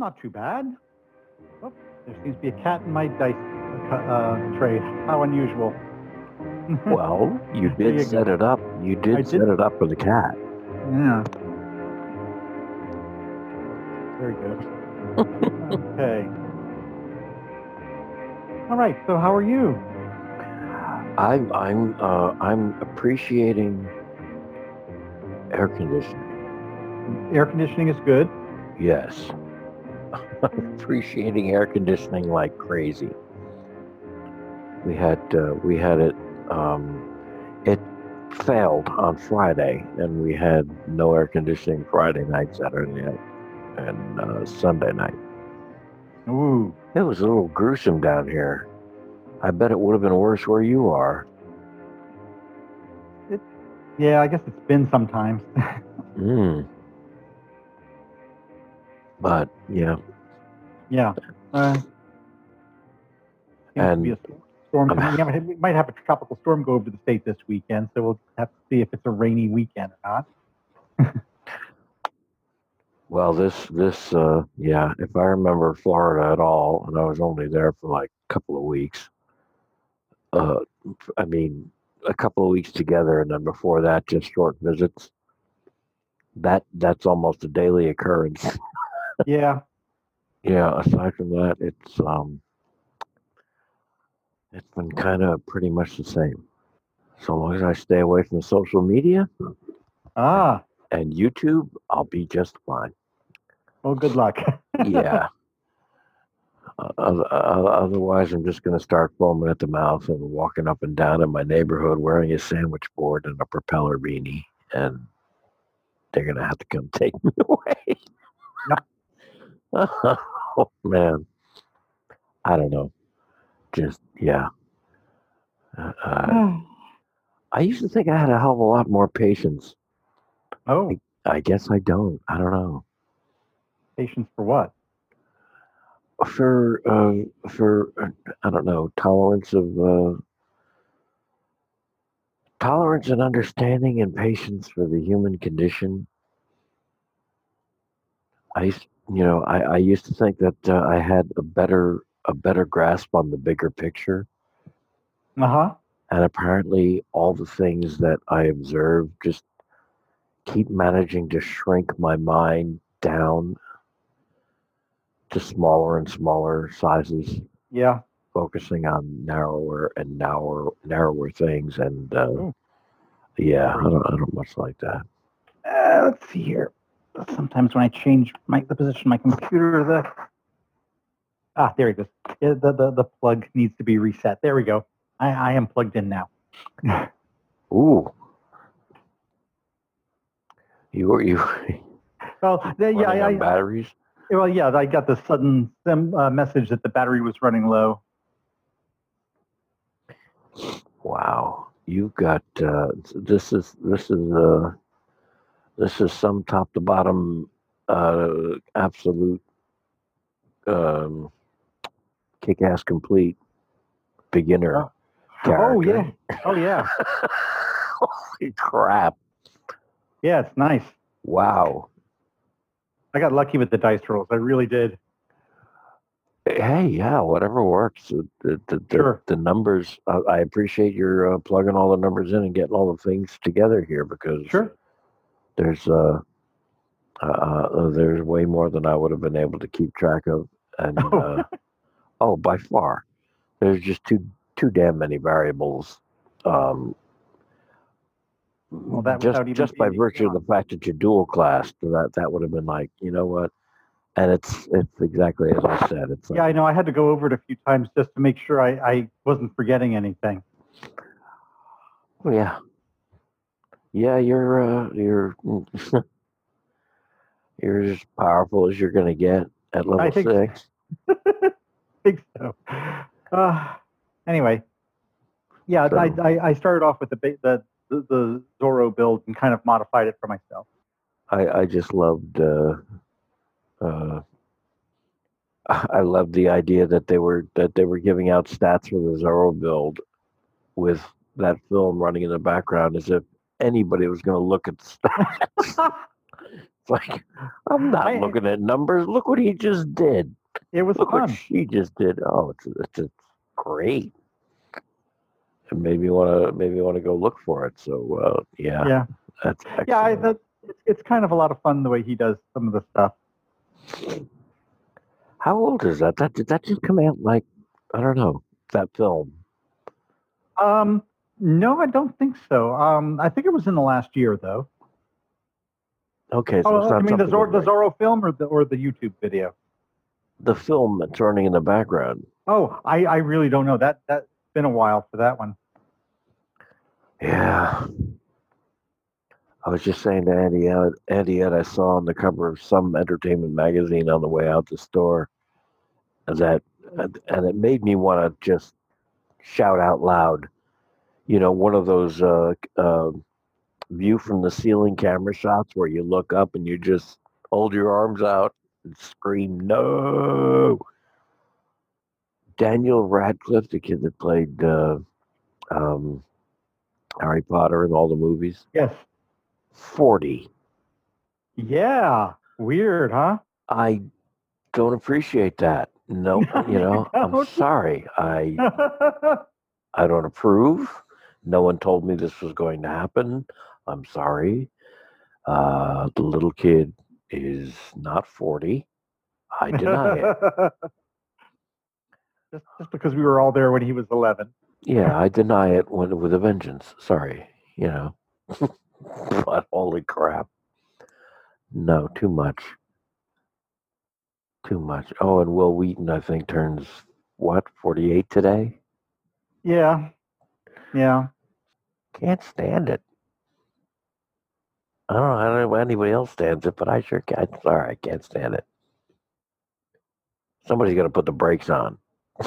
Not too bad. Oh, there seems to be a cat in my dice uh, tray. How unusual. Well, you did you set go. it up. You did, did. set it up for the cat. yeah. Very good. okay. All right. So, how are you? I'm I'm uh, I'm appreciating air conditioning. Air conditioning is good. Yes. Appreciating air conditioning like crazy. We had uh, we had it um, it failed on Friday and we had no air conditioning Friday night, Saturday night, and uh, Sunday night. Ooh. It was a little gruesome down here. I bet it would have been worse where you are. It, Yeah, I guess it's been sometimes. Mm. But yeah, yeah. Uh, seems to a storm. coming. We might have a tropical storm go over the state this weekend, so we'll have to see if it's a rainy weekend or not. well, this this uh, yeah. If I remember Florida at all, and I was only there for like a couple of weeks. Uh, I mean, a couple of weeks together, and then before that, just short visits. That that's almost a daily occurrence. Yeah. Yeah, aside from that, it's um it's been kind of pretty much the same. So long as I stay away from social media Ah. and YouTube, I'll be just fine. Well, good luck. Yeah. Uh, oth- uh, otherwise, I'm just going to start foaming at the mouth and walking up and down in my neighborhood wearing a sandwich board and a propeller beanie, and they're going to have to come take me away. Oh man, I don't know. Just yeah. Uh, uh, I used to think I had a hell of a lot more patience. oh, I guess I don't. I don't know. patience for what? For uh, for uh, I don't know tolerance of uh, tolerance and understanding and patience for the human condition. I used, you know, I, I used to think that uh, I had a better a better grasp on the bigger picture. Uh huh. and apparently all the things that I observe just keep managing to shrink my mind down to smaller and smaller sizes, Yeah. focusing on narrower and narrower narrower things. And uh, Ooh. yeah, I don't, I don't much like that. Uh, let's see here. Sometimes when I change my the position of my computer, the ah, there it goes. The, the the plug needs to be reset. There we go. I, I am plugged in now. Ooh, you were you well, there, yeah, running I, on I, batteries? well, yeah, I got the sudden sim, uh, message that the battery was running low. Wow, you've got uh, this is this is uh, this is some top to bottom uh, absolute um, kick ass complete beginner. Oh. Oh yeah. Oh yeah. Holy crap! Yeah, it's nice. Wow. I got lucky with the dice rolls. I really did. Hey, yeah, whatever works. The the, the, Sure. the numbers. Uh, I appreciate your uh, plugging all the numbers in and getting all the things together here because Sure. There's uh, uh, uh there's way more than I would have been able to keep track of, and Oh. uh, oh, by far, there's just too too damn many variables. Um, Well, that just just by virtue of the fact that you're dual classed, that that would have been like, you know what? And it's it's exactly as I said. It's like, Yeah, I know. I had to go over it a few times just to make sure I, I wasn't forgetting anything. oh, yeah, yeah. You're uh, you're You're as powerful as you're going to get at level I think- six. think so. Uh, anyway, yeah, I, So- I, I started off with the, the the the Zorro build and kind of modified it for myself. I, I just loved. Uh, uh, I loved the idea that they were that they were giving out stats for the Zorro build with that film running in the background as if anybody was going to look at the stats. it's like I'm not I- looking at numbers. Look what he just did. It was Look what fun. she just did. Oh, it's it's, it's great. And maybe want to maybe want to go look for it. So uh, yeah, Yeah, that's yeah. I, excellent. that, it's, it's kind of a lot of fun the way he does some of the stuff. How old is that? That did that just come out like I don't know that film. Um, no, I don't think so. Um, I think it was in the last year though. Okay, so Oh, I mean the, Zor- the Zorro film or the or the YouTube video. the film that's running in the background. Oh, I, I really don't know. That that's been a while for that one. Yeah. I was just saying to Andy, Ed- Andy Ed, I saw on the cover of some entertainment magazine on the way out the store that, and it made me want to just shout out loud. You know, one of those uh, uh, view from the ceiling camera shots where you look up and you just hold your arms out and scream, no. Daniel Radcliffe, the kid that played uh, um, Harry Potter in all the movies, Yes. 40. Yeah. Weird, huh? I don't appreciate that. No, you know, I'm sorry. I I don't approve. No one told me this was going to happen. I'm sorry. Uh, the little kid is not 40. I deny it. just, just because we were all there when he was 11. Yeah, I deny it when, with a vengeance. Sorry, you know. but holy crap. No, too much. Too much. Oh, and Wil Wheaton, I think, turns what, 48 today? Yeah. Yeah. Can't stand it. I don't know. I don't know anybody else stands it, but I sure can't. Sorry, I can't stand it. Somebody's got to put the brakes on.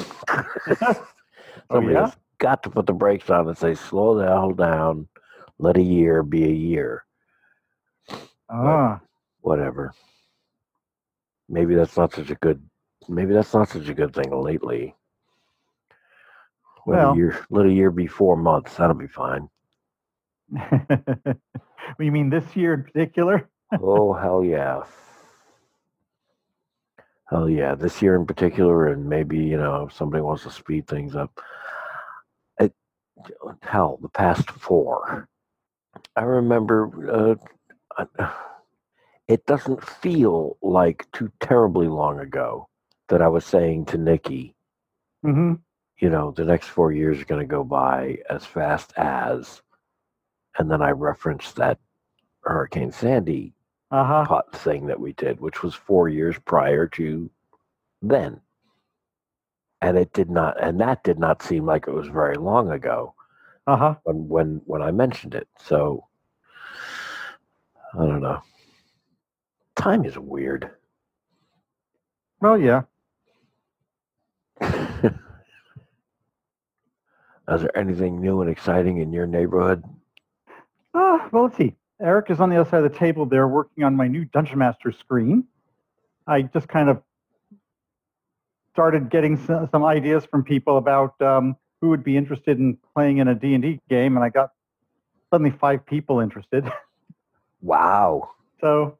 Somebody yeah? has got to put the brakes on and say, slow the hell down. Let a year be a year. Ah. Whatever. Maybe that's not such a good. Maybe that's not such a good thing lately. Let Well. a year. Let a year be four months. That'll be fine. you mean this year in particular? oh hell yeah. Hell yeah. This year in particular, and maybe you know if somebody wants to speed things up. It, hell, the past four. I remember. Uh, I- it doesn't feel like too terribly long ago that I was saying to Nikki, hmm you know, the next four years are going to go by as fast as, and then I referenced that Hurricane Sandy Uh huh. pot thing that we did, which was four years prior to then. And it did not, and that did not seem like it was very long ago Uh huh. when when when I mentioned it. So I don't know. Time is weird. Well, yeah. Is there anything new and exciting in your neighborhood? Ah, well, let's see. Eric is on the other side of the table there working on my new Dungeon Master screen. I just kind of started getting some, some ideas from people about um, who would be interested in playing in a D&D game, and I got suddenly five people interested. Wow. So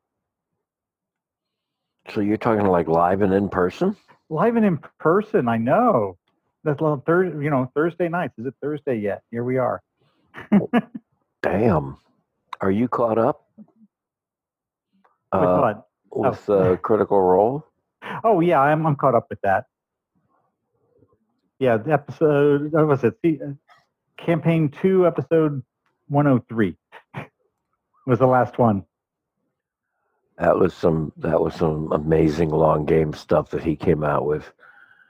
So you're talking like live and in person? live and in person, I know. That's Thursday, you know, Thursday nights. Is it Thursday yet? Here we are. Damn. Are you caught up? With Uh, what? with uh, Critical Role? Oh yeah, I'm I'm caught up with that. Yeah, the episode what was it? See, uh, campaign two, episode one hundred three was the last one. That was some that was some amazing long game stuff that he came out with.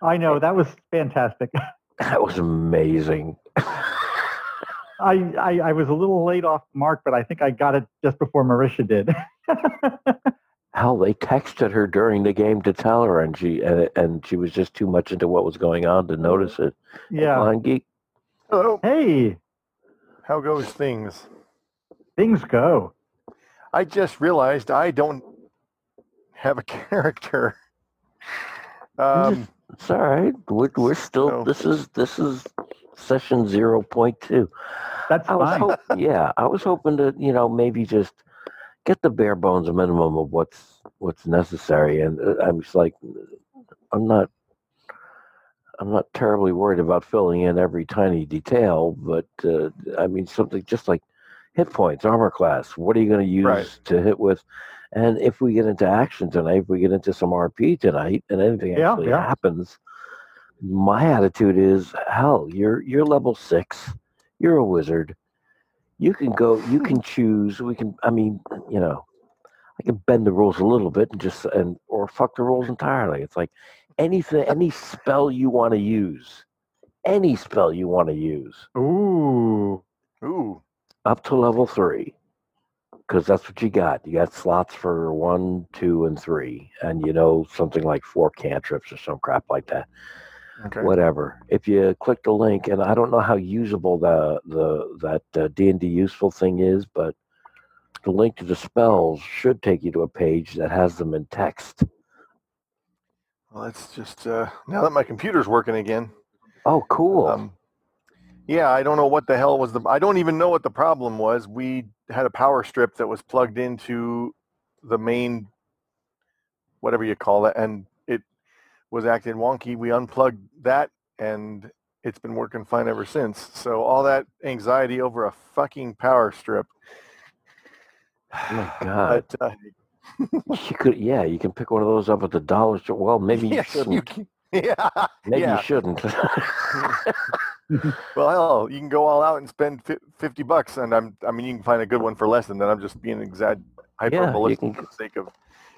I know that was fantastic. That was amazing. I, I I was a little late off the mark, but I think I got it just before Marisha did. hell, they texted her during the game to tell her, and she and, and she was just too much into what was going on to notice it. Yeah. Blind geek. Hello. Hey, How goes things? things go. I just realized I don't have a character. Um, It's all right. We're, we're still. So- This is this is session zero point two. That's I was hope, yeah, I was hoping to, you know, maybe just get the bare bones minimum of what's what's necessary, and uh, I'm just like, I'm not, I'm not terribly worried about filling in every tiny detail, but uh, I mean something just like hit points, armor class. What are you going to use Right. to hit with? And if we get into action tonight, if we get into some RP tonight, and anything Yeah, actually yeah. happens, my attitude is, hell, you're you're level six you're a wizard. You can go. You can choose. We can. I mean, you know, I can bend the rules a little bit and just and or fuck the rules entirely. It's like anything, any spell you want to use, any spell you want to use, Ooh. ooh, up to level three, because that's what you got. You got slots for one, two, and three, and you know something like four cantrips or some crap like that. okay. whatever. If you click the link, and I don't know how usable the the that uh, D and D useful thing is, but the link to the spells should take you to a page that has them in text. Well, that's just uh, now that my computer's working again. Oh, cool. Um, yeah, I don't know what the hell was the. I don't even know what the problem was. We had a power strip that was plugged into the main, whatever you call it, and it was acting wonky. We unplugged that, and it's been working fine ever since. So all that anxiety over a fucking power strip. oh my god! But, uh, you could, yeah, you can pick one of those up at the dollar store. Well, maybe you yes, shouldn't. can- yeah, maybe yeah. you shouldn't. Well, hell, you can go all out and spend fifty bucks, and I'm. I mean, you can find a good one for less than that. I'm just being exact hyperbolistic can- for the sake of,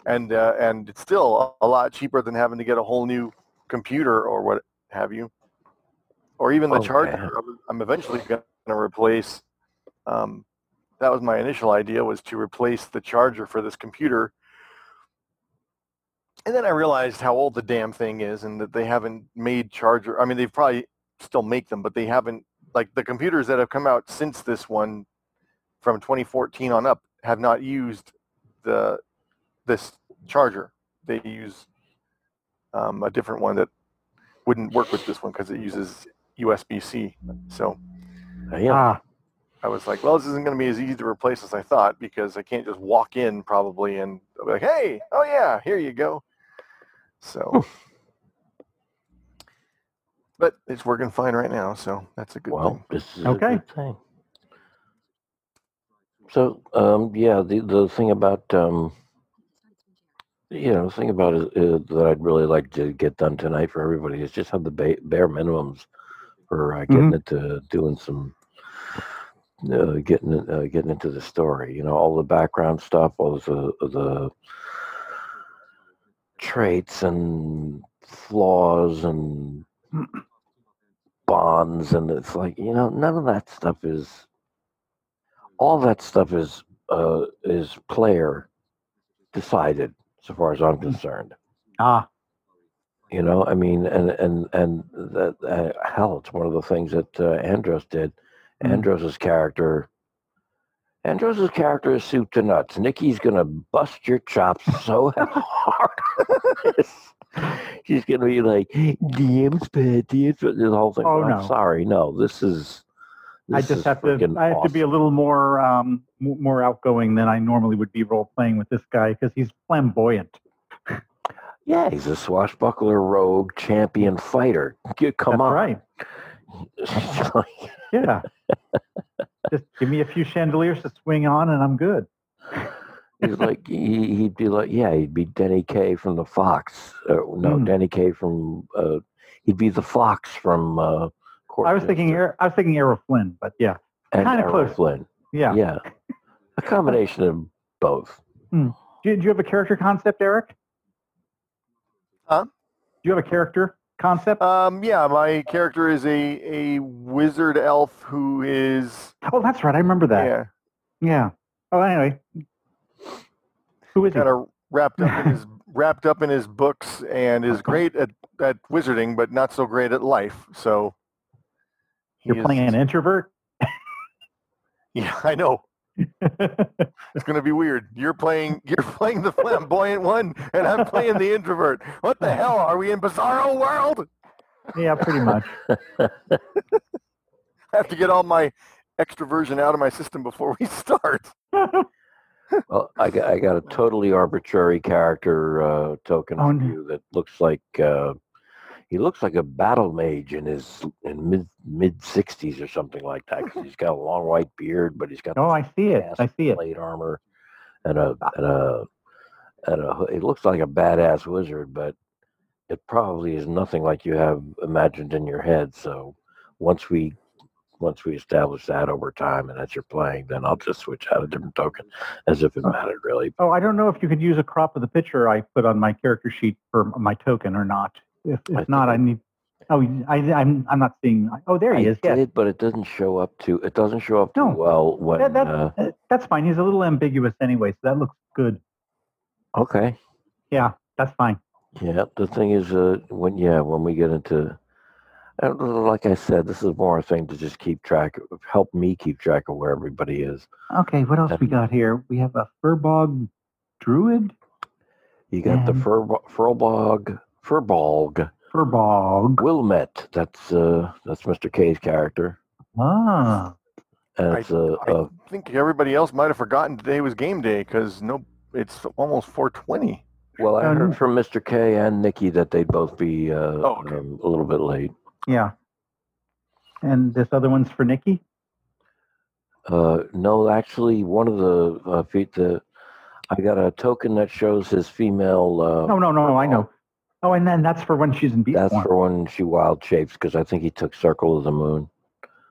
and uh, and it's still a lot cheaper than having to get a whole new computer or what have you, or even the Oh, charger. man. I'm- I'm eventually going to replace. Um, that was my initial idea was to replace the charger for this computer. And then I realized how old the damn thing is and that they haven't made charger. I mean, they've probably still make them, but they haven't like the computers that have come out since this one from 2014 on up have not used the this charger. They use um, a different one that wouldn't work with this one because it uses USB-C. So yeah, Ah, I was like, well, this isn't going to be as easy to replace as I thought because I can't just walk in probably and be like, hey, oh yeah, here you go. So, but it's working fine right now, so that's a good well, thing. this is Okay. a good thing. So, um, yeah, the the thing about um, you know, the thing about it uh, that I'd really like to get done tonight for everybody is just have the ba- bare minimums for uh, getting into doing some uh, getting uh, getting into the story. You know, all the background stuff, all the the traits and flaws and bonds, and it's like you know, none of that stuff is. All that stuff is uh, is player decided, so far as I'm concerned. ah, You know, I mean, and and and that uh, hell, it's one of the things that uh, Andros did. Mhm. Andros's character, Andros's character is soup to nuts. Nikki's gonna bust your chops so hard. She's gonna be like, DM's spit, damn, spit," the whole thing. Oh, I'm no. sorry, no. This is. I just is have to. I have to be a little more um, more outgoing than I normally would be role playing with this guy because he's flamboyant. Yeah, he's a swashbuckler, rogue, champion fighter. Come That's on, right. Yeah. just give me a few chandeliers to swing on, and I'm good. He's like he, he'd be like yeah he'd be Danny Kaye from the Fox uh, no Hmm. Danny Kaye from uh, he'd be the Fox from uh, I was thinking. Courtminster Air, I was thinking Errol Flynn, but yeah, kinda close. Flynn yeah. yeah a combination of both Do, you- do you have a character concept, Eric? Huh? Do you have a character concept? Um, yeah, my character is a a wizard elf who is oh, that's right. I remember that. yeah Yeah. Oh, anyway. Who is kind of wrapped up in his wrapped up in his books and is great at, at wizarding, but not so great at life. So You're playing an introvert. Yeah, I know. It's gonna be weird. You're playing you're playing the flamboyant one, and I'm playing the introvert. What the hell? Are we in Bizarro world? yeah, pretty much. I have to get all my extroversion out of my system before we start. Well, I got, I got a totally arbitrary character uh, token Oh, for no. you that looks like uh, he looks like a battle mage in his in mid mid sixties or something like that. 'cause he's got a long white beard, but he's got oh, I see it. I see it. plate armor and a and a and a. It looks like a badass wizard, but it probably is nothing like you have imagined in your head. So once we once we establish that over time and as you're playing, then I'll just switch out a different token as if it mattered really. Oh, I don't know if you could use a crop of the picture I put on my character sheet for my token or not. If, if not, I need. Oh, I, I'm I'm not seeing. Oh, there he I is. Yes. but it doesn't show up to it doesn't show up too No. well when That, that, uh, that's fine. He's a little ambiguous anyway, so that looks good. okay. Yeah, that's fine. Yeah, the thing is, uh, when yeah, when we get into, uh, like I said, this is more a thing to just keep track, of, help me keep track of where everybody is. Okay, what else we Um, got here? We have a furbog druid. You got the And- fur Furbolg, Furbolg, Furbog. Wylmet. That's uh, that's Mr. K's character, Ah, and I- it's a, I a think everybody else might have forgotten today was game day because no, it's almost 420. well, I heard from Mr. K and Nikki that they'd both be uh, Oh, okay. um, a little bit late. Yeah. And this other one's for Nikki. Uh, no, actually, one of the uh, feet, the I got a token that shows his female. Uh, No, no, no, I know. Oh, and then that's for when she's in beast That's form. for when she wild shapes because I think he took Circle of the Moon.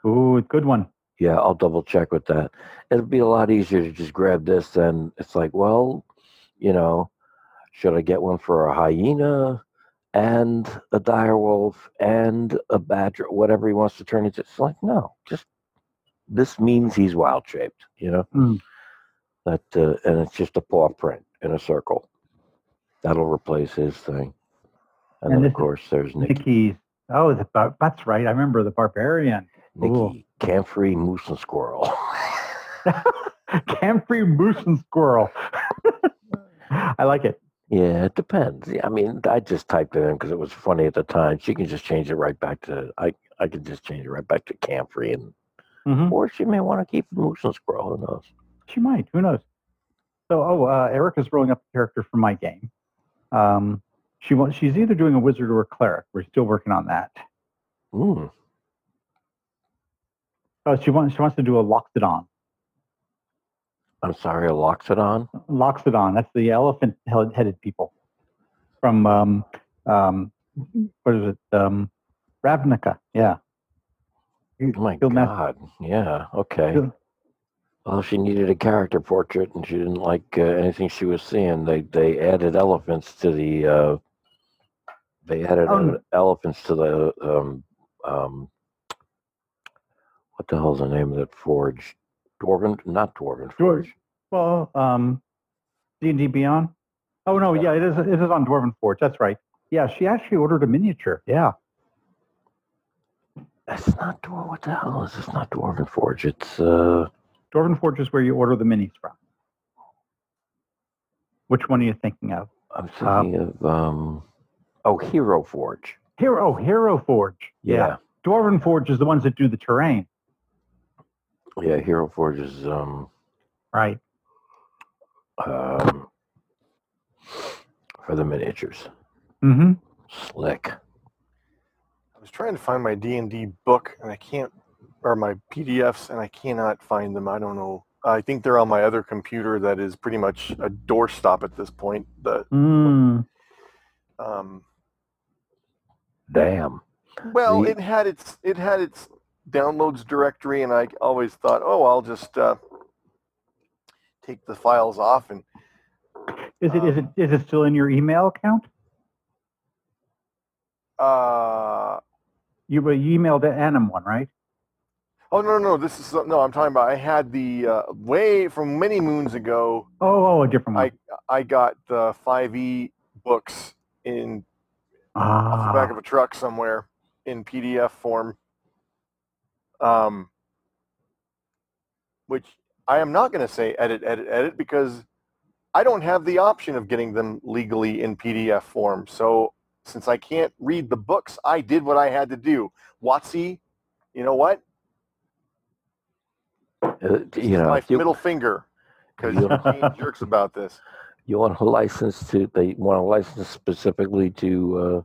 Ooh, good one. Yeah, I'll double check with that. It'd be a lot easier to just grab this than it's like, well, you know, should I get one for a hyena and a dire wolf and a badger, whatever he wants to turn into? It's like, no, just this means he's wild shaped, you know? Mm. That uh, and it's just a paw print in a circle. That'll replace his thing. And, And then of course there's Nikki. Nikki's. Oh, the, that's right. I remember the barbarian. Ooh. Nikki, Camfrey, Moose, and Squirrel. Camfrey moose and squirrel. I like it. Yeah, it depends. Yeah, I mean, I just typed it in because it was funny at the time. She can just change it right back to I. I could just change it right back to Camfrey, and hmm or she may want to keep Moose and Squirrel. Who knows? She might. Who knows? So, oh, uh, Erica's rolling up a character for my game. Um, she wants. She's either doing a wizard or a cleric. We're still working on that. Mm, Oh, she wants. She wants to do a Loxodon. I'm sorry, a Loxodon. Loxodon. That's the elephant-headed people from um, um, what is it? Um, Ravnica. Yeah. Oh my mas- God. Yeah. Okay. Field- Well, she needed a character portrait, and she didn't like uh, anything she was seeing. They they added elephants to the. Uh, they added uh, elephants to the um, um, what the hell's the name of that forge? Dwarven, not Dwarven Forge. Well, um, D and D Beyond. Oh no, yeah, it is. It is on Dwarven Forge. That's right. Yeah, she actually ordered a miniature. Yeah. That's not Dwarven. What the hell is this? Not Dwarven Forge. It's uh, Dwarven Forge is where you order the minis from. Which one are you thinking of? I'm thinking of um, oh, Hero Forge. Hero, oh, Hero Forge. Yeah, Dwarven Forge is the ones that do the terrain. Yeah. Hero Forge is um, Right. um, for the miniatures. Mm-hmm. Slick. I was trying to find my D and D book, and I can't, or my PDFs, and I cannot find them. I don't know. I think they're on my other computer that is pretty much a doorstop at this point. The Mm. um, Damn. well, The- it had its it had its downloads directory, and I always thought, oh, I'll just uh, take the files off and Is it is it is it still in your email account? uh, You, uh, you emailed the Anim one, right? Oh no, no, no! This is no. I'm talking about. I had the uh, way from many moons ago. Oh, oh, a different one. I I got the 5e books in off the ah, back of a truck somewhere in PDF form. Um, which I am not going to say edit, edit, edit because I don't have the option of getting them legally in PDF form. So since I can't read the books, I did what I had to do. WotC, you know what? Uh, you know, my you, middle finger because jerks about this. you want a license to they want a license specifically to uh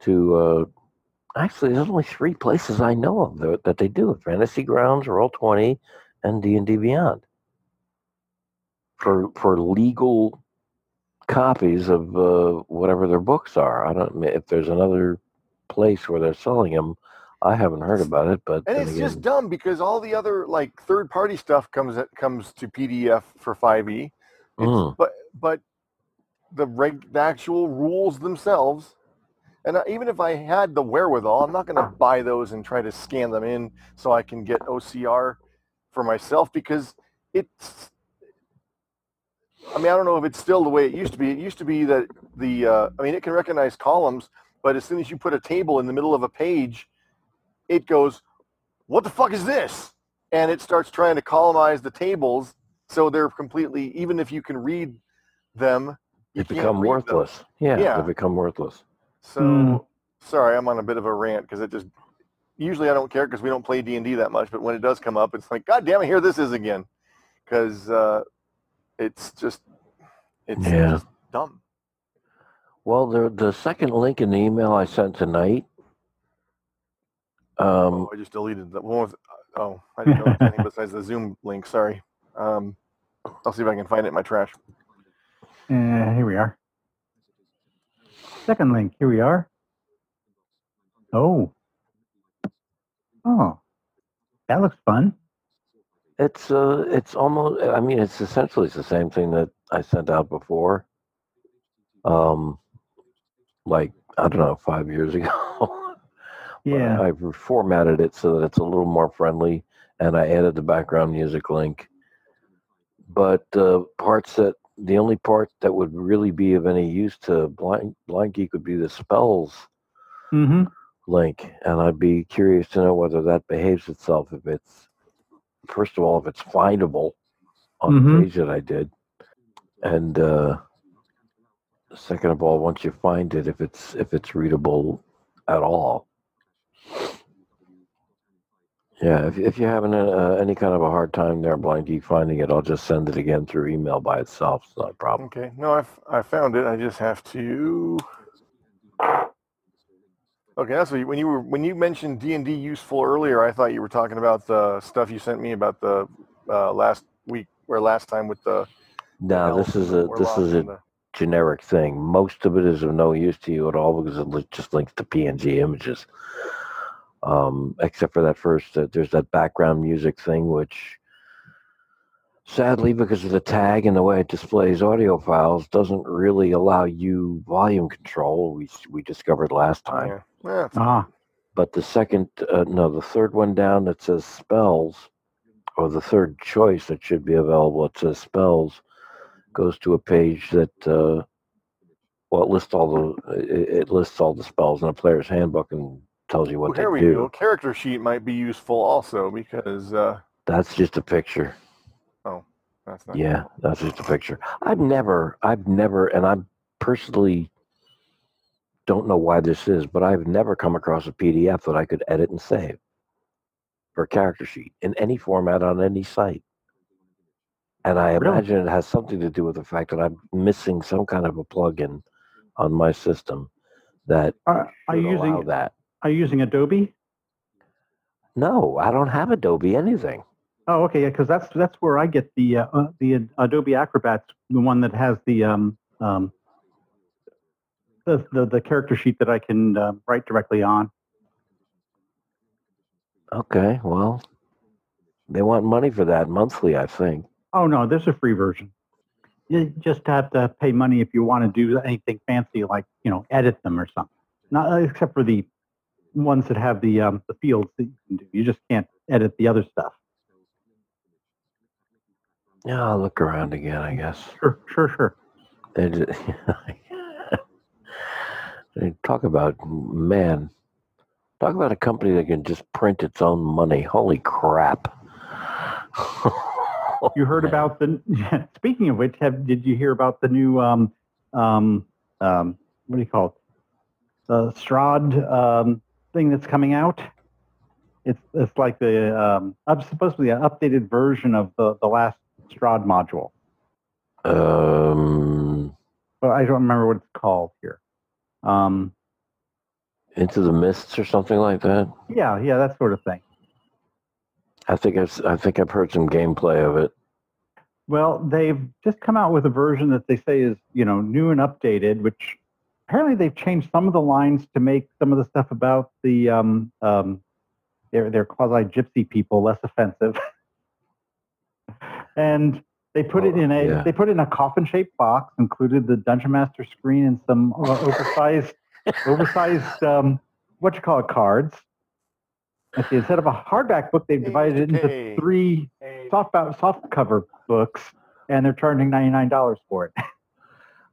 to uh actually there's only three places i know of that, that they do it fantasy grounds roll 20 and d&d beyond for for legal copies of uh whatever their books are i don't if there's another place where they're selling them i haven't heard about it but And it's just dumb because all the other like third party stuff comes comes to PDF for 5e. It's, Mm. But but the reg the actual rules themselves, and uh, even if I had the wherewithal, I'm not going to buy those and try to scan them in so I can get OCR for myself because it's. I mean, I don't know if it's still the way it used to be. It used to be that the uh, I mean, it can recognize columns, but as soon as you put a table in the middle of a page, it goes, "What the fuck is this?" and it starts trying to columnize the tables so they're completely even if you can read them you they become read them. worthless yeah, Yeah. they become worthless so Mm. sorry i'm on a bit of a rant because it just usually i don't care because we don't play d&d that much but when it does come up it's like god damn it here this is again because uh, it's just it's Yeah. just dumb Well, the the second link in the email I sent tonight. Um, oh, i just deleted the one with oh i didn't know anything besides the zoom link sorry um, i'll see if i can find it in my trash uh, here we are. Second link. Here we are. Oh. Oh. That looks fun. it's uh, it's almost. I mean, it's essentially it's the same thing that I sent out before. Um, like I don't know, five years ago. Yeah. I've reformatted it so that it's a little more friendly, and I added the background music link. But uh, parts that the only part that would really be of any use to blind blind geek would be the spells Mm-hmm. link, and I'd be curious to know whether that behaves itself. If it's first of all, if it's findable on Mhm. the page that I did, and uh, second of all, once you find it, if it's if it's readable at all. Yeah, if, if you're having a, uh, any kind of a hard time there, Blind Geek, finding it, I'll just send it again through email by itself. It's not a problem. Okay. No, I I found it. I just have to. Okay, that's what you, when you were when you mentioned D and D useful earlier. I thought you were talking about the stuff you sent me about the uh, last week or last time with the. Now, this is a this is a the- generic thing. Most of it is of no use to you at all because it just links to PNG images. Um, except for that first, uh, there's that background music thing, which sadly, because of the tag and the way it displays audio files, doesn't really allow you volume control. We we discovered last time. yeah. Yeah, it's- Ah. But the second, uh, no, the third one down that says spells, or the third choice that should be available, it says spells, goes to a page that, uh, well, it lists all the, it, it lists all the spells in a player's handbook and tells you what Well, here they we do. go. Character sheet might be useful also because uh, That's just a picture. Oh, that's not. Yeah, that's just a picture. I've never, I've never, and I personally don't know why this is, but I've never come across a PDF that I could edit and save for character sheet in any format on any site. And I Really? imagine it has something to do with the fact that I'm missing some kind of a plugin on my system that Are, are should allow using that. Are you using Adobe? No, I don't have Adobe anything. Oh, okay. Yeah, because that's that's where I get the uh, uh, the Adobe Acrobat, the one that has the um um the the, the character sheet that I can uh, write directly on. Okay, well, they want money for that monthly, I think. Oh no, there's a free version. You just have to pay money if you want to do anything fancy, like you know, edit them or something. Not except for the ones that have the um, the fields that you can do. You just can't edit the other stuff. Yeah, I'll look around again, I guess. Sure, sure, sure. They, they talk about, man, talk about a company that can just print its own money. Holy crap. You heard about the. Speaking of which, have did you hear about the new um um um what do you call it? The Strahd um thing that's coming out. It's it's like the um uh, supposed to be an updated version of the the last Strahd module, Um, but I don't remember what it's called here. Um, Into the Mists or something like that. yeah, yeah, that sort of thing. I think I've, I think I've heard some gameplay of it. Well, they've just come out with a version that they say is, you know, new and updated, which apparently they've changed some of the lines to make some of the stuff about the um, um, their their quasi gypsy people less offensive. and they put it Oh, in a yeah. they put it in a coffin shaped box, included the dungeon master screen and some uh, oversized oversized um, what you call it cards. Let's see, instead of a hardback book, they've Hey, divided it into K. three soft soft cover books, and they're charging ninety nine dollars for it.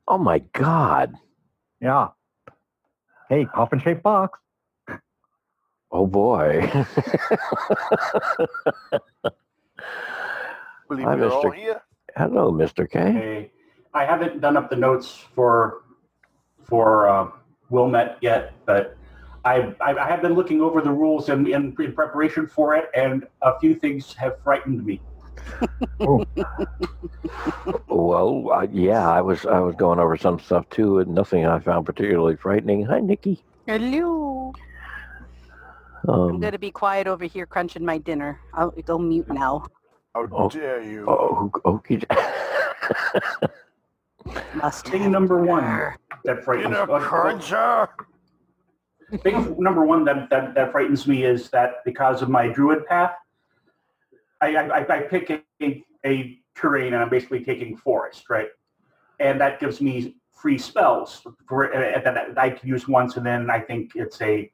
Oh my God. Yeah. Hey, coffin shaped box. Oh boy. Believe Hi, we're all Mr. here. Hello, Mr. K. Okay. I haven't done up the notes for for uh, Wylmet yet, but I, I I have been looking over the rules in, in, in preparation for it, and a few things have frightened me. Well, uh, yeah, I was I was going over some stuff too, and nothing I found particularly frightening. Hi, Nikki. Hello. I'm Um, going to be quiet over here crunching my dinner. I'll go mute now. How Oh. dare you? oh, okay. Must. Thing number one that frightens Dinner cruncher. thing number one that, that, that frightens me is that because of my druid path, I, I, I pick a, a terrain and I'm basically taking forest, right? And that gives me free spells for uh, that I can use once, and then I think it's a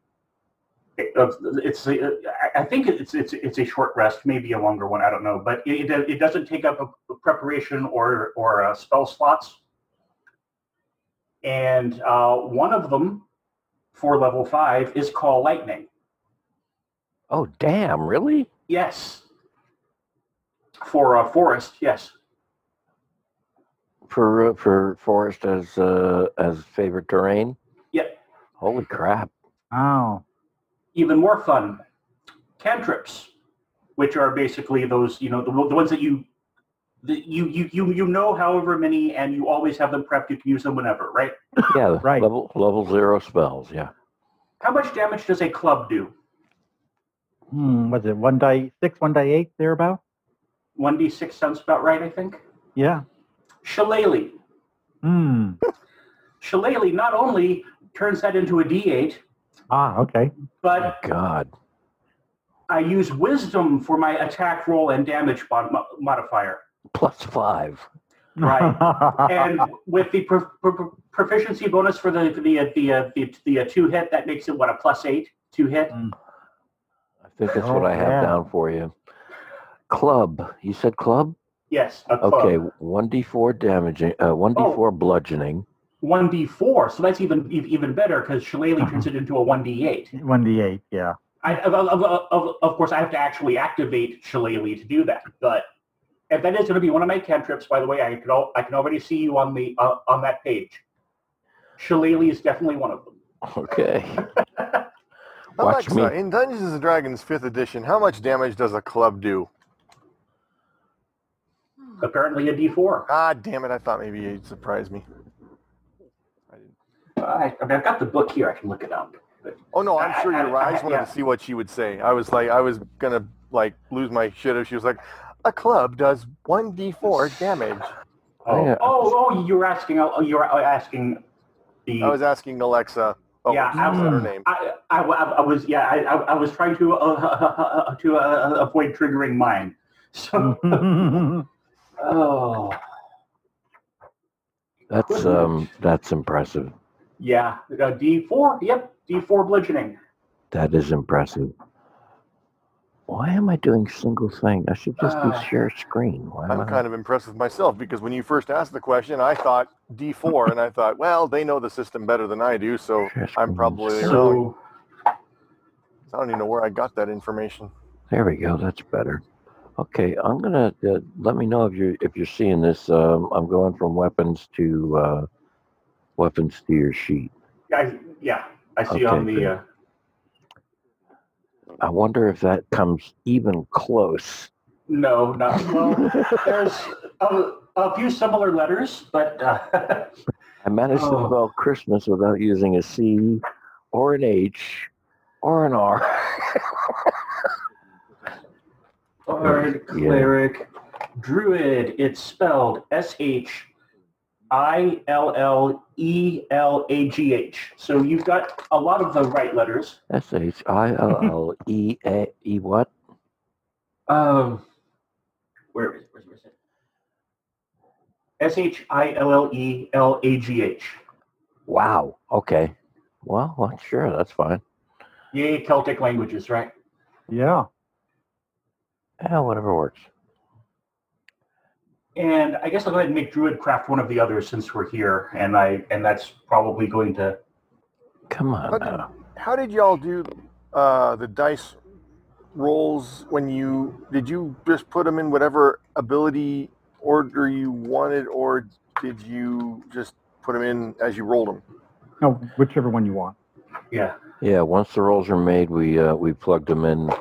it's a, I think it's it's it's a short rest, maybe a longer one. I don't know, but it it, doesn't take up a preparation or or uh, spell slots. And uh, one of them for level five is call lightning. oh, damn! Really? Yes. For a forest, yes. For uh, for forest as uh, as favorite terrain? Yep. Holy crap! Oh. Even more fun, cantrips, which are basically those, you know, the, the ones that you, the, you, you, you, you know, however many, and you always have them prepped. You can use them whenever, right? Yeah, Right. level level zero spells. Yeah. How much damage does a club do? Hmm, was it one die six, one die eight, thereabout? 1d6 sounds about right, I think. Yeah. Shillelagh. Hmm. Shillelagh not only turns that into a d8, Ah, okay. but God. I use wisdom for my attack roll and damage mod- modifier. Plus five. Right. and with the pro- pro- proficiency bonus for the for the uh, the uh, the, the uh, two hit, that makes it what a plus eight two hit. I think that's Oh, what I have yeah. down for you. Club. You said club? Yes, a club. Okay, one d four damaging. Uh, one d four bludgeoning. One d four, so that's even even better because Shillelagh turns it into a one d eight. one d eight, yeah. I of, of, of, of course I have to actually activate Shillelagh to do that, but if that is going to be one of my cantrips, by the way, I can al- I can already see you on the uh, on that page. Shillelagh is definitely one of them. Okay. Watch Alexa, me. in Dungeons and Dragons 5th edition, how much damage does a club do? Apparently a d four. Ah, damn it! I thought maybe you'd surprise me. I didn't. I, I mean, I've got the book here. I can look it up. But Oh no, I'm sure I- you're right. I I- just wanted yeah. to see what she would say. I was like, I was gonna like lose my shit if she was like, a club does one d4 damage. oh, Yeah. oh, oh, you're asking. Oh, you're asking the. I was asking Alexa. Oh, Yeah, what was her name? I, I, I was yeah I, I, I was trying to uh, to uh, avoid triggering mine. So oh That's um that's impressive. yeah, D four. Yep, D four bludgeoning. That is impressive. Why am I doing single thing? I should just do Uh, share screen. Why I'm I? kind of impressed with myself because when you first asked the question, I thought D4, and I thought, well, they know the system better than I do, so I'm screen. probably wrong. So I don't even know where I got that information. There we go. That's better. Okay, I'm gonna uh, let me know if you're if you're seeing this. Um, I'm going from weapons to uh, weapons to your sheet. I, yeah, I see Okay, on the. good. Uh, I wonder if that comes even close. no, not well. There's a, a few similar letters, but uh, I managed to Oh. spell Christmas without using a C or an H or an R. Bard, Yeah. cleric, druid. It's spelled S H I L L E L A G H. So you've got a lot of the right letters. S H I L L E A E what? Um, where is where's, where's it? S H I L L E L A G H. Wow. Okay. Well, well, sure, that's fine. Yay, Celtic languages, right? Yeah. Yeah, whatever works. And I guess I'll go ahead and make Druid craft one of the others since we're here, and I and that's probably going to. Come on But- now. How did y'all do uh, the dice rolls when you did you just put them in whatever ability order you wanted, or did you just put them in as you rolled them? No, whichever one you want. Yeah. Yeah, once the rolls are made, we uh, we plugged them in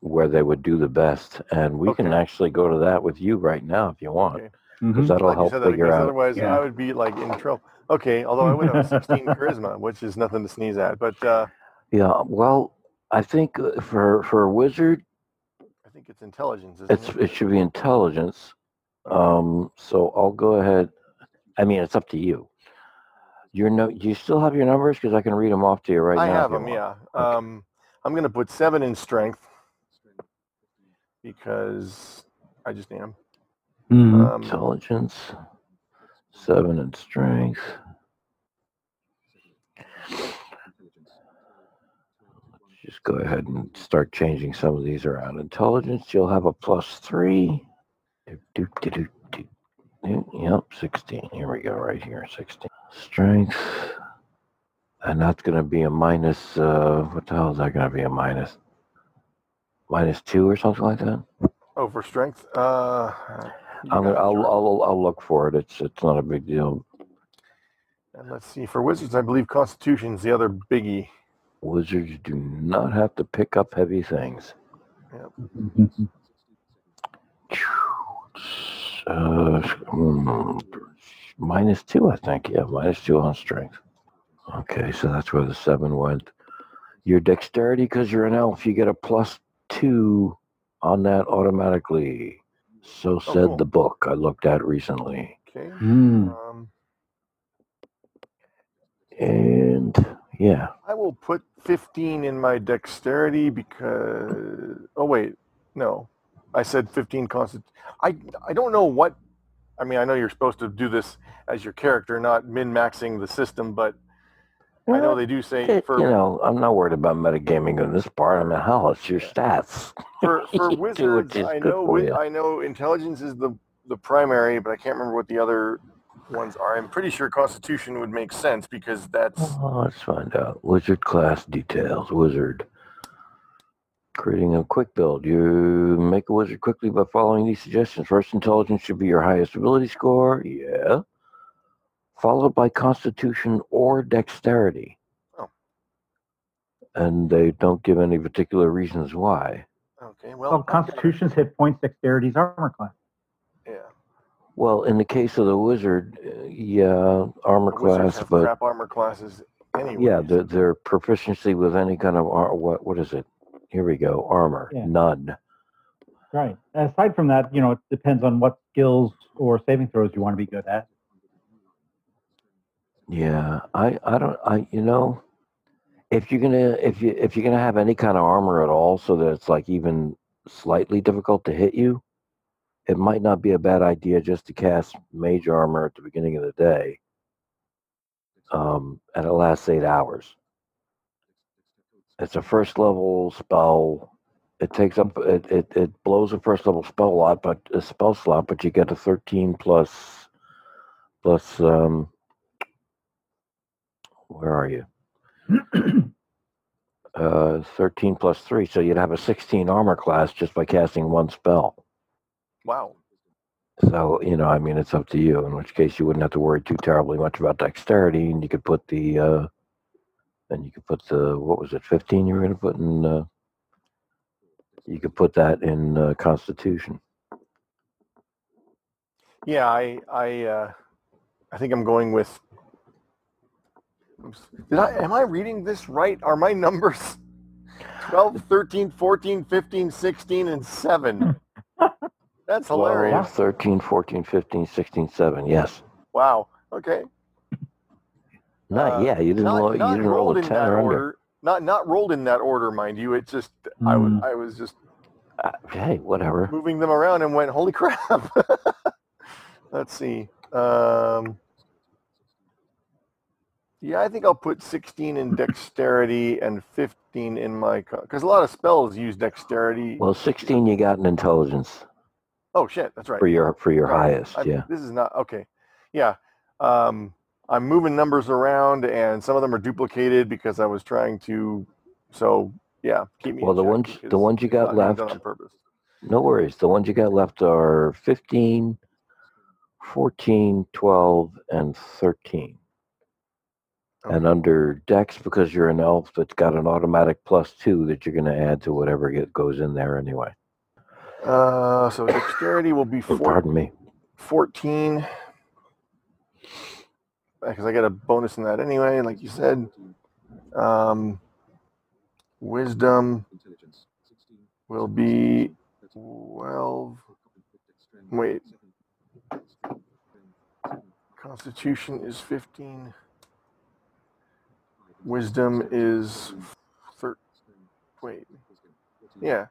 where they would do the best, and we can actually go to that with you right now if you want, Okay. because Mhm. that'll Glad you help that figure out. otherwise Yeah. I would be like in trouble. Okay, although I would have 16 charisma, which is nothing to sneeze at. But uh, Yeah, well, I think uh, for for a wizard, I think it's intelligence. Isn't it's it? it should be intelligence. Um, so I'll go ahead. I mean, it's up to you. Your no, do you still have your numbers? Because I can read them off to you right I now. have them. Yeah. Okay. Um, I'm gonna put seven in strength because I just am. Mhm. Um, Intelligence, seven in strength. Just go ahead and start changing some of these around. Intelligence, you'll have a plus three. Do, do, do, do, do. Yep, 16. Here we go, right here, 16. Strength. And that's going to be a minus, uh, what the hell is that going to be a minus? Minus two or something like that? oh, for strength. Uh, I'm gonna, I'll. I'll, I'll look for it. It's, it's not a big deal. And let's see. For wizards, I believe Constitution's the other biggie. Wizards do not have to pick up heavy things. Mhm. Uh, minus two, I think. Yeah, minus two on strength. Okay, so that's where the seven went. Your dexterity, because you're an elf, you get a plus two on that automatically. So said cool. the book I looked at recently. Okay. Mm. Um, And yeah, I will put 15 in my dexterity because. Oh wait, no, I said 15 constant. I I don't know what. I mean, I know you're supposed to do this as your character, not min maxing the system, but I know they do say It- for you know, I'm not worried about metagaming on this part. I mean, hell, it's your stats. for, for wizards, I know for wi- you. I know intelligence is the the primary, but I can't remember what the other ones are. I'm pretty sure Constitution would make sense because that's Oh, let's find out. Wizard class details. Wizard. Creating a quick build. You make a wizard quickly by following these suggestions. First, intelligence should be your highest ability score. Yeah. Followed by constitution or dexterity. Oh. And they don't give any particular reasons why. okay. Well, Well, Constitution's hit points, dexterity's armor class. yeah. Well, in the case of the wizard, uh, yeah, armor Wizards class, have but crap armor classes anyway. Yeah, their, their proficiency with any kind of ar- what what is it? Here we go, armor, Yeah. none. Right. Aside from that, you know, it depends on what skills or saving throws you want to be good at. Yeah, I I don't I you know, if you're gonna if you if you're gonna have any kind of armor at all, so that it's like even slightly difficult to hit you, it might not be a bad idea just to cast mage armor at the beginning of the day. Um, and it lasts eight hours. It's a first level spell. It takes up it, it, it blows a first level spell a lot, but a spell slot, but you get a thirteen plus plus um where are you? uh thirteen plus three, so you'd have a sixteen armor class just by casting one spell. Wow. So, you know, I mean it's up to you, in which case you wouldn't have to worry too terribly much about dexterity and you could put the uh and you could put the what was it, fifteen you were gonna put in uh you could put that in uh, constitution. Yeah, I I uh, I think I'm going with. Did I am I reading this right? Are my numbers 12, 13, 14, 15, 16 and 7? That's 12, hilarious. 13, 14, 15, 16, 7. Yes. Wow. Okay. Not Uh, yeah, you didn't not, roll, you didn't roll a in 10 that or under. order. Not not rolled in that order, mind you. It just I was Mm. I was just Uh, hey, whatever. moving them around and went, holy crap. Let's see. Um, yeah, I think I'll put 16 in dexterity and 15 in my because a lot of spells use dexterity. Well, 16 you got in intelligence oh shit, that's right. for your for your Right. highest, I- yeah. This is not okay. Yeah. Um, I'm moving numbers around and some of them are duplicated because I was trying to. So yeah, keep me. Well, the ones- the ones you got not being done left- on purpose. No worries. The ones you got left are 15, 14, 12, and 13. And under Dex, because you're an elf, that's got an automatic plus two that you're going to add to whatever get, goes in there anyway. Uh, so dexterity will be Oh, four, pardon me. 14 because I got a bonus in that anyway, like you said. Um, wisdom will be 12. Wait. Constitution is 15. Wisdom is 13. Wait. Yeah.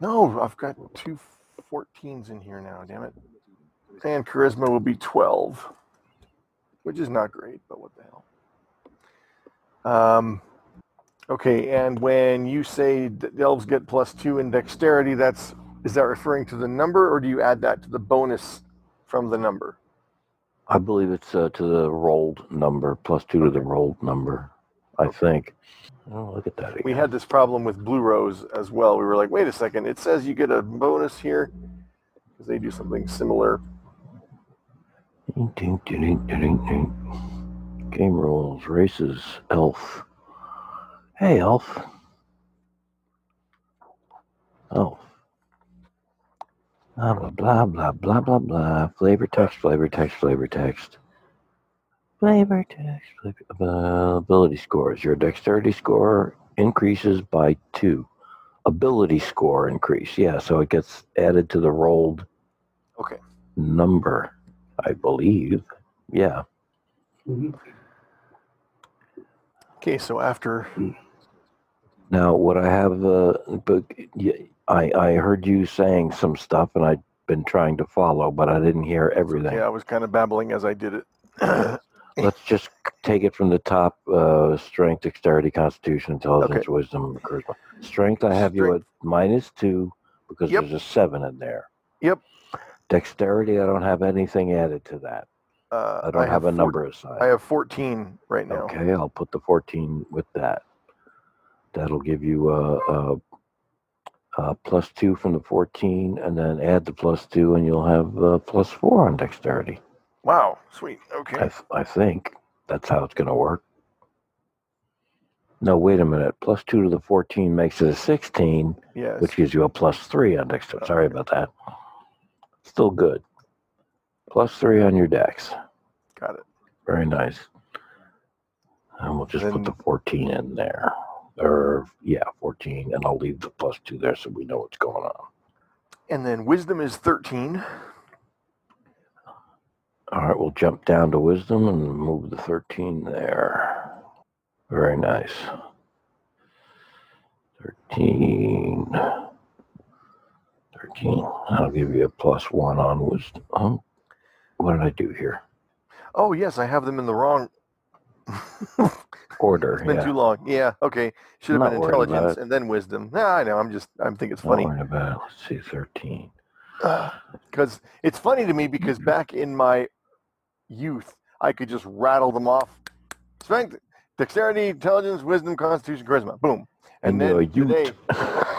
No, I've got two 14s in here now, damn it. And charisma will be 12, which is not great, but what the hell. Um, okay, and when you say elves get plus two in dexterity, that's is that referring to the number, or do you add that to the bonus from the number? I believe it's uh, to the rolled number, plus two to the rolled number, I think. Oh, look at that again. We had this problem with Blue Rose as well. We were like, wait a second, it says you get a bonus here because they do something similar. Ding, ding, ding, ding, ding, ding. Game rules, races, elf. Hey, elf. Elf. Blah, blah, blah, blah, blah, blah, blah. Flavor text, flavor text, flavor text. Flavor text, flavor, uh, ability scores. Your dexterity score increases by two. Ability score increase. Yeah, so it gets added to the rolled Okay. number, I believe. Yeah. Okay, so after Now, what I have, uh, but y- I I heard you saying some stuff, and I've been trying to follow, but I didn't hear everything. yeah, I was kind of babbling as I did it. Let's just take it from the top: uh, strength, dexterity, constitution, intelligence, wisdom, charisma. Strength, I have you at minus two because Yep. there's a seven in there. Yep. Dexterity, I don't have anything added to that. Uh, I don't have, a four- number assigned. I have 14 right now. Okay, I'll put the 14 with that. That'll give you a, a, a plus two from the 14, and then add the plus two, and you'll have a plus four on dexterity. Wow, sweet. I, Okay. th- I think that's how it's going to work. No, wait a minute. Plus two to the 14 makes it a 16, Yes. which gives you a plus three on dexterity. Sorry about that. Still good. Plus three on your dex. Got it. Very nice. And we'll just put the 14 in there. Or, yeah, 14. And I'll leave the plus two there so we know what's going on. And then wisdom is 13. All right, we'll jump down to wisdom and move the 13 there. Very nice. 13. 13. I'll give you a plus one on wisdom. Oh, what did I do here? Oh, yes, I have them in the wrong. Order. It's been yeah. too long. Yeah. Okay. Should have been intelligence and then wisdom. Nah, I know. I'm just. I'm think it's funny. worried about it. Let's see, 13. because it's funny to me because back in my youth i could just rattle them off strength dexterity intelligence wisdom constitution charisma boom and In then today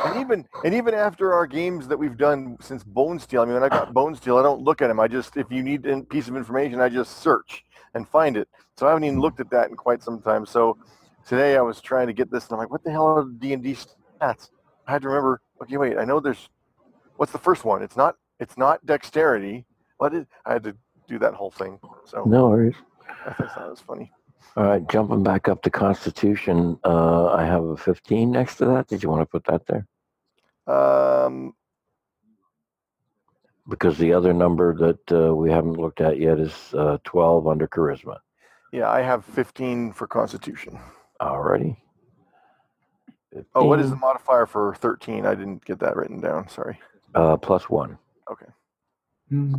and even and even after our games that we've done since bone steel i mean when i got bone steel i don't look at them i just if you need a piece of information i just search and find it so i haven't even looked at that in quite some time so today i was trying to get this and i'm like what the hell are the d&d stats i had to remember okay wait i know there's what's the first one? It's not it's not dexterity. What is I had to do that whole thing. So No worries. I thought that was funny. All right, jumping back up to Constitution, uh, I have a 15 next to that. Did you want to put that there? Um Because the other number that uh, we haven't looked at yet is uh, 12 under Charisma. yeah, I have 15 for constitution. Alrighty. Oh, what is the modifier for 13? I didn't get that written down. Sorry. Uh, plus one. Hmm.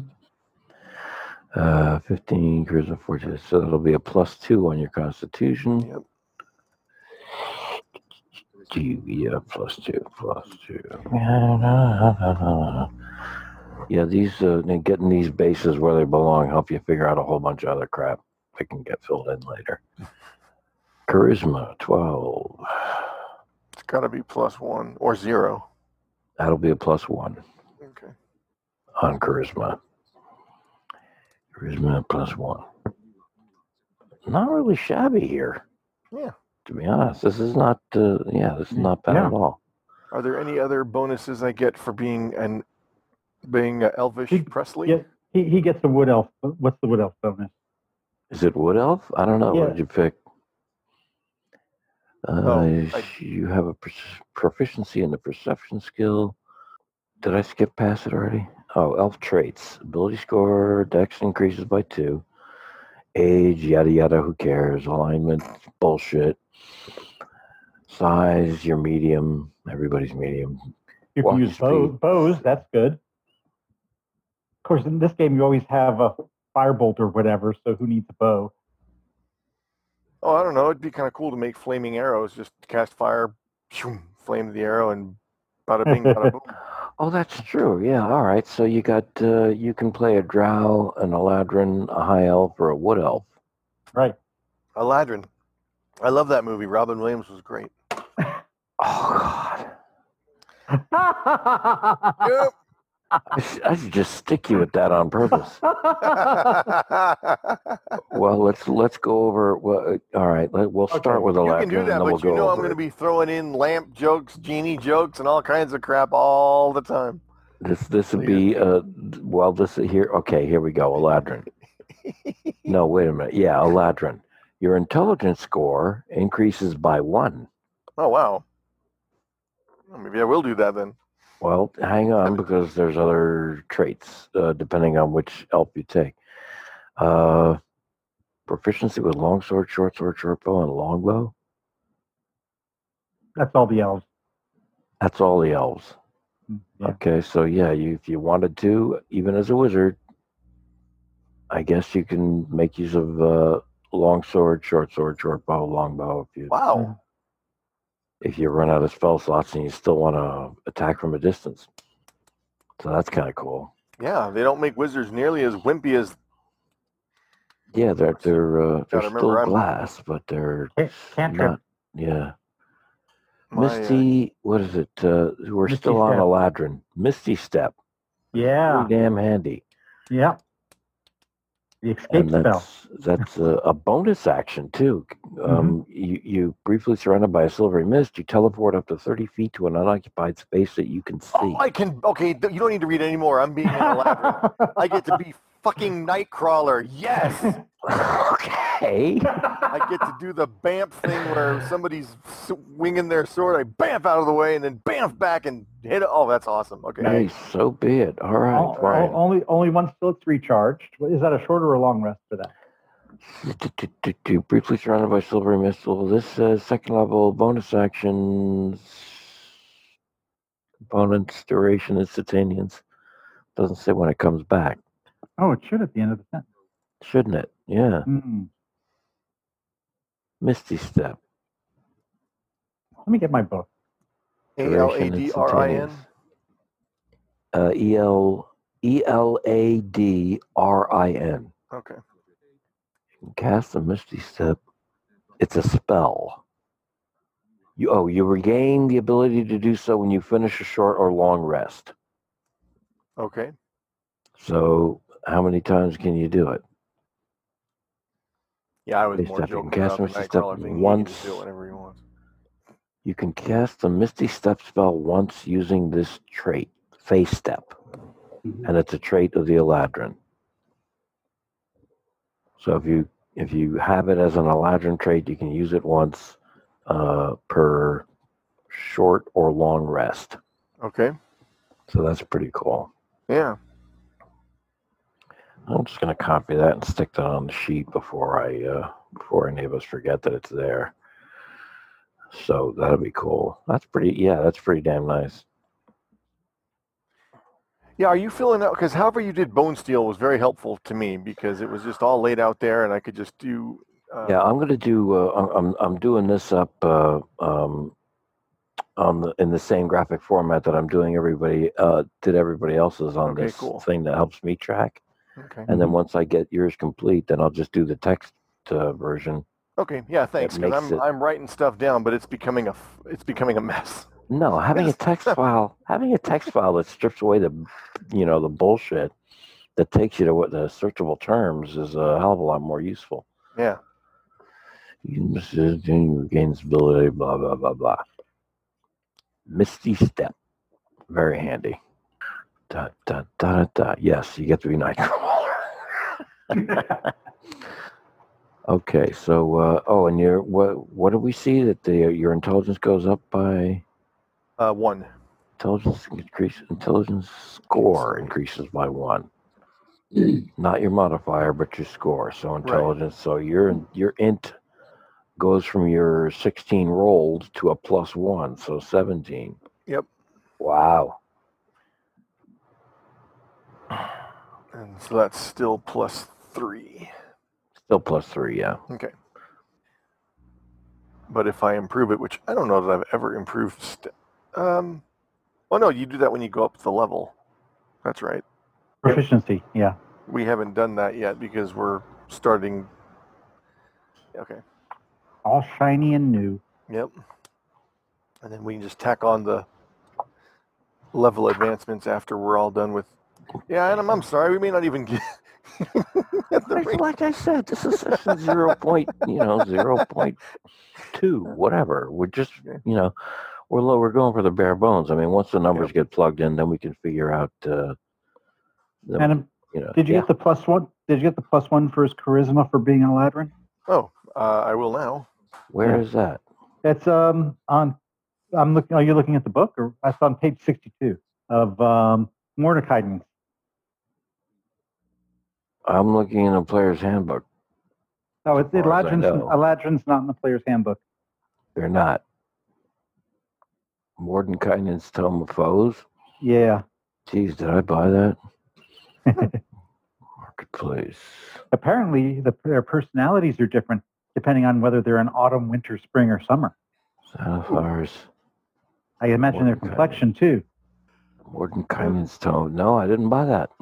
Uh, 15 Charisma 14. So that'll be a plus two on your Constitution. Yep. Two, yeah, plus two, plus two. Yeah, these uh, getting these bases where they belong help you figure out a whole bunch of other crap that can get filled in later. Charisma 12. It's got to be plus 1 or 0. That'll be a plus one Okay. on charisma. Charisma plus one. Not really shabby here. Yeah. To be honest, this is not. Uh, yeah, this is not bad Yeah. at all. Are there any other bonuses I get for being an being uh, elvish He- Presley? yeah. He, he gets the wood elf. What's the wood elf bonus? Is it wood elf? I don't know. Yeah. What did you pick? Uh, Oh, I- you have a per- proficiency in the perception skill. Did I skip past it already? Oh, elf traits. Ability score, dex increases by two. Age, yada yada, who cares? Alignment, bullshit. Size, you're medium. Everybody's medium. You Walking can use bow, speed. bows. That's good. Of course, in this game, you always have a firebolt or whatever. So who needs a bow? Oh, I don't know. It'd be kind of cool to make flaming arrows. Just cast fire, shoom, flame the arrow, and bada bing, bada boom. Oh, that's true. Yeah. All right. So you got uh, you can play a drow, an eladrin, a high elf, or a wood elf. Right. Aladrin. I love that movie. Robin Williams was great. Oh God. Yep. I should, I should just stick you with that on purpose. Well, let's let's go over. Well, uh, all right. Let, we'll Okay, start with you Eladrin, can do that, then we'll but you know I'm going to be throwing in lamp jokes, genie jokes, and all kinds of crap all the time. This this would be uh well this here okay here we go Eladrin. no wait a minute yeah Eladrin. Your intelligence score increases by one. Oh wow. Well, maybe I will do that then. Well, hang on because there's other traits uh, depending on which elf you take. Uh, proficiency with longsword, short sword, short bow, and longbow. That's all the elves. That's all the elves. Mm, Yeah. Okay, so yeah, you if you wanted to, even as a wizard, I guess you can make use of uh, long sword, short sword, short bow, long bow if you Wow. If you run out of spell slots and you still want to attack from a distance. So that's kind of cool. Yeah, they don't make wizards nearly as wimpy as Yeah, they're they're uh, they're still I'm- glass, but they're Can't, cantrip. not. Yeah, my. uh, Misty. What is it? Uh, we're Misty still on Step. Eladrin. Misty Step. Yeah. Pretty damn handy. Yeah. The escape and spell. that's that's a, a bonus action too. Mm-hmm. Um, you you briefly surrounded by a silvery mist. You teleport up to thirty feet to an unoccupied space that you can see. Oh, I can. Okay, th- you don't need to read anymore. I'm being an elaborate. I get to be fucking Nightcrawler. Yes. okay. I get to do the bamf thing where somebody's swinging their sword. I bamf out of the way and then bamf back and hit it. Oh, that's awesome. Okay. Hey, so be it. All right, O- o- only only once till it's recharged. Is that a short or a long rest for that? Briefly surrounded by silvery mist. Well, this says second level bonus actions. Components, duration, instantaneous. Doesn't say when it comes back, Oh, it should at the end of the sentence. shouldn't it? Yeah. Hmm. Misty Step. Let me get my book. A L A D R I N. Uh, E L E L A D R I N. Okay. Cast a Misty Step. It's a spell. You oh, you regain the ability to do so when you finish a short or long rest. Okay. So how many times can you do it? Yeah, I was Misty more Step, you joking can cast about the Misty Step Nightcrawler thing. He can once. do it whenever he. You can cast the Misty Step spell once using this trait, Fey Step, Mhm. and it's a trait of the Eladrin. So if you if you have it as an Eladrin trait, you can use it once uh, per short or long rest. Okay. So that's pretty cool. Yeah. I'm just gonna copy that and stick that on the sheet before I uh, before any of us forget that it's there. So that'll be cool. That's pretty. Yeah, that's pretty damn nice. Yeah, are you filling out? Because however you did Bone Steel was very helpful to me because it was just all laid out there, and I could just do. Uh, Yeah, I'm gonna do. Uh, I'm- I'm I'm doing this up uh, um, on the in the same graphic format that I'm doing everybody uh, did everybody else's on Okay, this cool. thing that helps me track. Okay. And then once I get yours complete, then I'll just do the text uh, version. Okay. Yeah. Thanks. Because I'm it- I'm writing stuff down, but it's becoming a it's becoming a mess. No, having a text file, having a text file that strips away the, you know, the bullshit that takes you to what the searchable terms is a hell of a lot more useful. Yeah. You regains ability, blah blah blah blah. Misty step, very handy. Da da da da. Yes, you get to be Nightcrawler. okay, so uh, oh, and your what? What do we see that the your intelligence goes up by? Uh, one. Intelligence increase. Intelligence score increases by one. Not your modifier, but your score. So intelligence. So your your int goes from your 16 rolled to a plus one, so 17. Yep. Wow. And so that's still plus three. Still plus three, yeah. Okay. But if I improve it, which I don't know that I've ever improved. St- um. Oh no, you do that when you go up the level. That's right. Proficiency, yeah. We haven't done that yet because we're starting. Okay. All shiny and new. Yep. And then we can just tack on the level advancements after we're all done with. Yeah, and I'm, I'm sorry, we may not even get. Like, like I said, this is session zero point, you know, zero point two, whatever. We're just, you know, we're low. We're going for the bare bones. I mean, once the numbers Yep. get plugged in, then we can figure out. Uh, the, And um, you know, did you yeah. get the plus one? Did you get the plus one for his charisma for being an Eladrin? oh, uh, I will now. Where yeah. is that? It's um on. I'm looking. Are you looking at the book, or that's on page sixty-two of um, Mordecai? I'm looking in the player's handbook. No, it's As far as I Eladrin's. know. Eladrin's not in the player's handbook. They're not. Mordenkainen's Tome of Foes. Yeah. Geez, did I buy that? Marketplace. Apparently, the, their personalities are different depending on whether they're in autumn, winter, spring, or summer. Sapphires. I imagine their complexion too. Mordenkainen's Tome. No, I didn't buy that.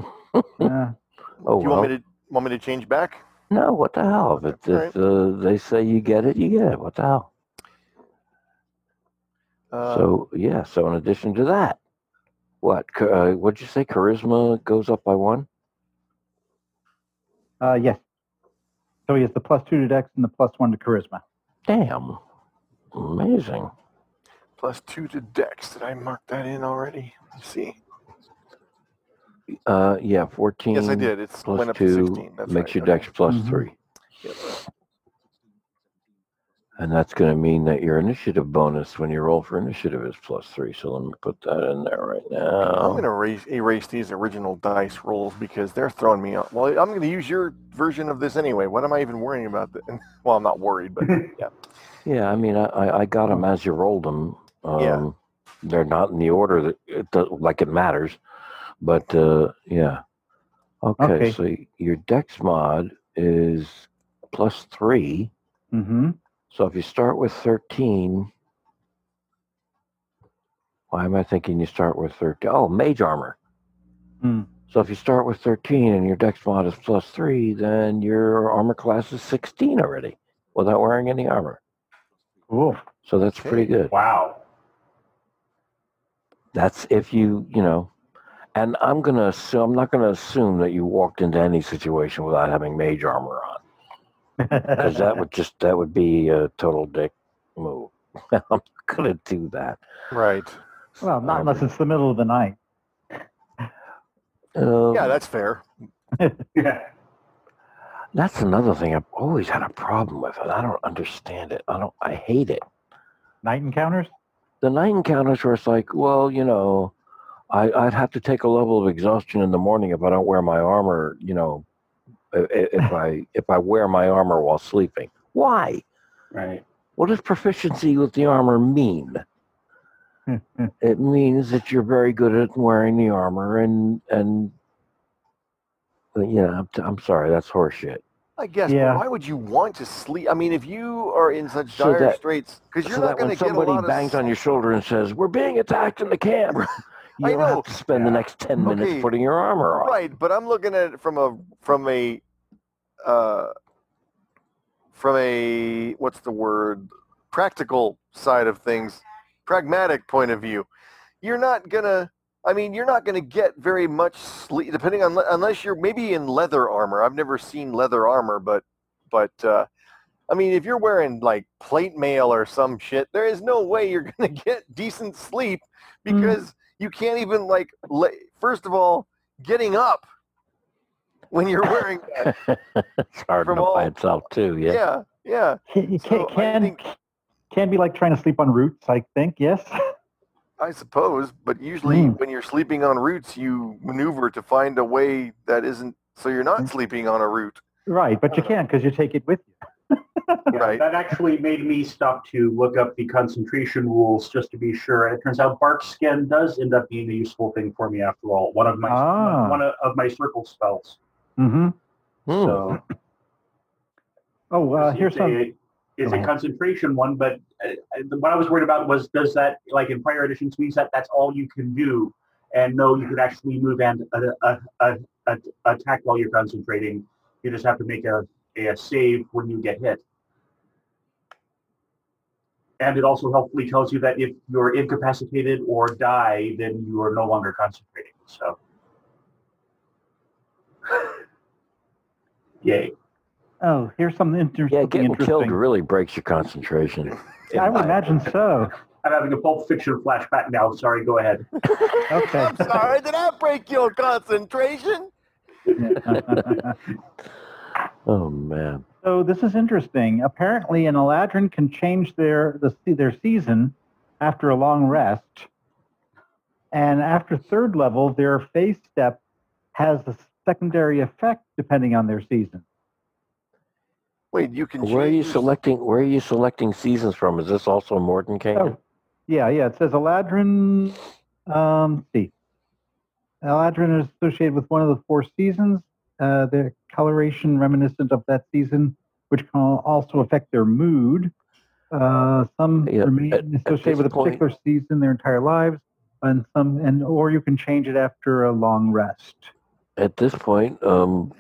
Uh, Oh, Do you well. want me to want me to change back? No, what the hell? If, it, That's if uh, they say you get it, you get it. What the hell? Uh, so, yeah, so in addition to that, what? Uh, what'd you say? Charisma goes up by one? uh, yes. So he has the plus two to Dex and the plus one to Charisma. Damn. Amazing. plus two to Dex. Did I mark that in already? Let's see. Uh, yeah, 14. Yes, I did. It's plus went up two to 16. That's makes right. your okay. dex plus Mhm. three. Yep. And that's going to mean that your initiative bonus when you roll for initiative is plus three. So let me put that in there right now. I'm going to erase, erase these original dice rolls because they're throwing me off. Well, I'm going to use your version of this anyway. What am I even worrying about? That? Well, I'm not worried, but yeah. Yeah, I mean, I, I I got them as you rolled them. Um, Yeah. They're not in the order that it does, like it matters, but uh, yeah. Okay, Okay. so your dex mod is plus three. Mm-hmm. So if you start with 13, why am I thinking you start with 13? Oh, mage armor. Hmm. So if you start with 13 and your dex mod is plus 3, then your armor class is 16 already without wearing any armor. Cool. So that's pretty good. Wow. That's if you, you know, and I'm going to assume, I'm not going to assume that you walked into any situation without having mage armor on because that would just, that would be a total dick move. I'm not going to do that. Right. well, not unless it's the middle of the night. Um, Yeah, that's fair. Yeah. That's another thing I've always had a problem with, and I don't understand it. I don't. I hate it. Night encounters? The night encounters where it's like, well, you know, I, I'd have to take a level of exhaustion in the morning if I don't wear my armor. You know, i- i- if I if I wear my armor while sleeping. Why? Right. What does proficiency with the armor mean? It means that you're very good at wearing the armor, and and uh, you know, I'm, I'm sorry, that's horseshit. I guess. Yeah. But why would you want to sleep? I mean, if you are in such So dire that- straits, because you're so not going when to get a somebody lot of bangs on your shoulder and says, "We're being attacked in the camp," you I don't know. have to spend the next ten minutes Okay. putting your armor on. Right, but I'm looking at it from a from a uh, from a what's the word practical side of things, pragmatic point of view. You're not gonna. I mean, you're not gonna get very much sleep, depending on unless you're maybe in leather armor. I've never seen leather armor, but but uh, I mean, if you're wearing like plate mail or some shit, there is no way you're gonna get decent sleep because you can't even like. La- First of all, getting up when you're wearing that. it's hard From enough by itself too. Yeah. yeah, yeah. Can, So I can, think- can be like trying to sleep on roots, I think, yes? I suppose, but usually Hmm. when you're sleeping on roots, you maneuver to find a way that isn't so you're not Hmm. sleeping on a root. right, but you can because you take it with you. Yeah, Right. That actually made me stop to look up the concentration rules just to be sure. And it turns out bark skin does end up being a useful thing for me after all. One of my Ah. one of, of my circle spells. Mm-hmm. Hmm. So Oh, uh, here's a- some. It's a concentration one, but uh, uh, what I was worried about was does that, like in prior editions, means that that's all you can do, and no, you could actually move and uh, uh, uh, uh, attack while you're concentrating. You just have to make a, a save when you get hit. And it also helpfully tells you that if you're incapacitated or die, then you are no longer concentrating. So, yay. Oh, here's something interesting. Yeah, getting interesting. killed really breaks your concentration. in I would imagine so. I'm having a Pulp Fiction flashback now. Sorry, go ahead. Okay. I'm sorry, did I break your concentration? Oh man. so this is interesting. Apparently, an Eladrin can change their the their season after a long rest, and after third level, their fey step has a secondary effect depending on their season. Wait, you can Where are you selecting? Where are you selecting seasons from? Is this also Mordenkainen? Oh, yeah, yeah. It says Eladrin. Um, let's see. Eladrin is associated with one of the four seasons. Uh, their coloration reminiscent of that season, which can also affect their mood. Uh, some Yeah, remain at- at associated with a point- particular season their entire lives, and some, and or you can change it after a long rest. At this point, um,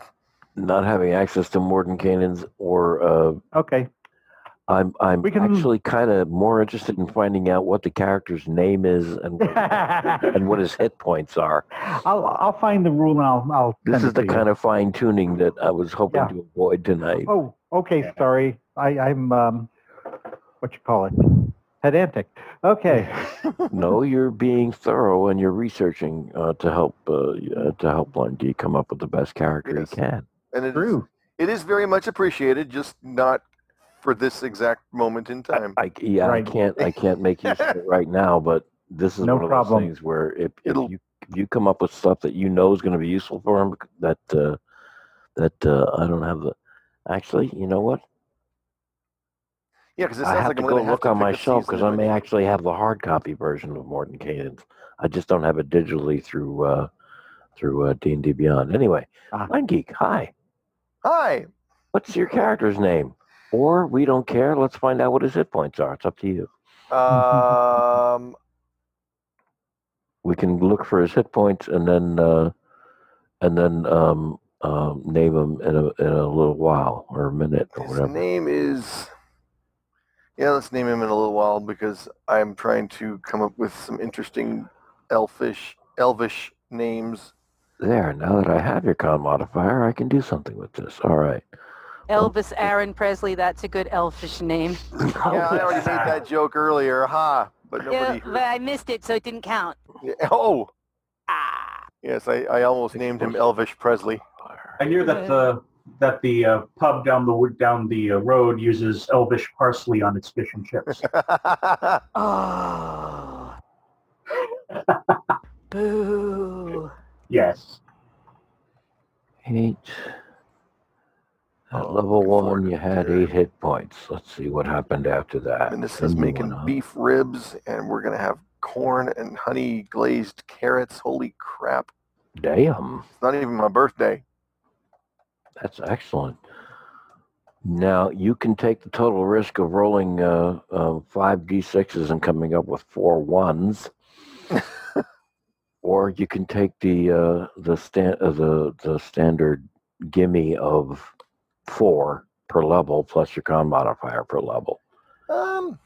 not having access to Mordenkainen's or uh, Okay. I'm I'm can- actually kind of more interested in finding out what the character's name is and what, and what his hit points are. I'll I'll find the rule and I'll I'll. This is the to you. kind of fine tuning that I was hoping Yeah. to avoid tonight. Oh, okay. Yeah. Sorry, I, I'm um, what you call it, pedantic. Okay. no, you're being thorough and you're researching uh, to help uh, uh, to help Blind Geek come up with the best character Yes. he can. And it is, True. it is very much appreciated, just not for this exact moment in time. I, yeah, Right. I can't I can't make use of it right now, but this is No one of problem. those things where if, if you if you come up with stuff that you know is going to be useful for him, that uh, that uh, I don't have the. Actually, you know what? yeah, because I have like to I'm go look to on pick my shelf because I may actually have the hard copy version of Mordenkainen's. I just don't have it digitally through uh, through uh, D and D Beyond. Anyway, Ah. Blind Geek, hi. Hi, What's your character's name? Or we don't care. Let's find out what his hit points are. It's up to you. Um, We can look for his hit points and then uh, and then um, um, name him in a in a little while or a minute or his whatever. name is. Yeah, let's name him in a little while because I'm trying to come up with some interesting elfish, elvish names. There. Now that I have your con modifier, I can do something with this. All right. Elvis Aaron Presley, that's a good elfish name. Yeah, I already made that joke earlier. Ha! But nobody. Yeah, but I missed it, so it didn't count. it. Oh, Ah. yes, I, I almost named him Elvish Presley. I hear that the that the uh, pub down the down the uh, road uses Elvish parsley on its fish and chips. Oh. Boo. yes. Eight. At Oh, level one, you had eight hit points. Let's see what happened after that. and this is making beef ribs, and we're gonna have corn and honey glazed carrots. Holy crap! Damn, It's not even my birthday. that's excellent. Now you can take the total risk of rolling uh, uh, five d6s and coming up with four ones, or you can take the uh, the stand uh, the the standard gimme of four per level plus your con modifier per level. Um,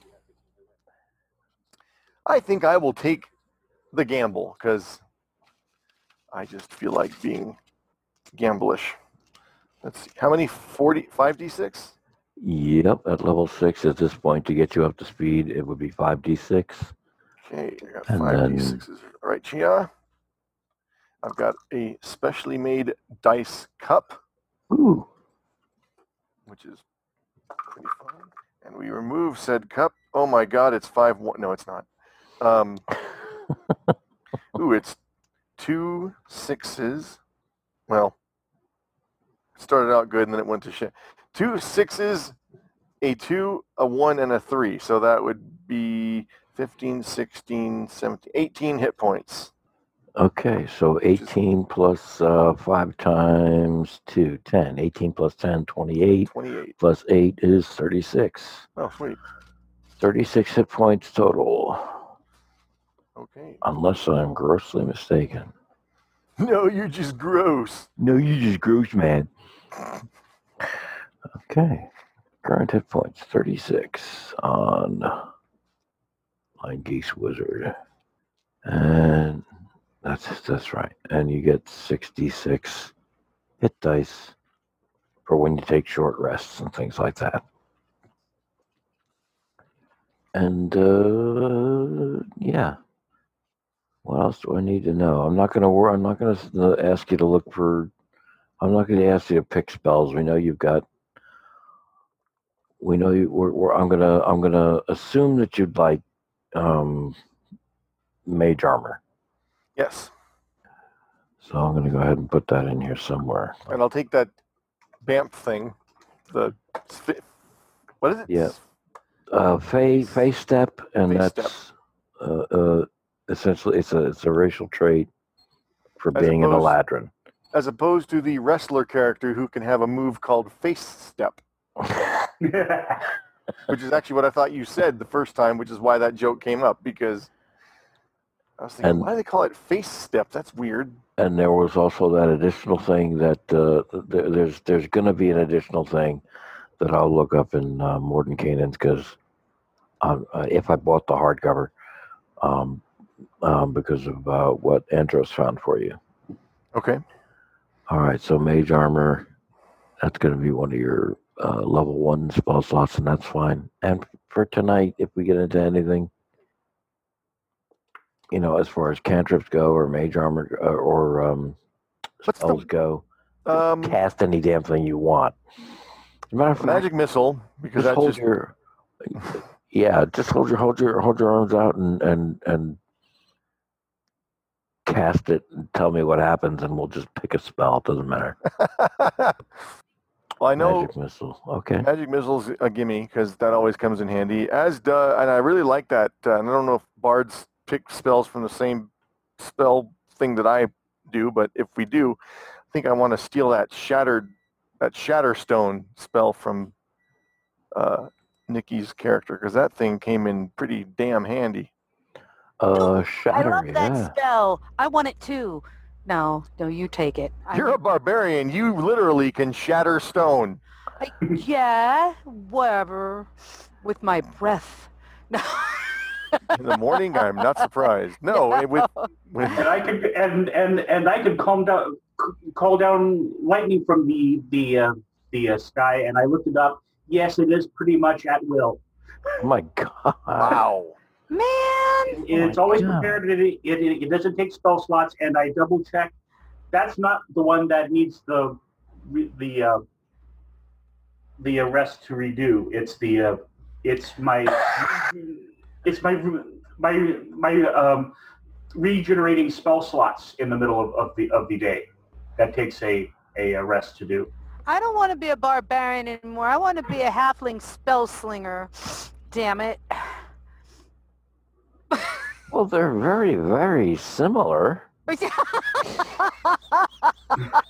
I think I will take the gamble because I just feel like being gamblish. Let's see. How many? 40, 5d6? Yep, at level six at this point to get you up to speed, it would be five d six. Okay, I got And five then- d6s. All right, Chia. I've got a specially made dice cup, Ooh, which is pretty fun. And we remove said cup. Oh my God, it's five one. No, it's not. Um, ooh, it's two sixes. Well, started out good and then it went to shit. Two sixes, a two, a one, and a three. So that would be 15, 16, 17, 18 hit points. Okay, so is- 18 plus uh, 5 times 2, 10. 18 plus 10, 28. 28. Plus 8 is 36. Oh, sweet. 36 hit points total, Okay. unless I'm grossly mistaken. No, you're just gross. No, you're just gross, man. Okay, current hit points 36 on Blind Geek's Wizard. And that's that's right. And you get 66 hit dice for when you take short rests and things like that. And uh, yeah. What else do I need to know? I'm not gonna I'm not gonna uh, ask you to look for. I'm not gonna ask you to pick spells. We know you've got. We know you. We're, we're, I'm gonna. I'm gonna assume that you'd like, um, mage armor. Yes. So I'm gonna go ahead and put that in here somewhere. And I'll take that BAMP thing. The what is it? Yeah. Uh, Fey Fey step, and Fey step. that's uh, uh, essentially it's a it's a racial trait for As being an opposed- Eladrin. As opposed to the wrestler character who can have a move called face step, which is actually what I thought you said the first time, which is why that joke came up because I was thinking, And- why do they call it face step? That's weird. and there was also that additional thing that uh, there, there's there's going to be an additional thing that I'll look up in uh, Mordenkainen's because uh, if I bought the hardcover, um, um, because of uh, what Andros found for you. Okay. All right, so mage armor, that's going to be one of your uh, level one spell slots, and that's fine. And for tonight, if we get into anything, you know, as far as cantrips go, or mage armor, uh, or um, What's the- go, Um, cast any damn thing you want. Matter of fact, magic missile because just hold just your, yeah, just hold your hold your hold your arms out and and and cast it and tell me what happens, and we'll just pick a spell. It doesn't matter. well, I know Magic missile. Okay. Magic missile's a gimme because that always comes in handy. As does, and I really like that. Uh, and I don't know if bards pick spells from the same spell thing that I do, but if we do, I think I want to steal that shattered, that shatter stone spell from uh, Nikki's character because that thing came in pretty damn handy. Uh, shatter. I shatter. love that yeah. spell. I want it too. No, no, you take it. I You're a barbarian. You literally can shatter stone. I- yeah, whatever. With my breath. No. In the morning, I'm not surprised. No, it- with with and I could and and and I could calm down, call down lightning from the the uh, the uh, sky, and I looked it up. Yes, it is pretty much at will. Oh my God. wow. Man. It's my always God. prepared. It, it, it, it doesn't take spell slots, and I double check. That's not the one that needs the the uh, the arrest to redo. It's the uh, it's my it's my my my um, regenerating spell slots in the middle of, of the of the day. That takes a a arrest to do. I don't want to be a barbarian anymore. I want to be a halfling spell slinger. Damn it. Well, they're very, very similar.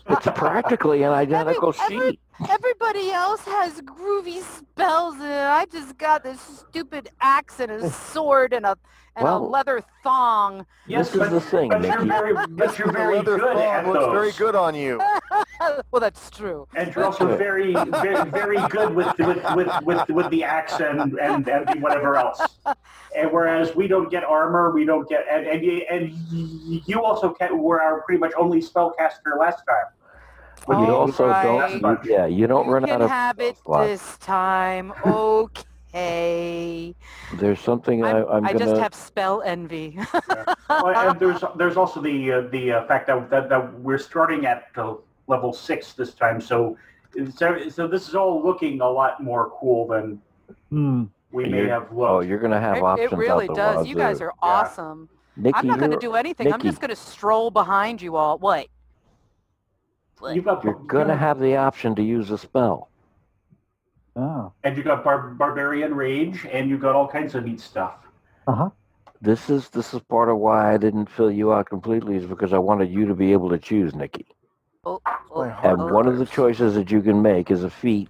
It's practically an identical every- sheet. Everybody else has groovy spells, and I just got this stupid axe and a sword and a and a leather thong. this is the thing, but you're very, but you're very leather good thong at looks those. very good on you. well, that's true. And you're also very, very, very good with with, with, with, with the axe and, and, and whatever else. And whereas we don't get armor, we don't get and and, you- and you also can, were our pretty much only spellcaster last time. But you All also right. don't. You, yeah, you don't you run can out of. have it slots. this time. Okay. There's something I, I'm, I'm I gonna. just have spell envy. Well, and there's there's also the uh, the uh, fact that, that that we're starting at uh, level six this time, so so so this is all looking a lot more cool than Hmm. we may you're- have Oh, you're gonna have options. it options really out the does. You guys wazoo. are awesome. Nikki, I'm not going to you're, do anything. I'm Nikki. just going to stroll behind you all. What? What? You've got you're gonna have the option to use a spell. Oh. and you got bar- barbarian rage, and you got all kinds of neat stuff. Uh huh. This is this is part of why I didn't fill you out completely is because I wanted you to be able to choose, Nikki. Oh, oh, And one of the choices that you can make is a feat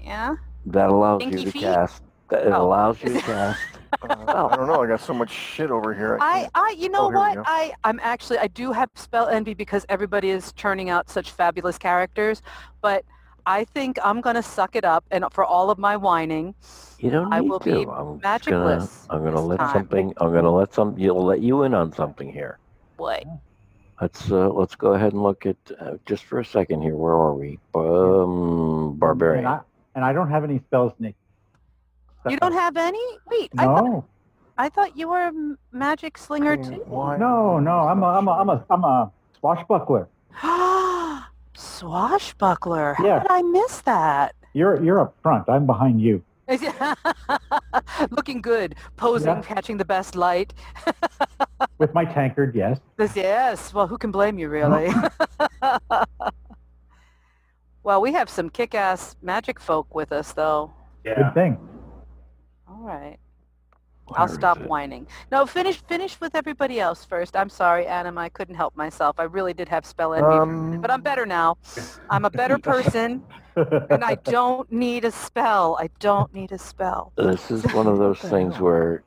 Yeah. that allows Stinky you to feet? cast. That it Oh. allows you to cast. Uh, I don't know. I got so much shit over here. I, can't- I, you know Oh, what? I, I'm actually, I do have spell envy because everybody is churning out such fabulous characters, but I think I'm gonna suck it up, and for all of my whining, You don't I need will to. be I'm just gonna. I'm gonna this let time. something. I'm gonna let some. You'll let you in on something here. what? Let's uh, let's go ahead and look at uh, just for a second here. Where are we? Um, barbarian. And I, and I don't have any spells, Nick. You don't have any? Wait, I thought, No. I thought you were a magic slinger too. Why? No, no. I'm a, I'm a, I'm a, I'm a swashbuckler. Swashbuckler. How Yeah. did I miss that? You're, you're up front. I'm behind you. Looking good, posing, Yeah. catching the best light. With my tankard, yes. Yes. Well, who can blame you, really? well, we have some kick-ass magic folk with us, though. Yeah. Good thing. All right. Where I'll stop whining. No, finish finish with everybody else first. I'm sorry, Adam. I couldn't help myself. I really did have spell envy, Um, but I'm better now. I'm a better person, and I don't need a spell. I don't need a spell. This is one of those things where,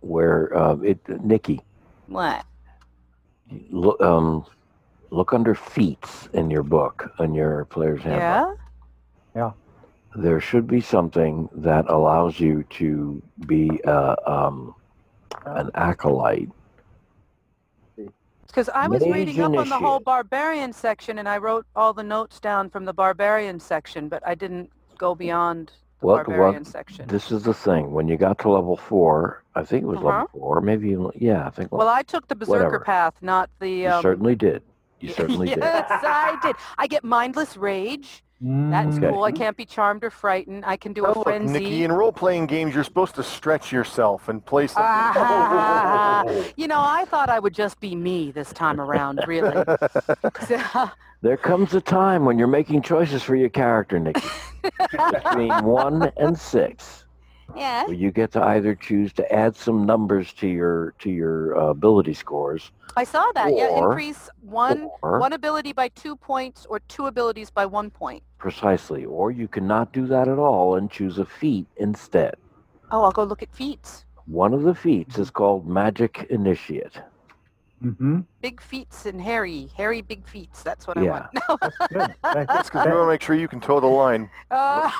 where uh, it, Nikki, What? look, um, look under feats in your book on your player's handbook. Yeah. Yeah. There should be something that allows you to be uh, um, an acolyte. Because I was Mage reading up on the whole barbarian section, and I wrote all the notes down from the barbarian section, but I didn't go beyond the What- what- barbarian section. This is the thing. When you got to level four, I think it was Uh-huh. level four, maybe even, yeah, I think Well, I took the berserker Whatever. path, not the. you Um, certainly did. You certainly did. yes, I did. I get mindless rage. That's Mm, Okay. cool. I can't be charmed or frightened. I can do Now a look, frenzy. Nikki, in role-playing games, you're supposed to stretch yourself and play something. Ah, you know, I thought I would just be me this time around, really. There comes a time when you're making choices for your character, Nikki, between one and six. Yeah. where you get to either choose to add some numbers to your to your uh, ability scores, I saw that. yeah, Or- increase one or one ability by two points or two abilities by one point. Precisely, or you cannot do that at all and choose a feat instead. Oh, I'll go look at feats. One of the feats is called Magic Initiate. Mm-hmm. Big feats and hairy, hairy big feats. That's what Yeah. I want. That's good. That- That's because we want to make sure you can toe the line. Oh.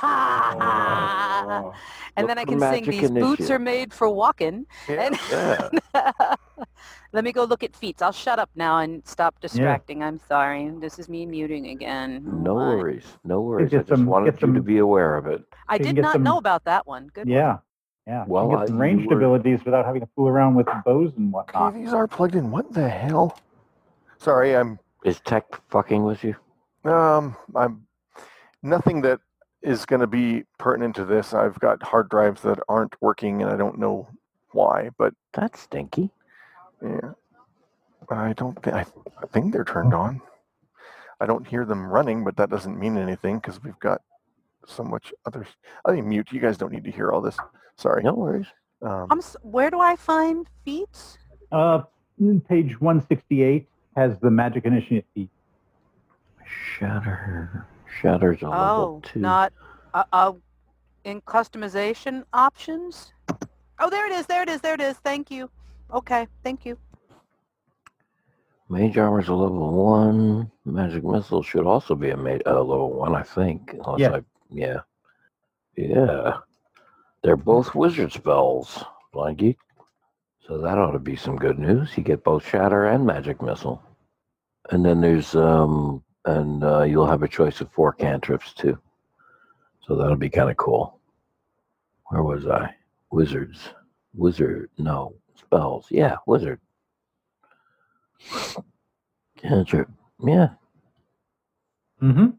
and Look then I can sing magic these boots are made for walking. Yeah. And Yeah. let me go look at feats. I'll shut up now and stop distracting. I'm sorry. This is me muting again. No Hold worries. No worries. I just some- wanted get you to be aware of it. I did not some- know about that one. Good. one. Yeah. Yeah. Well, you I- get some you ranged were- abilities without having to fool around with bows and Okay, whatnot. these are plugged in. What the hell? Sorry, I'm Is tech fucking with you? um I'm nothing that is going to be pertinent to this. I've got hard drives that aren't working, and I don't know why. But That's stinky. Yeah, I don't. Th- I, I think they're turned on. I don't hear them running, but that doesn't mean anything because we've got so much others. I think mute. You guys don't need to hear all this. Sorry. No worries. Um, I'm, s- where do I find feats? Uh, page 168 has the magic initiate feat. Shatter. Shatter's a level Oh, two. not uh, uh, in customization options. Oh, there it is. There it is. There it is. Thank you. Okay. Thank you. Mage armor's a level one. Magic missile should also be a ma- uh, level one, I think. Unless Yeah. I, yeah. Yeah. They're both wizard spells, Blind Geek. So that ought to be some good news. You get both shatter and magic missile. And then there's um and uh, you'll have a choice of four cantrips too. So that'll be kind of cool. Where was I? Wizards. Wizard. No. Spells. Yeah, wizard. Cantrip. Yeah. Mm-hmm.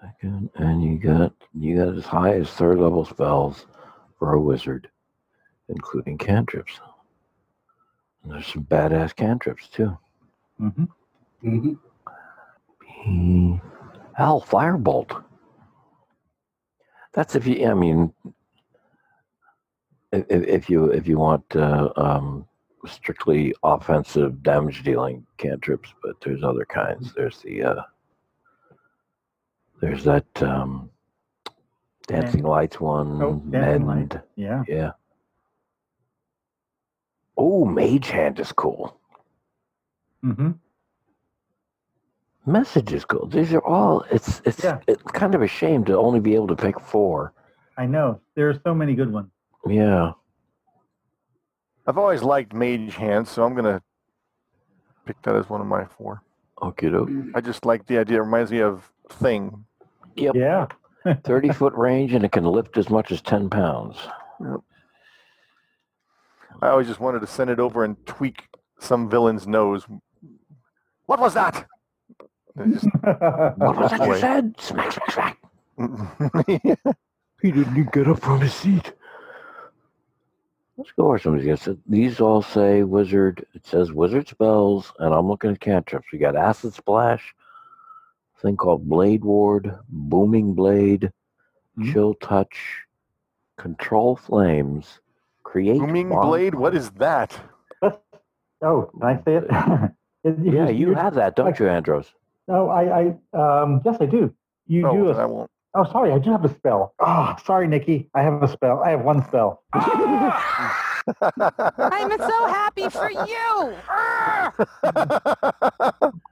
Second, and you got you got as high as third level spells for a wizard, including cantrips. And there's some badass cantrips too. Mm-hmm. Mm-hmm. P- Hell, firebolt. That's if you. I mean, if, if you if you want uh, um, strictly offensive damage dealing cantrips, but there's other kinds. There's the uh, there's that um, dancing lights one. Oh, Dancing Light. Yeah. Yeah. Oh, mage hand is cool. Mm-hmm. Message is cool. These are all. It's it's Yeah. it's kind of a shame to only be able to pick four. I know. There are so many good ones. Yeah. I've always liked mage hands, so I'm gonna pick that as one of my four. Okay, doke. I just like the idea. It reminds me of Thing. Yep. Yeah. 30 foot range and it can lift as much as 10 pounds. I always just wanted to send it over and tweak some villain's nose. What was that? Just- What was that you said? Smack, smack, smack. He didn't get up from his seat. Let's go where somebody's gets it. These all say wizard. It says wizard spells, and I'm looking at cantrips. We got acid splash, thing called blade ward, booming blade, Mhm. chill touch, control flames, create Booming bomb- blade. What is that? oh, can I say it? It- Yeah, you you- have that, don't you, Andros? No, I, I, um, yes, I do. You Oh, do then I a. won't. Oh, sorry, I do have a spell. Oh, sorry, Nikki. I have a spell. I have one spell. I'm so happy for you.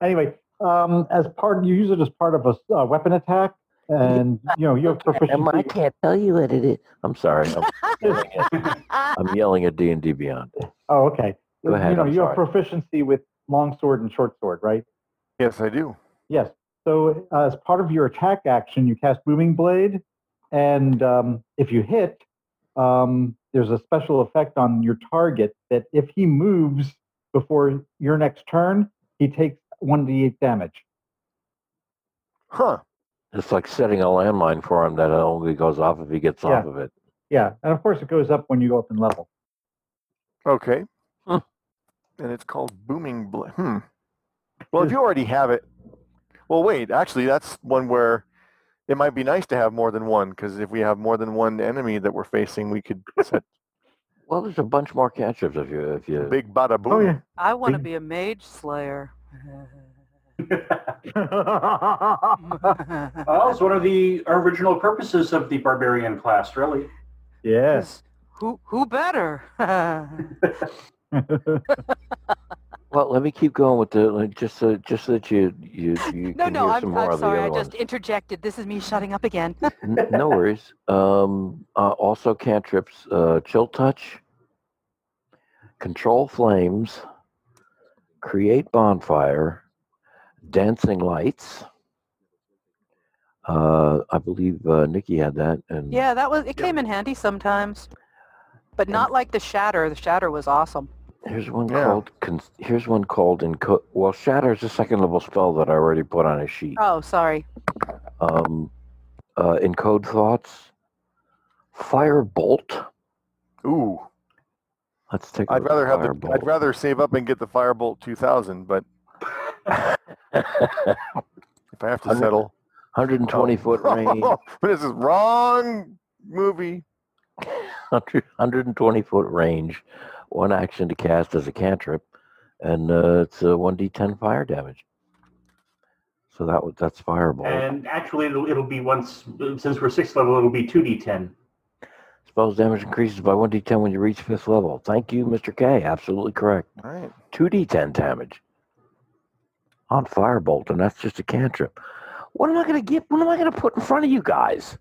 Anyway, um, as part, you use it as part of a uh, weapon attack, and you know you have proficiency. Emma, I can't tell you what it is. I'm sorry. I'm yelling at, I'm yelling at D&D Beyond. Oh, okay. Go ahead, You know I'm you have proficiency with long sword and short sword, right? yes, I do. Yes. So uh, as part of your attack action, you cast Booming Blade, and um, if you hit, um, there's a special effect on your target that if he moves before your next turn, he takes 1d8 damage. Huh. It's like setting a landmine for him that only goes off if he gets off of it. Yeah, and of course it goes up when you go up in level. Okay. Huh. And it's called booming blade. Hmm. Well, if you already have it, well, wait. Actually, that's one where it might be nice to have more than one because if we have more than one enemy that we're facing, we could set Well, there's a bunch more cantrips if you if you. big bada boom. Oh yeah. I want to be a mage slayer. Well, it's one of the original purposes of the barbarian class, really. yes. who who better? Well, let me keep going with the like, just so just so that you you you no, can no, hear I'm, some more I'm of the sorry. other I ones. just interjected. This is me shutting up again. N- no worries. Um, uh, also cantrips, uh, chill touch, control flames, create bonfire, dancing lights. Uh, I believe uh, Nikki had that, and yeah, that was. It came in handy sometimes, but not like the shatter. The shatter was awesome. Here's one Yeah. called. Con- here's one called in. Co- well, shatter is a second level spell that I already put on a sheet. Oh, sorry. Um, uh, encode thoughts, fire bolt. Ooh, Let's take. a I'd rather have the. Firebolt. I'd rather save up and get the Firebolt 2000, but if I have to Hundred- settle, 120 foot range. this is wrong movie. 100, 120 foot range, one action to cast as a cantrip, and uh, it's a 1d10 fire damage. So that was that's fireball. And actually, it'll, it'll be once, since we're sixth level, it'll be 2d10. Spells damage increases by 1d10 when you reach fifth level. Thank you, Mr. K. Absolutely correct. All right. 2d10 damage on firebolt, and that's just a cantrip. What am I going to get? What am I going to put in front of you guys?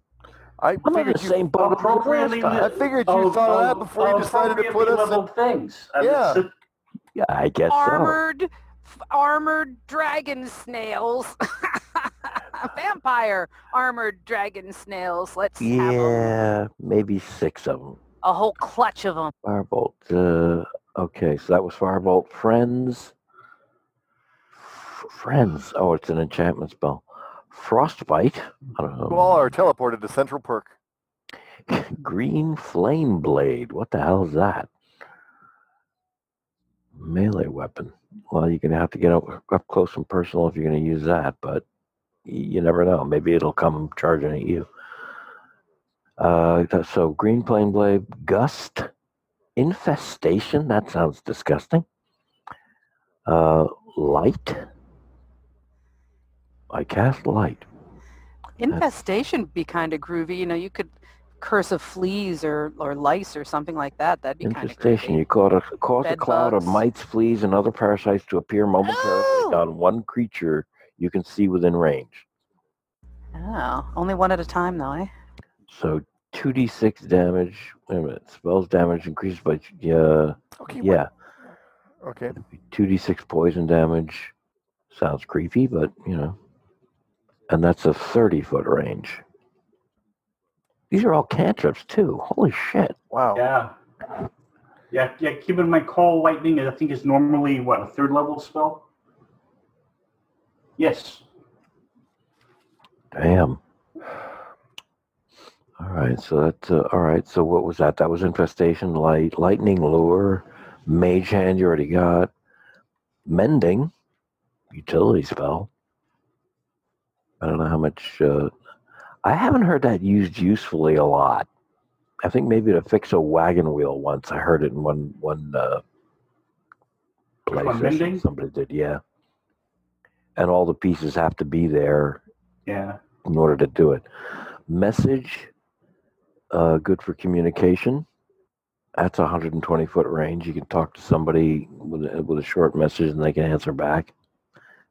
I I'm in the figured you. same boat as last Appropriately. I figured you thought of that before you decided to put us. In, things. I Yeah. so- Yeah, I guess so. armored, f- armored dragon snails. Vampire armored dragon snails. Let's have 'em. Yeah, maybe six of them. a whole clutch of them. Firebolt. Uh, okay, so that was Firebolt. Friends. F- Friends. Oh, it's an enchantment spell. Frostbite. I don't who all know. are teleported to Central Perk. Green Flame Blade. What the hell is that? Melee weapon. Well, you're going to have to get up, up close and personal if you're going to use that, but you never know. Maybe it'll come charging at you. Uh, so Green Flame Blade, Gust, Infestation. That sounds disgusting. Uh, light. I cast light. Infestation would be kind of groovy. You know, you could curse of fleas or, or lice or something like that. That'd be kind of Infestation. You caught a, cause a Bed cloud of mites, fleas, and other parasites to appear momentarily Oh! on one creature you can see within range. Oh, only one at a time though, eh? So 2d6 damage. Wait a minute. Spells damage increased by yeah Okay. what- yeah. Okay. 2d6 poison damage. Sounds creepy, but you know. And that's a 30 foot range. These are all cantrips too. Holy shit. Wow. yeah. Yeah, yeah. Keep in mind, Call Lightning, I think, is normally, what, a third level spell? Yes. Damn. All right, so that's uh, all right. So what was that? That was infestation, light, lightning lure, mage hand. You already got mending, utility spell. I don't know how much. Uh, I haven't heard that used usefully a lot. I think maybe to fix a wagon wheel once. I heard it in one one uh, place. one, or some- mending? Somebody did, yeah. And all the pieces have to be there Yeah. in order to do it. Message, uh, good for communication. That's a 120 foot range. You can talk to somebody with with a short message and they can answer back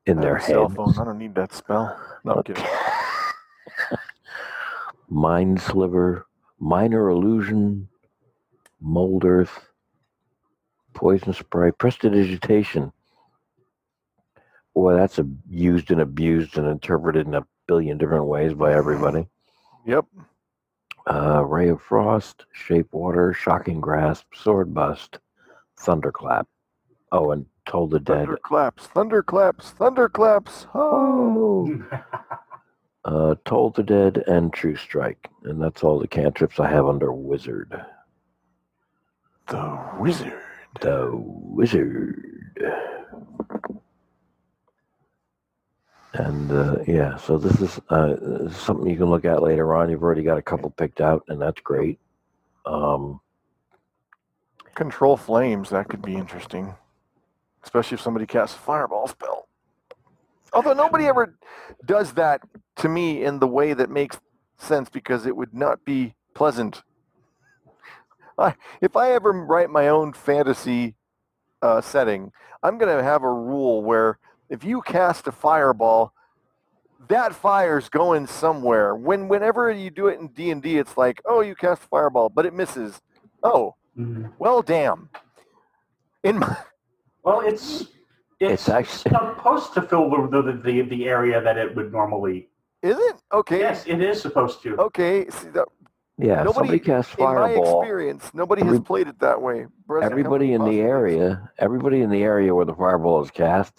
in I their a cell head. phone. I don't need that spell. No, I'm kidding. Mind sliver, minor illusion, mold earth, poison spray, prestidigitation. Boy, that's a, used and abused and interpreted in a billion different ways by everybody. Yep. uh, Ray of Frost, Shape Water, Shocking Grasp, Sword Burst, Thunderclap. Oh, and Toll the Dead. Thunderclaps. Thunderclaps. Thunderclaps. Oh. Uh, Toll the Dead and True Strike. And that's all the cantrips I have under Wizard. The wizard. The Wizard. And uh, yeah, so this is uh, something you can look at later on. You've already got a couple picked out, and that's great. Um, Control flames. That could be interesting, especially if somebody casts a fireball spell. Although nobody ever does that to me in the way that makes sense because it would not be pleasant. I, if I ever write my own fantasy uh, setting, I'm going to have a rule where if you cast a fireball, that fire's going somewhere. When whenever you do it in D and D, it's like, oh, you cast a fireball, but it misses. Oh, Mhm. well, damn. In my, Well, it's It's it's, actually- supposed to fill the, the the the area that it would normally. is it okay? Yes, it is supposed to. Okay. See, that, yeah, Nobody- somebody casts in my experience, nobody has Every- played it that way. Brett, Everybody in the area, everybody in the area where the fireball is cast,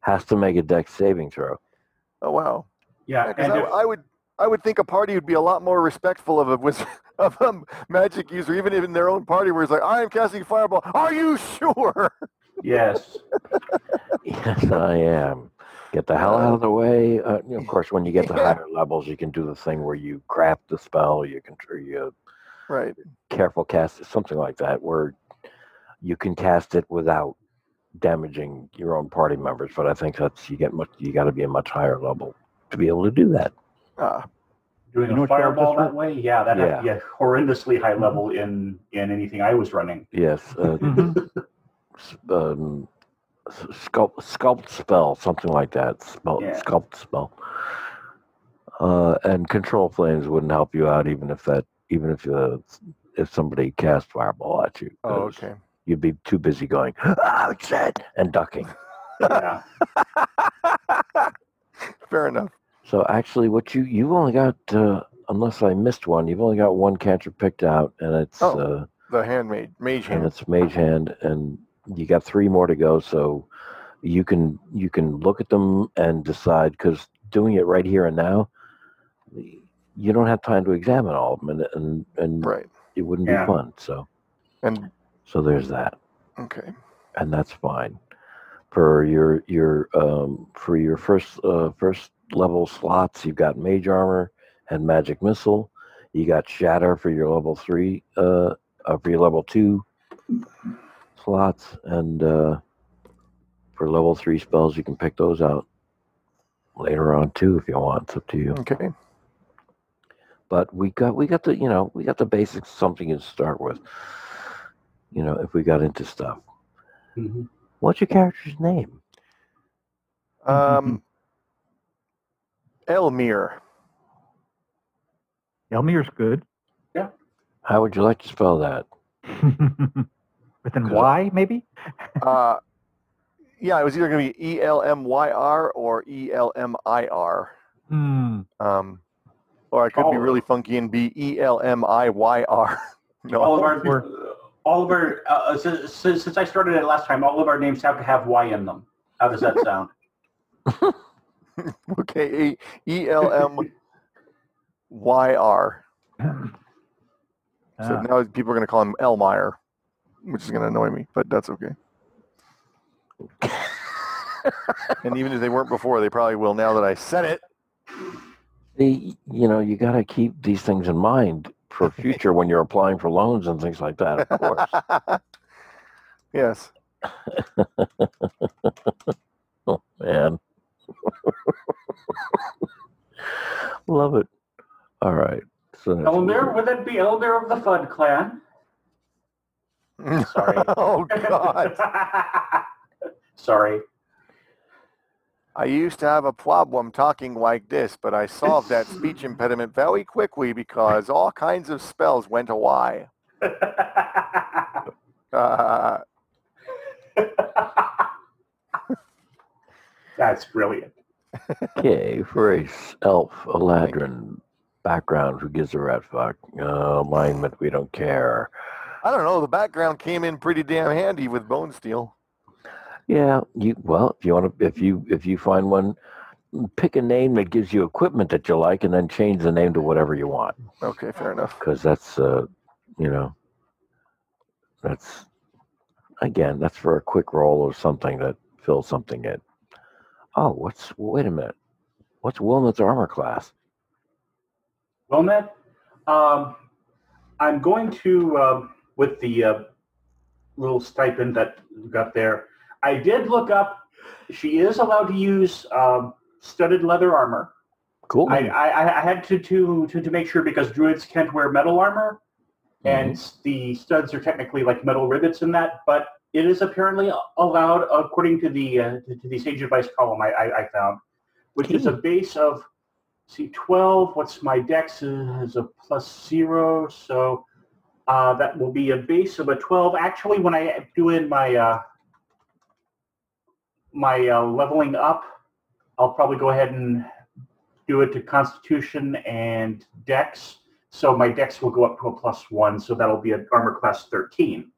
has to make a dex saving throw. Oh wow. Yeah, Yeah, 'cause and I, if- I would I would think a party would be a lot more respectful of a wiz- of a magic user, even in their own party, where it's like, I am casting fireball. Are you sure? yes, Yes, I am. Get the hell out of the way. Uh, of course, when you get to higher levels, you can do the thing where you craft the spell. You can or you Right. careful cast something like that, where you can cast it without damaging your own party members. But I think that's you get much. You got to be a much higher level to be able to do that. Ah, doing You know a fireball that read? way, yeah, that Yeah. would be horrendously high level in in anything I was running. Yes. Uh, Mhm. s- um, sculpt sculpt spell, something like that. Spell Yeah. sculpt spell. Uh, and control flames wouldn't help you out even if that even if uh, if somebody cast fireball at you. oh, okay. You'd be too busy going outside and ducking. Yeah, Fair enough. So actually, what you you've only got uh, unless I missed one, you've only got one cantrip picked out, and it's Oh. uh, The handmaid, mage and hand. it's mage hand and you got three more to go so you can you can look at them and decide because doing it right here and now you don't have time to examine all of them and and, and Right. it wouldn't Yeah. be fun so And so there's that okay. and that's fine for your your um for your first uh first level slots you've got mage armor and magic missile you got shatter for your level three uh, uh for your level two slots and uh for level three spells you can pick those out later on too if you want it's up to you Okay. but we got we got the you know we got the basics something to start with you know if we got into stuff Mhm. what's your character's name Um, Elmyr. Elmyr's good. Yeah. How would you like to spell that? With an Good. Y, maybe? Uh, yeah, it was either going to be E L M Y R or E L M I R. Hmm. Um, or I could be really funky and be E L M I Y R. No. all of our Or- all of our uh, since, since since I started it last time, all of our names have to have Y in them. How does that sound? Okay, E L M Y R. So Ah. now people are going to call him Elmire, which is going to annoy me, but that's okay. and even if they weren't before, they probably will now that I said it. The, you know, you got to keep these things in mind for future when you're applying for loans and things like that, of course. yes. oh, man. Love it. All right. So that's what we Elmer, do. would that be elder of the Fudd clan? Sorry. oh God. Sorry. I used to have a problem talking like this, but I solved that speech impediment very quickly because all kinds of spells went awry. Uh, That's brilliant. Okay, for a elf, Eladrin, background, who gives a rat fuck, uh, alignment, we don't care. I don't know. The background came in pretty damn handy with Bone Steel. Yeah, you well, if you want to, if you if you find one, pick a name that gives you equipment that you like, and then change the name to whatever you want, Okay, fair enough. because that's uh, you know, that's again, that's for a quick roll or something that fills something in. Oh, what's wait a minute. What's Wylmet's armor class? Wylmet, um, I'm going to um, with the uh, little stipend that got there. I did look up. She is allowed to use um, studded leather armor. Cool. I, I, I had to, to to to make sure because druids can't wear metal armor, and the studs are technically like metal rivets in that. But it is apparently allowed according to the uh, to, the sage advice column I, I, I found, which is a base of see 12. What's my dex is a plus zero, so uh, that will be a base of a 12. Actually, when I do in my uh, my uh, leveling up, I'll probably go ahead and do it to Constitution and Dex. So my Dex will go up to a plus one, so that'll be an armor class 13.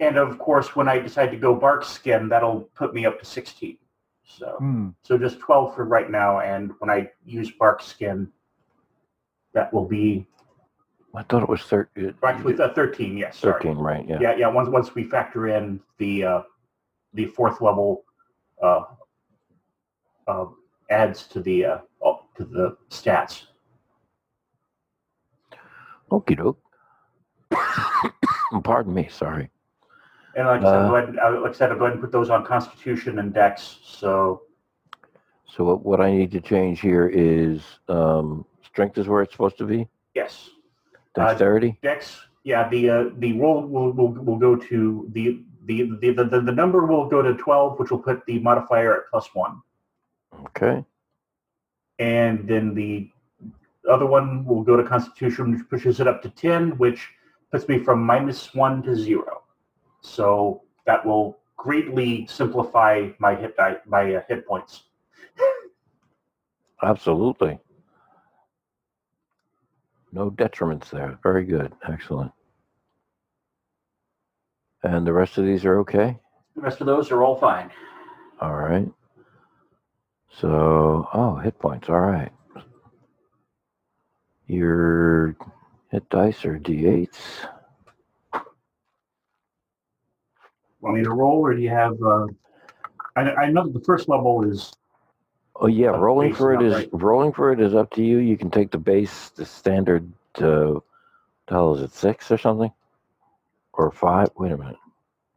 And of course, when I decide to go bark skin, that'll put me up to 16. So Hmm. so just 12 for right now, and when I use bark skin, that will be I thought it was thir- actually uh, 13. Yes, sorry. 13, right? Yeah. Yeah, yeah. Once once we factor in the uh, the fourth level uh, uh, adds to the uh, oh, to the stats. Okie doke. Pardon me. Sorry. And like I said, Uh, go ahead, uh, like I said, I'll go ahead and put those on Constitution and Dex. So So what, what I need to change here is um, strength is where it's supposed to be. yes, Uh, Dexterity. Dex. Yeah, the uh, the roll will, will will go to the the, the the the number will go to 12, which will put the modifier at plus one. okay. and then the other one will go to Constitution, which pushes it up to 10, which puts me from minus one to zero. So that will greatly simplify my hit die, my uh, hit points. Absolutely. No detriments there. Very good. Excellent. And the rest of these are okay? The rest of those are all fine. All right. So, oh, hit points. All right. Your hit dice are d8s. Want me to roll, or do you have? Uh, I, I know that the first level is Oh yeah, Uh, rolling for it is right? rolling for it is up to you. You can take the base, the standard. Uh, hell is it six or something, or five? Wait a minute.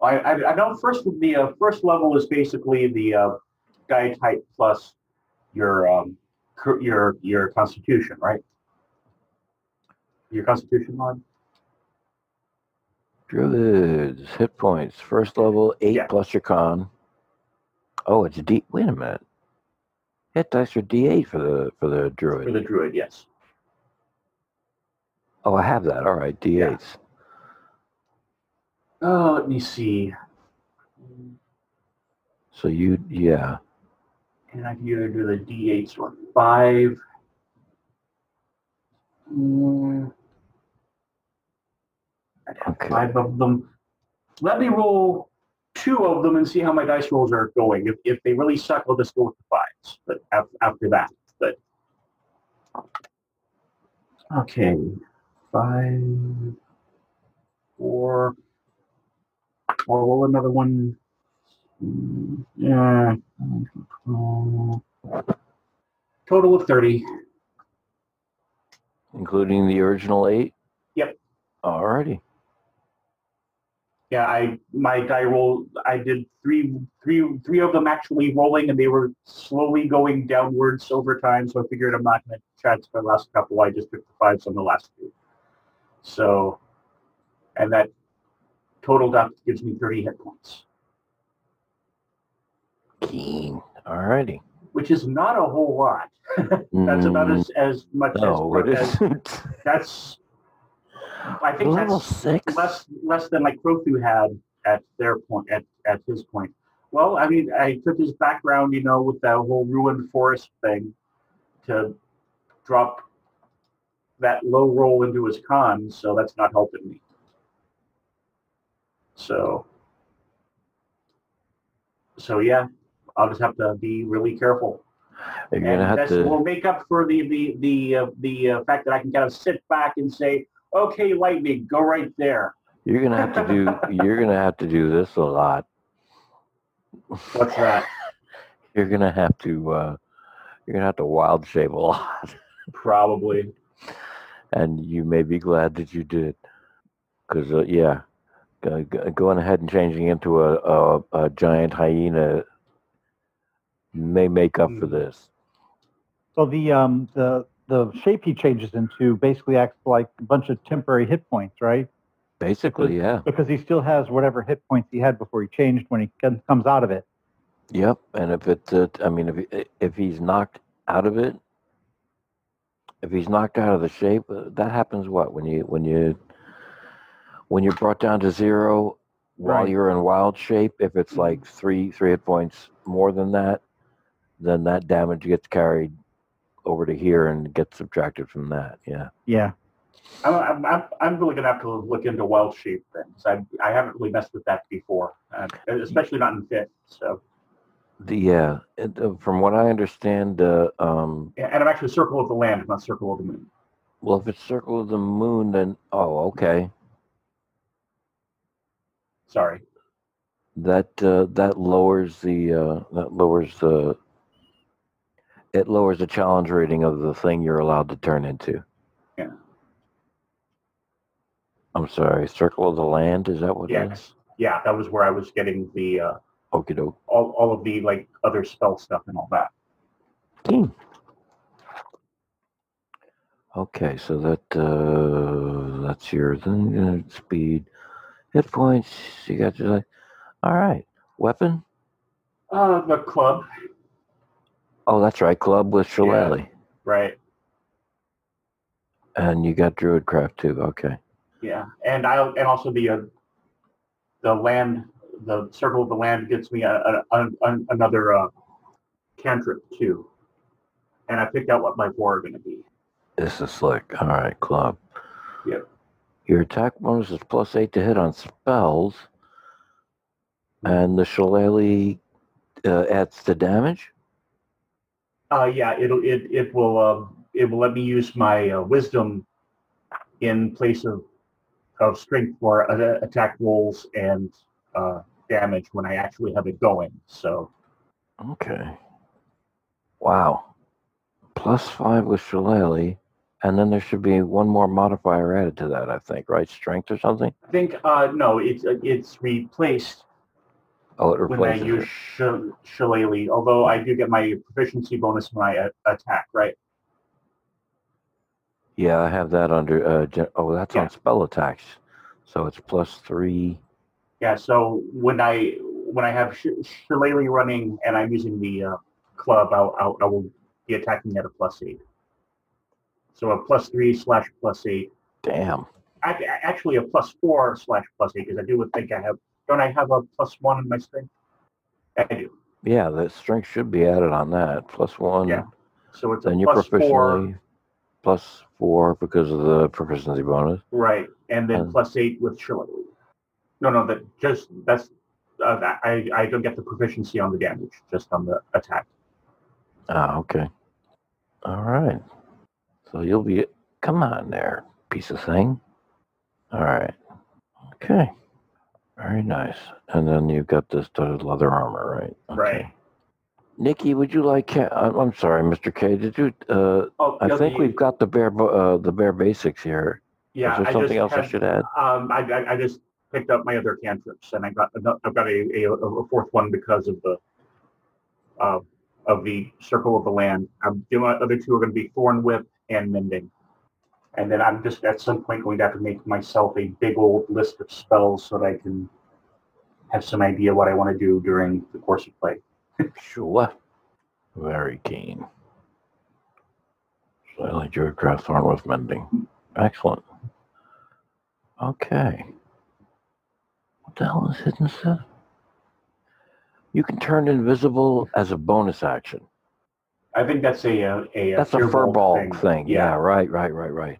I, I, I know first the uh, first level is basically the uh, die type plus your um, cur- your your constitution, right? Your constitution mod. Druids hit points first level eight Yeah. plus your con. Oh, it's deep. Wait a minute. Dice are D8 for the for the druid. For the druid, yes. oh, I have that. All right, D8s. Oh, let me see. So you, yeah. And I can either do the D8s or five. Mm. I have Okay. five of them. Let me roll two of them and see how my dice rolls are going. If, if they really suck, I'll just go with the fives. But af- after that, but okay, five, four. I'll roll another one. Yeah. Total of 30. Including the original eight. Yep. Alrighty. Yeah, I my die roll I did three three three of them actually rolling and they were slowly going downwards over time, so I figured I'm not gonna chance the last couple. I just took the fives on the last two. So and that total up gives me 30 hit points, Keen. Alrighty. which is not a whole lot. That's about Mm, as, as much No, it as, as that's I think Level that's six. less less than like Crothu had at their point at, at his point. Well, I mean, I took his background, you know, with that whole ruined forest thing, to drop that low roll into his con, so that's not helping me. So, so yeah, I'll just have to be really careful, You're and gonna have that's to. will make up for the the the uh, the uh, fact that I can kind of sit back and say, "Okay, lightning, go right there." You're gonna have to do. You're gonna have to do this a lot. What's that? you're gonna have to uh, you're gonna have to wild shape a lot, Probably. and you may be glad that you did, because uh, yeah, go- go- going ahead and changing into a, a, a giant hyena may make up for Mm. this. So the um the the shape he changes into basically acts like a bunch of temporary hit points, right? Basically, yeah. Because he still has whatever hit points he had before he changed when he comes out of it. Yep, and if it, uh, I mean, if if he's knocked out of it, if he's knocked out of the shape, uh, that happens. What when you when you when you're brought down to zero while Right. you're in wild shape, if it's like three three hit points more than that, then that damage gets carried over to here and get subtracted from that. Yeah. Yeah. I'm, I'm, I'm, I'm really gonna have to look into wild shape things. I, I haven't really messed with that before, uh, especially not in fit. So, The yeah, it, uh, from what I understand, uh, um, yeah, and I'm actually circle of the land, not circle of the moon. well, if it's circle of the moon, then oh, okay. Sorry. that uh, that lowers the uh, that lowers the it lowers the challenge rating of the thing you're allowed to turn into. Yeah. I'm sorry, circle of the land is that what it is? Yes. Yeah, that was where I was getting the uh, Okie doke. all, all of the like other spell stuff and all that. Team. Okay, so that uh, that's your thing. uh, Speed, hit points. You got your like. All right, weapon. Uh, the club, Oh, that's right, club with shillelagh, right? and you got druidcraft too. Okay. Yeah, and I and also the uh, the land, the circle of the land gets me a, a, a, a- another uh, cantrip too, and I picked out what my four are going to be. This is slick. All right, club. Yep. Your attack bonus is plus eight to hit on spells, and the shillelagh uh, adds to damage. Uh, yeah, it'll it it will uh, it will let me use my uh, wisdom in place of of strength for uh, attack rolls and uh, damage when I actually have it going. So Okay. Wow. Plus five with shillelagh, and then there should be one more modifier added to that. I think, right? Strength or something. I think uh, no, it's it's replaced Oh, it when I use it. sh- shillelagh. Although I do get my proficiency bonus when I uh, attack, right? Yeah, I have that under. Uh, gen- oh, that's Yeah. on spell attacks, so it's plus three. Yeah. So when I when I have sh- shillelagh running and I'm using the uh, club, I'll, I'll I will be attacking at a plus eight. So a plus three slash plus eight. Damn. Ac- Actually, a plus four slash plus eight because I do think I have. Don't I have a plus one in my strength? I do. Yeah, the strength should be added on that. Plus one. Yeah. So it's a Then you're plus proficiently four, plus four because of the proficiency bonus. right? And then Um, plus eight with shillelagh. No, no, that just that's. Uh, that- I I don't get the proficiency on the damage, just on the attack. Ah, okay. All right. So you'll be. Come on there, piece of thing. All right. Okay. Very nice. And then you've got this studded leather armor, right? Okay. Right. Nikki, would you like? Ca- I'm sorry, Mr. K. Did you? Uh, Oh, I think we've got the bare uh, the bare basics here. Yeah, Is there something else I should add? Um, I, I, I just picked up my other cantrips, and I got I've got a, a, a fourth one because of the uh, of the circle of the land. I'm the other two are going to be thorn whip and mending, and then I'm just at some point going to have to make myself a big old list of spells so that I can have some idea what I want to do during the course of play. Sure. Very keen. Slightly Druidcraft Thorn Whip Mending. Excellent. Okay. What the hell is hidden stuff? You can turn invisible as a bonus action. I think that's a uh, a, a That's a Firbolg thing. Yeah. right, right, right, right.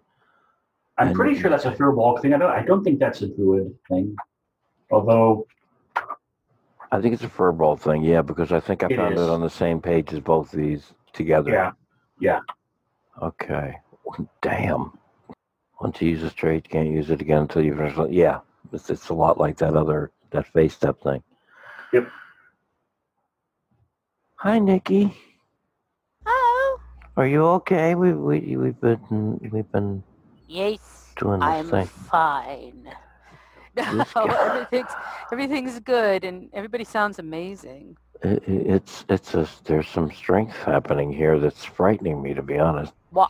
I'm And- pretty sure that's a Firbolg thing. I don't. I don't think that's a Druid thing. Although I think it's a Firbolg thing, yeah, because I think I It found is. it on the same page as both these together. Yeah. Yeah. Okay. Damn. Once you use a trait, you can't use it again until you finish. it. Yeah, it's, it's a lot like that other that fey step thing. Yep. Hi, Nikki. Oh. Are you okay? We we we've been we've been Yes, doing I'm thing. fine. No, everything's everything's good, and everybody sounds amazing. It, it- it's it's a there's some strength happening here that's frightening me to be honest. Uh,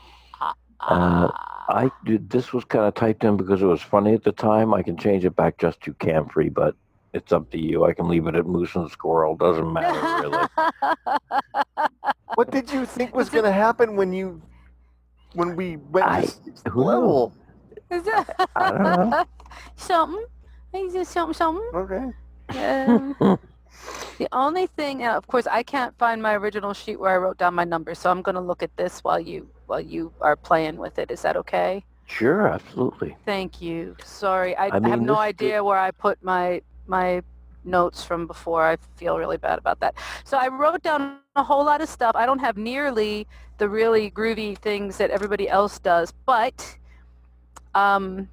Ah, I did, this was kind of typed in because it was funny at the time. I can change it back just to Camfrey, but it's up to you. I can leave it at Moose and Squirrel. Doesn't matter really. What did you think was going to happen when you when we went I- to sixth who level? Is that- I don't know. something. Is it something? Something. Okay. Um, the only thing, uh, of course, I can't find my original sheet where I wrote down my numbers, so I'm going to look at this while you while you are playing with it. Is that okay? Sure, absolutely. Thank you. Sorry, I, I I have no this- idea where I put my my notes from before. I feel really bad about that. So I wrote down a whole lot of stuff. I don't have nearly the really groovy things that everybody else does, but um,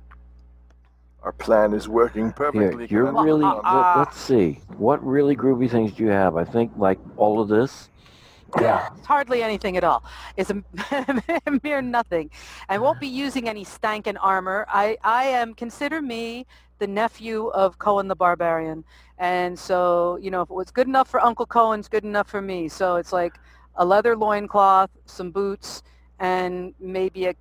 Our plan is working Here, perfectly. you're Well, really. uh, let, let's see. What really groovy things do you have? I think like all of this. Yeah. It's hardly anything at all. It's a mere nothing. I won't be using any stankin' armor. I, I am, consider me the nephew of Cohen the Barbarian. And so, you know, if it was good enough for Uncle Cohen, it's good enough for me. So it's like a leather loincloth, some boots, and maybe a,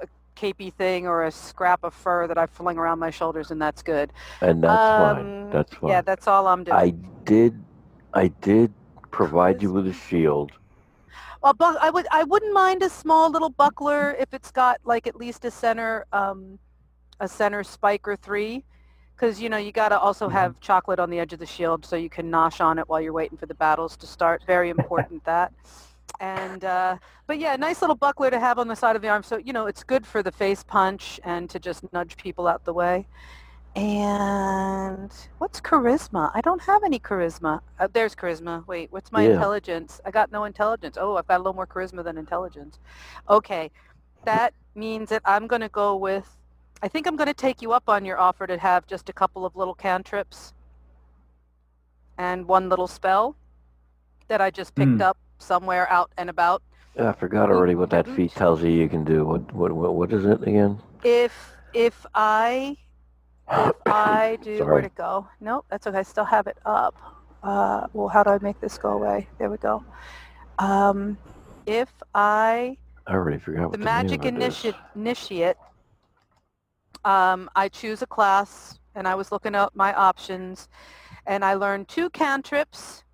a capey thing or a scrap of fur that I fling around my shoulders, and that's good. And that's fine. Um, That's fine. Yeah, that's all I'm doing. I did. I did provide you with a shield. Well, bu- I would I wouldn't mind a small little buckler if it's got like at least a center um, a center spike or three, because you know you got to also have chocolate on the edge of the shield so you can nosh on it while you're waiting for the battles to start. Very important that. And uh, but yeah, nice little buckler to have on the side of the arm. So you know it's good for the face punch and to just nudge people out the way. And what's charisma? I don't have any charisma. Uh, there's charisma. Wait, what's my Yeah. intelligence? I got no intelligence. Oh, I've got a little more charisma than intelligence. Okay, that means that I'm going to go with. I think I'm going to take you up on your offer to have just a couple of little cantrips and one little spell that I just picked Hmm. up somewhere out and about. I forgot already what that feat tells you you can do. What what what, what is it again? If if I if I do Sorry. where'd it go? Nope, that's okay. I still have it up. Uh, well, how do I make this go away? There we go. Um, if I I already forgot what the the, magic name of initiate initiate um, I choose a class and I was looking up my options and I learned two cantrips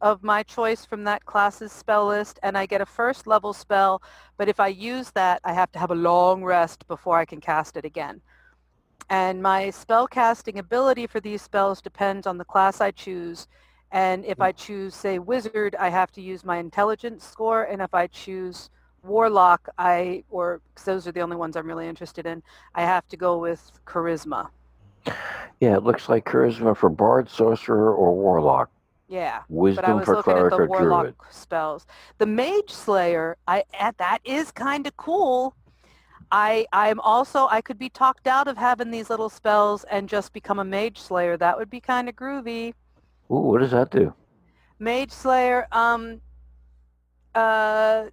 of my choice from that class's spell list and I get a first level spell but if I use that I have to have a long rest before I can cast it again. And my spell casting ability for these spells depends on the class I choose and if I choose say wizard I have to use my intelligence score and if I choose warlock i or 'cause those are the only ones i'm really interested in i have to go with charisma Yeah, it looks like charisma for bard, sorcerer, or warlock. yeah but i Wisdom was for looking at cleric the or warlock druid. spells the mage slayer i eh, that is kind of cool i i'm also i could be talked out of having these little spells and just become a mage slayer that would be kind of groovy Ooh, what does that do? Mage Slayer, um, uh,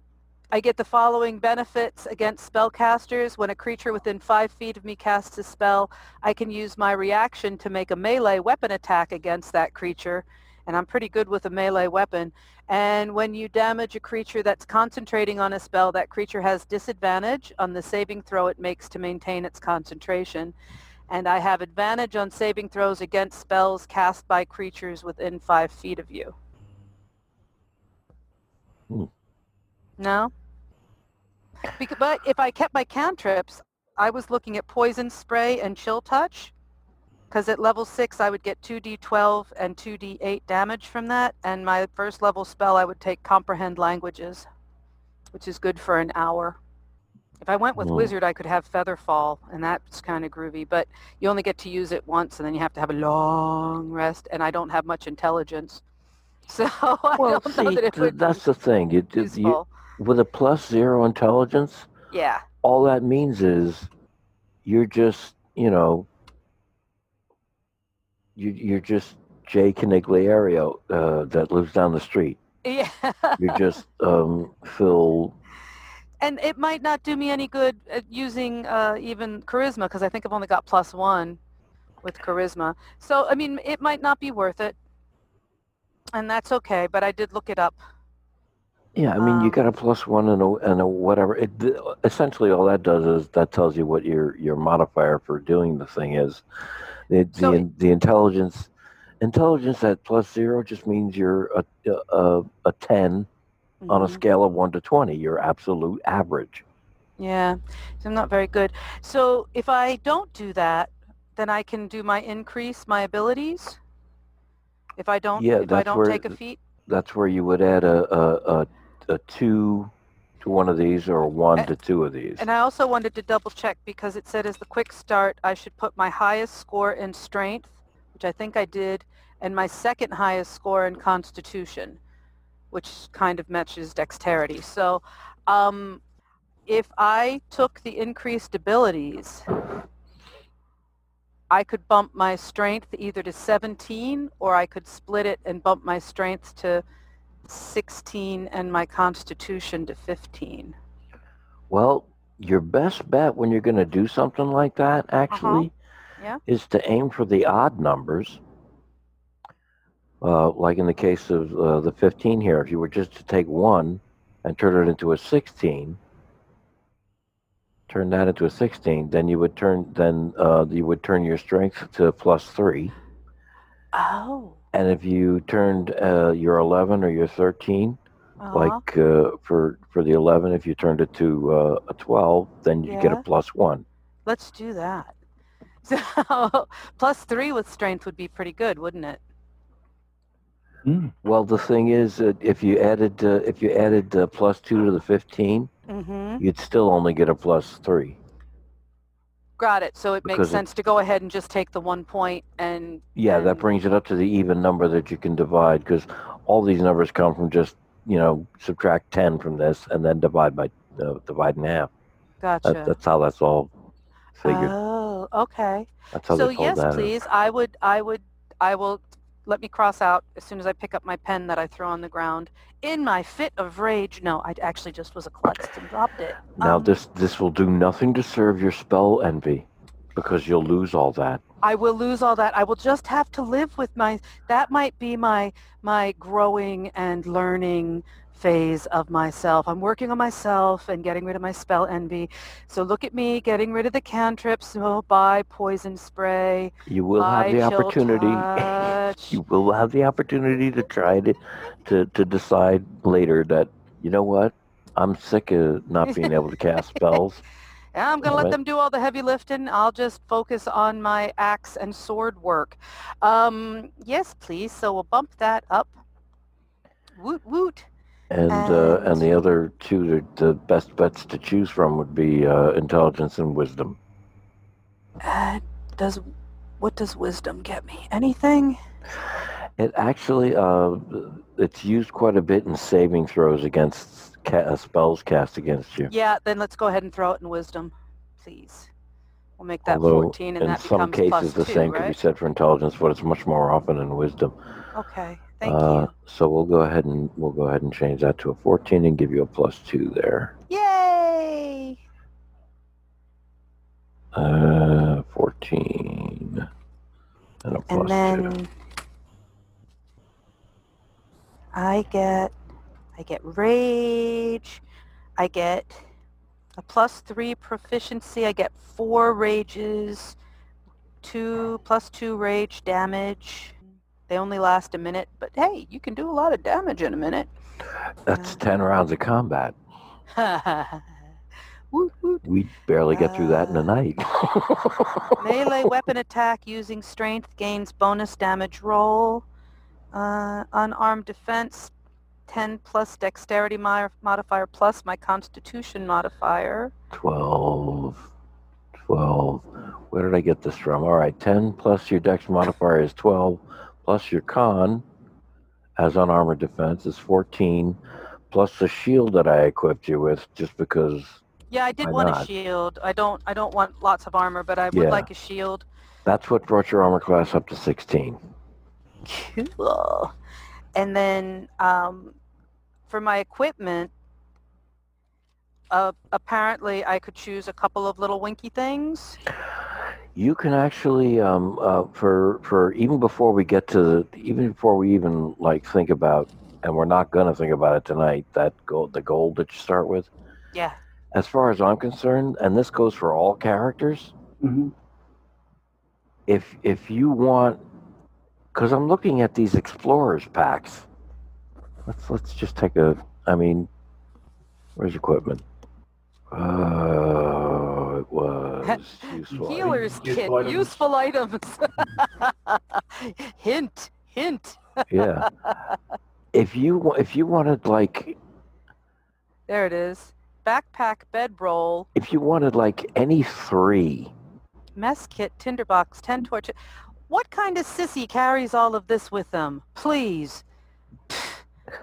I get the following benefits against spellcasters. When a creature within five feet of me casts a spell, I can use my reaction to make a melee weapon attack against that creature. And I'm pretty good with a melee weapon. And when you damage a creature that's concentrating on a spell, that creature has disadvantage on the saving throw it makes to maintain its concentration. And I have advantage on saving throws against spells cast by creatures within five feet of you. Hmm. No? Bec- but if I kept my cantrips, I was looking at poison spray and chill touch. Because at level 6, I would get 2d12 and 2d8 damage from that. And my first level spell, I would take comprehend languages, which is good for an hour. If I went with Hmm. wizard, I could have featherfall, and that's kind of groovy. But you only get to use it once, and then you have to have a long rest. And I don't have much intelligence, so I Well, don't know see, that it th- that's the thing. Be you. With a plus zero intelligence, Yeah. all that means is you're just, you know, you, you're just Jay Canigliario uh, that lives down the street. Yeah. you're just um, fill. and it might not do me any good at using uh, even charisma because I think I've only got plus one with charisma. So I mean, it might not be worth it, and that's okay. But I did look it up. Yeah, I mean, you Um, got a plus one and a, and a whatever. It, th- essentially, all that does is that tells you what your your modifier for doing the thing is. The the, So- in- the intelligence intelligence at plus zero just means you're a a, a ten on a Mhm. scale of one to twenty. You're absolute average. Yeah, so I'm not very good. So if I don't do that, then I can do my increase my abilities. If I don't, Yeah, if I that's don't where- take a feat. That's where you would add a a, a, a two to one of these or a one to two of these. And I also wanted to double check because it said as the quick start, I should put my highest score in strength, which I think I did, and my second highest score in constitution, which kind of matches dexterity. So um, if I took the increased abilities, I could bump my strength either to 17 or I could split it and bump my strength to 16 and my constitution to 15. Well, your best bet when you're going to do something like that, actually, Uh-huh. Yeah. is to aim for the odd numbers. Uh, like in the case of uh, the 15 here, if you were just to take one and turn it into a 16, turn that into a 16, then you would turn then uh, you would turn your strength to plus three. Oh. And if you turned uh, your 11 or your 13, Uh-huh. like uh, for for the 11 if you turned it to uh, a 12 then you get a plus one Let's do that. So plus three with strength would be pretty good, wouldn't it? Mm. well the thing is that if you added uh, if you added uh, plus two to the 15 Mm-hmm. you'd still only get a plus three Got it. So it Because makes it- sense to go ahead and just take the one point and yeah that And- brings it up to the even number that you can divide because all these numbers come from just you know subtract 10 from this and then divide by uh, divide in half gotcha. that, that's how that's all figured Oh, okay. that's how So yes, out. please. I would. I would. I will. Let me cross out as soon as I pick up my pen that I throw on the ground. In my fit of rage, no, I actually just was a klutz and dropped it. now Um, this this will do nothing to serve your spell envy because you'll lose all that I will lose all that. I will just have to live with my. That might be my my growing and learning phase of myself. I'm working on myself and getting rid of my spell envy. So look at me getting rid of the cantrips. Oh, bye poison spray. You will have the opportunity. you will have the opportunity to try to, to to decide later that you know what I'm sick of not being able to cast spells. Yeah, I'm gonna All let right. them do all the heavy lifting. I'll just focus on my axe and sword work. Um, yes, please. So we'll bump that up. Woot woot. And uh, and And- the other two, the, the best bets to choose from would be uh, intelligence and wisdom. Uh, does what does wisdom get me? Anything? It actually uh, it's used quite a bit in saving throws against ca- uh, spells cast against you. Yeah, then let's go ahead and throw it in wisdom, please. We'll make that Although 14, and in that some becomes plus cases the two, same could be said for intelligence, but it's much more often in wisdom. Okay, thank Uh, so we'll go ahead and we'll go ahead and change that to a 14 and give you a plus two there. Yay! Uh, 14 and a plus And two. then I get I get rage. I get a plus three proficiency. I get four rages, two plus two rage damage. They only last a minute, but hey, you can do a lot of damage in a minute. That's 10 rounds of combat. woot woot. We barely get through that in a Uh, night. Melee weapon attack using strength gains bonus damage roll. Uh, unarmed defense, 10 plus dexterity modifier plus my constitution modifier. 12, 12. Where did I get this from? All right, 10 plus your dex modifier is 12, plus your con as unarmored defense is 14, plus the shield that I equipped you with just because Yeah, I did want a shield. I don't I don't want lots of armor, but I would Yeah. like a shield. that's what brought your armor class up to 16. Cool. And then um, for my equipment, uh, apparently I could choose a couple of little winky things. You can actually, um, uh, for for even before we get to the, even before we even like think about, and we're not gonna think about it tonight. That gold, the gold that you start with. Yeah. As far as I'm concerned, and this goes for all characters, mm-hmm. if if you want, because I'm looking at these explorers packs. Let's let's just take a. I mean, where's equipment? Uh, it was useful. Healer's Useful kit, items. useful items. hint, hint. yeah. If you if you wanted like There it is. Backpack, bedroll, if you wanted like any three, mess kit, tinderbox, ten torches. What kind of sissy carries all of this with them? Please.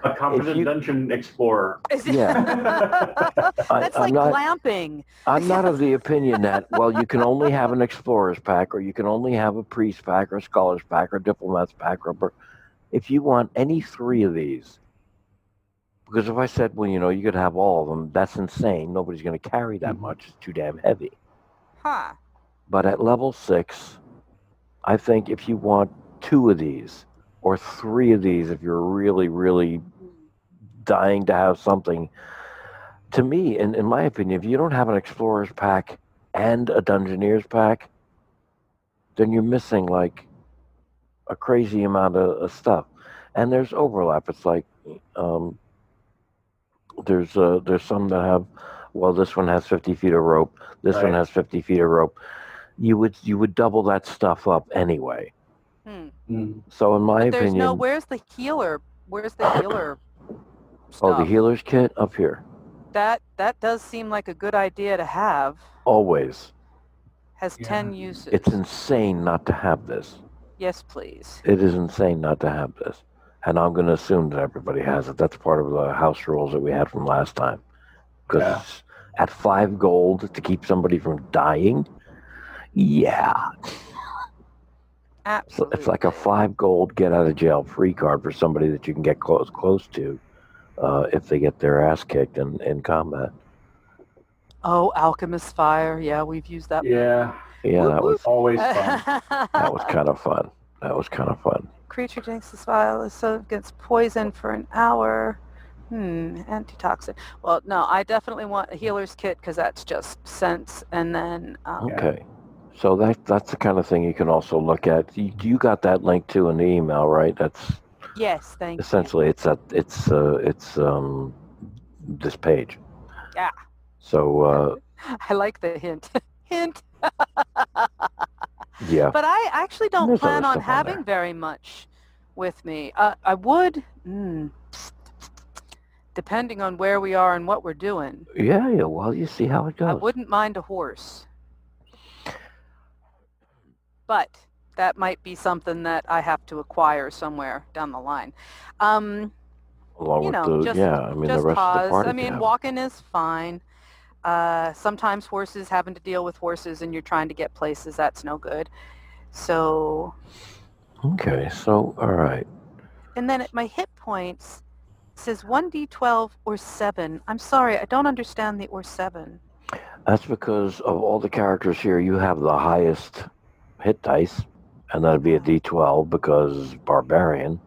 A competent you- dungeon explorer. Is it- I- That's I'm like not- glamping. I'm not of the opinion that well you can only have an explorer's pack or you can only have a priest pack or a scholar's pack or diplomat's pack or a if you want any three of these because if I said well you know you could have all of them that's insane nobody's going to carry that Mhm. much it's too damn heavy Huh. but at level six I think if you want two of these or three of these if you're really really dying to have something. To me in, in my opinion if you don't have an explorer's pack and a dungeoneer's pack then you're missing like a crazy amount of, of stuff. And there's overlap. It's like um, there's uh, there's some that have well this one has 50 feet of rope. This one has 50 feet of rope. You would you would double that stuff up anyway. Hmm. Mm. so in my But there's opinion no. Where's the healer? Where's the healer? oh the stuff? healer's kit up here That that does seem like a good idea to have. always Has Yeah. ten uses. It's insane not to have this. yes, please. It is insane not to have this. And I'm going to assume that everybody has it. That's part of the house rules that we had from last time. Because Yeah. at five gold to keep somebody from dying, yeah. So Absolutely. it's like a five gold get out of jail free card for somebody that you can get close close to uh, if they get their ass kicked in, in combat. Oh, alchemist fire. Yeah, we've used that. Yeah, Yeah, that was always fun. that was kind of fun. That was kind of fun. Creature drinks this vial is so against poison for an hour. Hmm, antitoxin. Well, no, I definitely want a healer's kit because that's just sense. And then, um, Yeah. Okay. So that that's the kind of thing you can also look at. You, you got that link too in the email, right? That's yes, thank you. essentially it's that it's uh, it's um this page. Yeah. So uh, I like the hint. hint. yeah. But I actually don't There's plan on stuff on having very much with me. Uh, I would, mm, depending on where we are and what we're doing. Yeah, yeah. Well, you see how it goes. I wouldn't mind a horse. But that might be something that I have to acquire somewhere down the line. Um, Along you with know, the just- yeah, I mean the just rest of the pause. I mean, walking is fine. Uh, sometimes horses having to deal with horses and you're trying to get places, that's no good. So, Okay, so all right. and then at my hit points, says 1d12 or 7. I'm sorry, I don't understand the or 7. That's because of all the characters here, you have the highest hit dice, and that'd be a D12 because barbarian.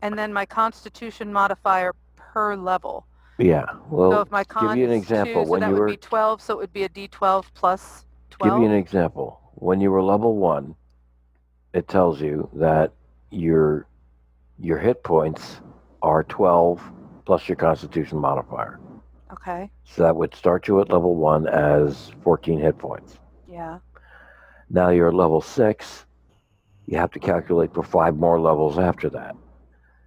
And then my constitution modifier per level. Yeah. Well, so if my con give you an example. 2, so When that you would were be 12, so it would be a d12 plus 12. give you an example. When you were level one, it tells you that your your hit points are 12 plus your Constitution modifier. okay, So that would start you at level one as 14 hit points. yeah. Now you're at level six. You have to calculate for five more levels after that.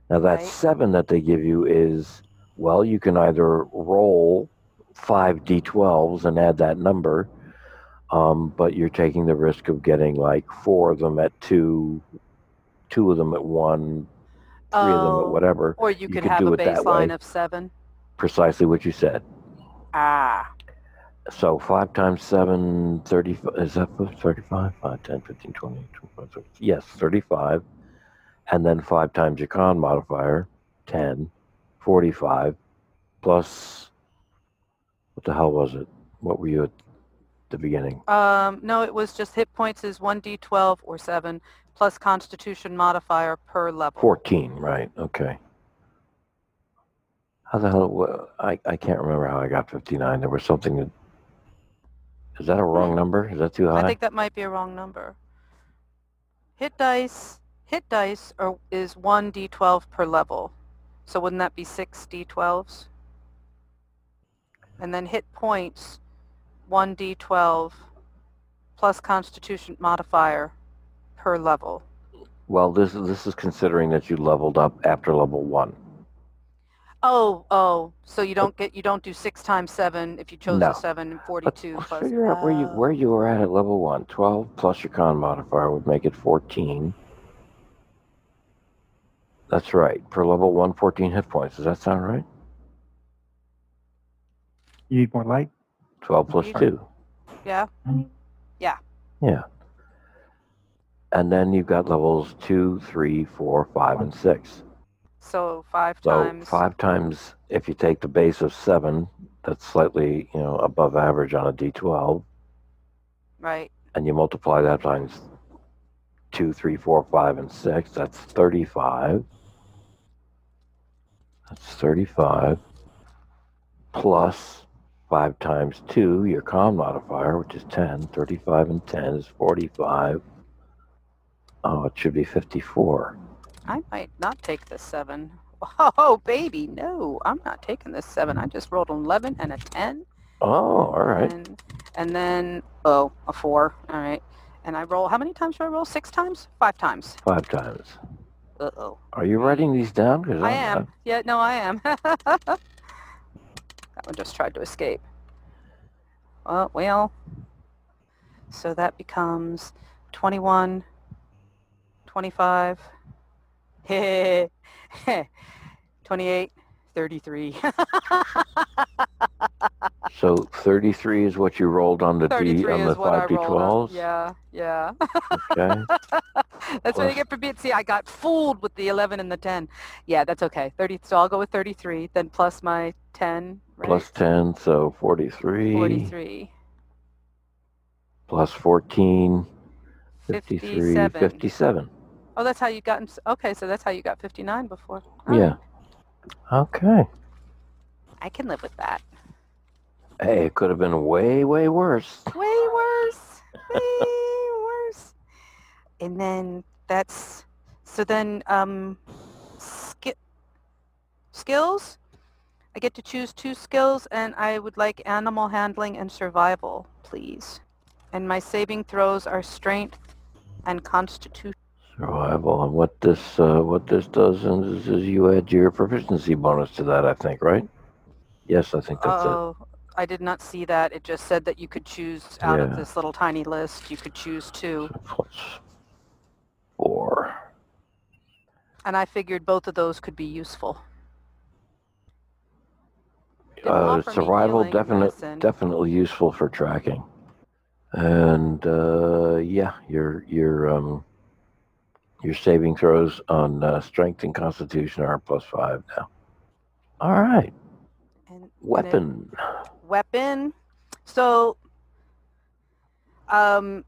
Now that Right. seven that they give you is well, you can either roll five d12s and add that number, um, but you're taking the risk of getting like four of them at two, two of them at one, three of them at Oh, whatever. Or you You could could have do a it that way. baseline of 7. Precisely what you said. Ah. So 5 times 7, 30, is that 35? 5, 10, 15, 20, 25, 30. Yes, 35. And then 5 times your con modifier, 10. 45 plus what the hell was it? What were you at the beginning? Um, no, it was just hit points is 1d12 or 7 plus constitution modifier per level. 14, right? Okay. How the hell? I I can't remember how I got 59. There was something that. Is that a wrong hmm. number? Is that too high? I think that might be a wrong number. Hit dice, hit dice are, is 1d12 per level. So wouldn't that be 6 d12s? And then hit points, 1d12 plus constitution modifier per level. Well, this is this is considering that you leveled up after level one. Oh, oh, so you oh. don't get, you don't do 6 times 7 if you chose No. a 7 and Let's, 42 let's plus. figure out where you Oh. where you were at at level one. 12 plus your con modifier would make it 14. That's right. For level one, 14 hit points. Does that sound right? You need more light? 12 plus You- two. Yeah, Yeah. Yeah. And then you've got levels two, three, four, five, and six. So 5 So times. five times, if you take the base of seven, that's slightly, you know, above average on a D12, Right. and you multiply that times two, three, four, five, and six, that's 35. That's 35. Plus five times two, your con modifier, which is 10. 35 and 10 is 45. Oh, it should be 54. I might not take the seven. Oh, baby, no, I'm not taking this seven. I just rolled an 11 and a 10. Oh, all right. And, and then, oh, a four. All right. And I roll, how many times do I roll? Six times? Five times. Five times. Uh-oh. Are you writing these down? 'Cause I I'm- am. Yeah, no, I am. that one just tried to escape. Oh, well. So that becomes 21, 25, 28, 33. So 33 is what you rolled on the D on the is what I five rolled. D12s. Yeah, yeah. Okay. that's what you get for being. See, I got fooled with the 11 and the 10. Yeah, that's okay. 30. So I'll go with 33, then plus my 10. Right? Plus 10, so 43. 43. Plus 14, 53, 57. 57. Oh, that's how you got. Okay, so that's how you got 59 before. All Yeah. right. Okay. I can live with that. Hey, it could have been way, way worse. Way worse. Way worse. And then that's so then um ski- skills. I get to choose two skills and I would like animal handling and survival, please. And my saving throws are strength and constitution. Survival. And what this uh, what this does is, is you add your proficiency bonus to that, I think, right? Yes, I think that's it. Oh, I did not see that. It just said that you could choose out Yeah. of this little tiny list. You could choose two. So plus four. And I figured both of those could be useful. Uh, survival definitely definitely useful for tracking. And uh, yeah, your your um, your saving throws on uh, strength and constitution are plus five now. All right, And- weapon. weapon. So, um,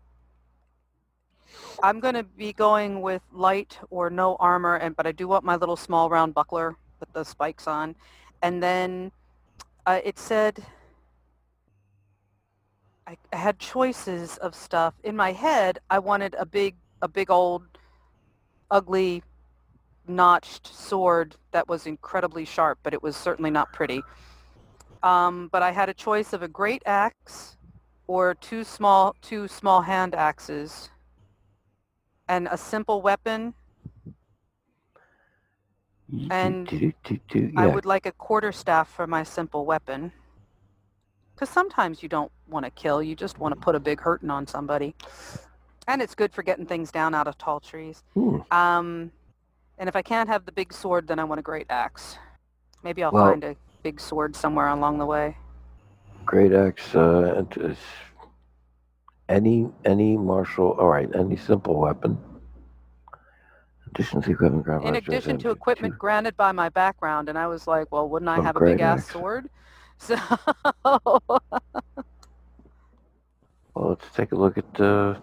I'm going to be going with light or no armor, and but I do want my little small round buckler with the spikes on. And then uh, it said I, I had choices of stuff in my head. I wanted a big, a big old, ugly, notched sword that was incredibly sharp, but it was certainly not pretty. Um, but I had a choice of a great axe or two small two small hand axes and a simple weapon. and do, I would like a quarter staff for my simple weapon. Because sometimes you don't want to kill, you just want to put a big hurting on somebody. And it's good for getting things down out of tall trees. Hmm. Um, and if I can't have the big sword, then I want a great axe. Maybe I'll Well- find a big sword somewhere along the way. great axe. Uh, any any martial. All right, any simple weapon. addition to equipment granted In addition to equipment Andrew, granted by my background, and I was like, well, wouldn't I Oh, have a big ass axe. sword? So Well, let's take a look at. Uh,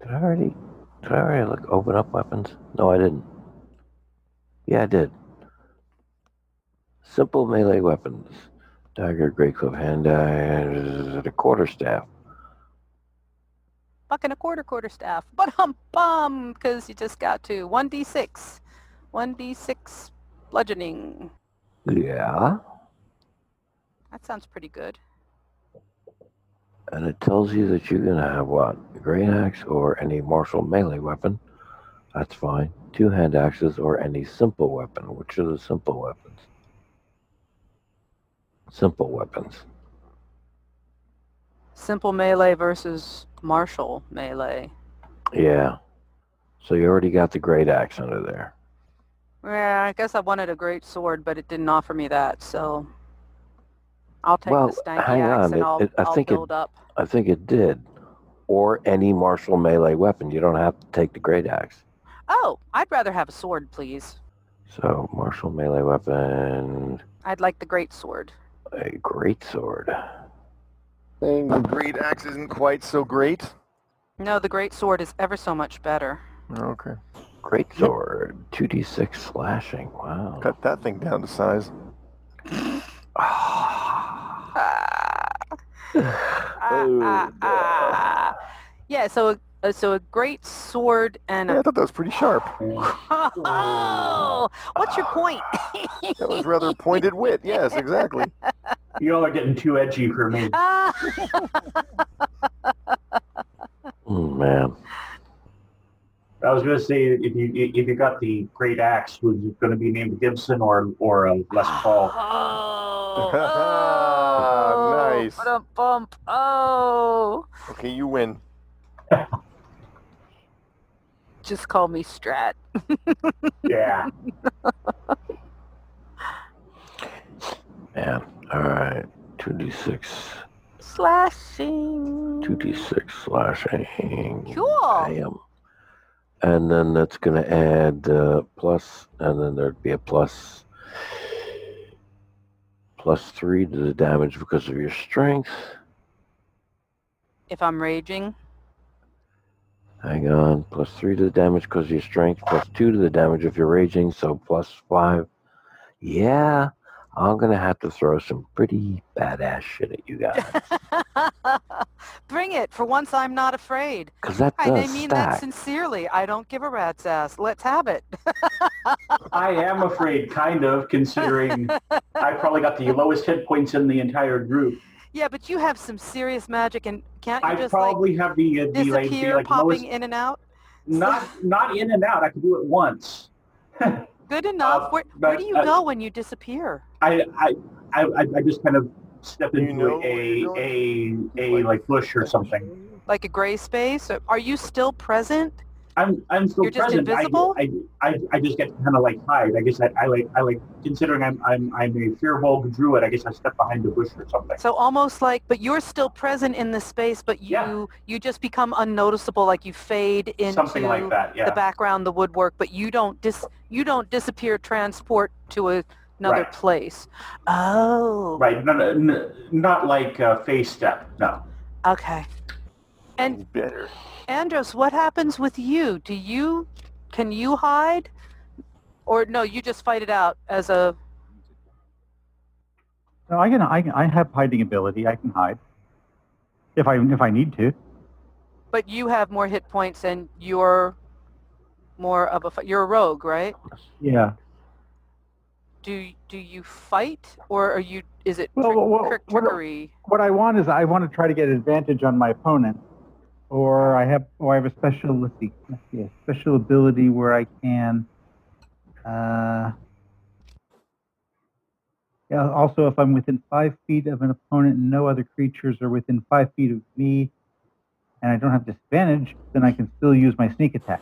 did I already? Did I already look open up weapons? No, I didn't. Yeah, I did. Simple melee weapons: dagger, great club, hand a quarter staff. fucking a quarter quarter staff. But hum bum, because you just got to 1d6. 1d6 bludgeoning. Yeah, That sounds pretty good. And it tells you that you're gonna have what? A great axe or any martial melee weapon. That's fine. Two hand axes or any simple weapon. Which are the simple weapons? Simple weapons. Simple melee versus martial melee. Yeah. So you already got the great axe under there. Yeah, I guess I wanted a great sword, but it didn't offer me that, so I'll take Well, the stanky hang axe on, and it- I'll, it- I I'll think it- build up. I think it did. Or any martial melee weapon. You don't have to take the great axe. Oh, I'd rather have a sword, please. So martial melee weapon, I'd like the great sword. a great sword. Saying the great axe isn't quite so great. No, the great sword is ever so much better. Okay. Great sword, 2d6 slashing. Wow. Cut that thing down to size. Ah. Ah, Oh, ah, ah. Yeah, so uh, so a great sword and Yeah, I a thought that was pretty sharp. oh, what's your point? That was rather pointed wit. Yes, exactly. You all are getting too edgy for me. Mm, man. I was going to say if you if you got the great axe, was it going to be named Gibson or or uh, Les Paul? Oh, oh, Nice. Bump, bump. Oh, Okay, you win. just call me Strat. Yeah. Man. All right. 2d6. Slashing. 2d6 slashing. Cool. Damn. And then that's going to add uh, plus, and then there'd be a plus plus three to the damage because of your strength. If I'm raging, Hang on. Plus three to the damage because of your strength. Plus two to the damage if you're raging. So plus five. Yeah. I'm going to have to throw some pretty badass shit at you guys. bring it. For once, I'm not afraid. Because that And I does mean that sincerely. I don't give a rat's ass. Let's have it. I am afraid, kind of, considering I probably got the lowest hit points in the entire group. yeah, but you have some serious magic, and can't you I just like have the, uh, the like, the, disappear, like popping lowest, in and out? not not in and out. I can do it once. Good enough. Uh, where where do you uh, go when you disappear? I I I, I- I just kind of step You into know where a a a like bush or something. Like a gray space? Are you still present? I'm I'm still You're just present. I- invisible? I, I, I just get kind of like hide. I guess I, I like I like considering I'm I'm I'm a fearful druid. I guess I step behind a bush or something. So almost like, but you're still present in the space, but you Yeah. you just become unnoticeable, like you fade into something like that. Yeah. the background, the woodwork, but you don't dis you don't disappear, transport to a, another Right. place. Oh, Right. Not, not like uh, fey step. No. Okay. And better. Andros, what happens with you? Do you can you hide, or no? You just fight it out as a No, I can, I can, I have hiding ability. I can hide if I if I need to. but you have more hit points and you're more of a you're a rogue, right? Yeah. Do do you fight or are you? Is it Well, trick, well, trick, what- trickery? What I want is I want to try to get advantage on my opponent, or I have or I have a special let's see, let's see, a special ability where I can. Uh, yeah. Also, if I'm within five feet of an opponent and no other creatures are within five feet of me, and I don't have disadvantage, then I can still use my sneak attack.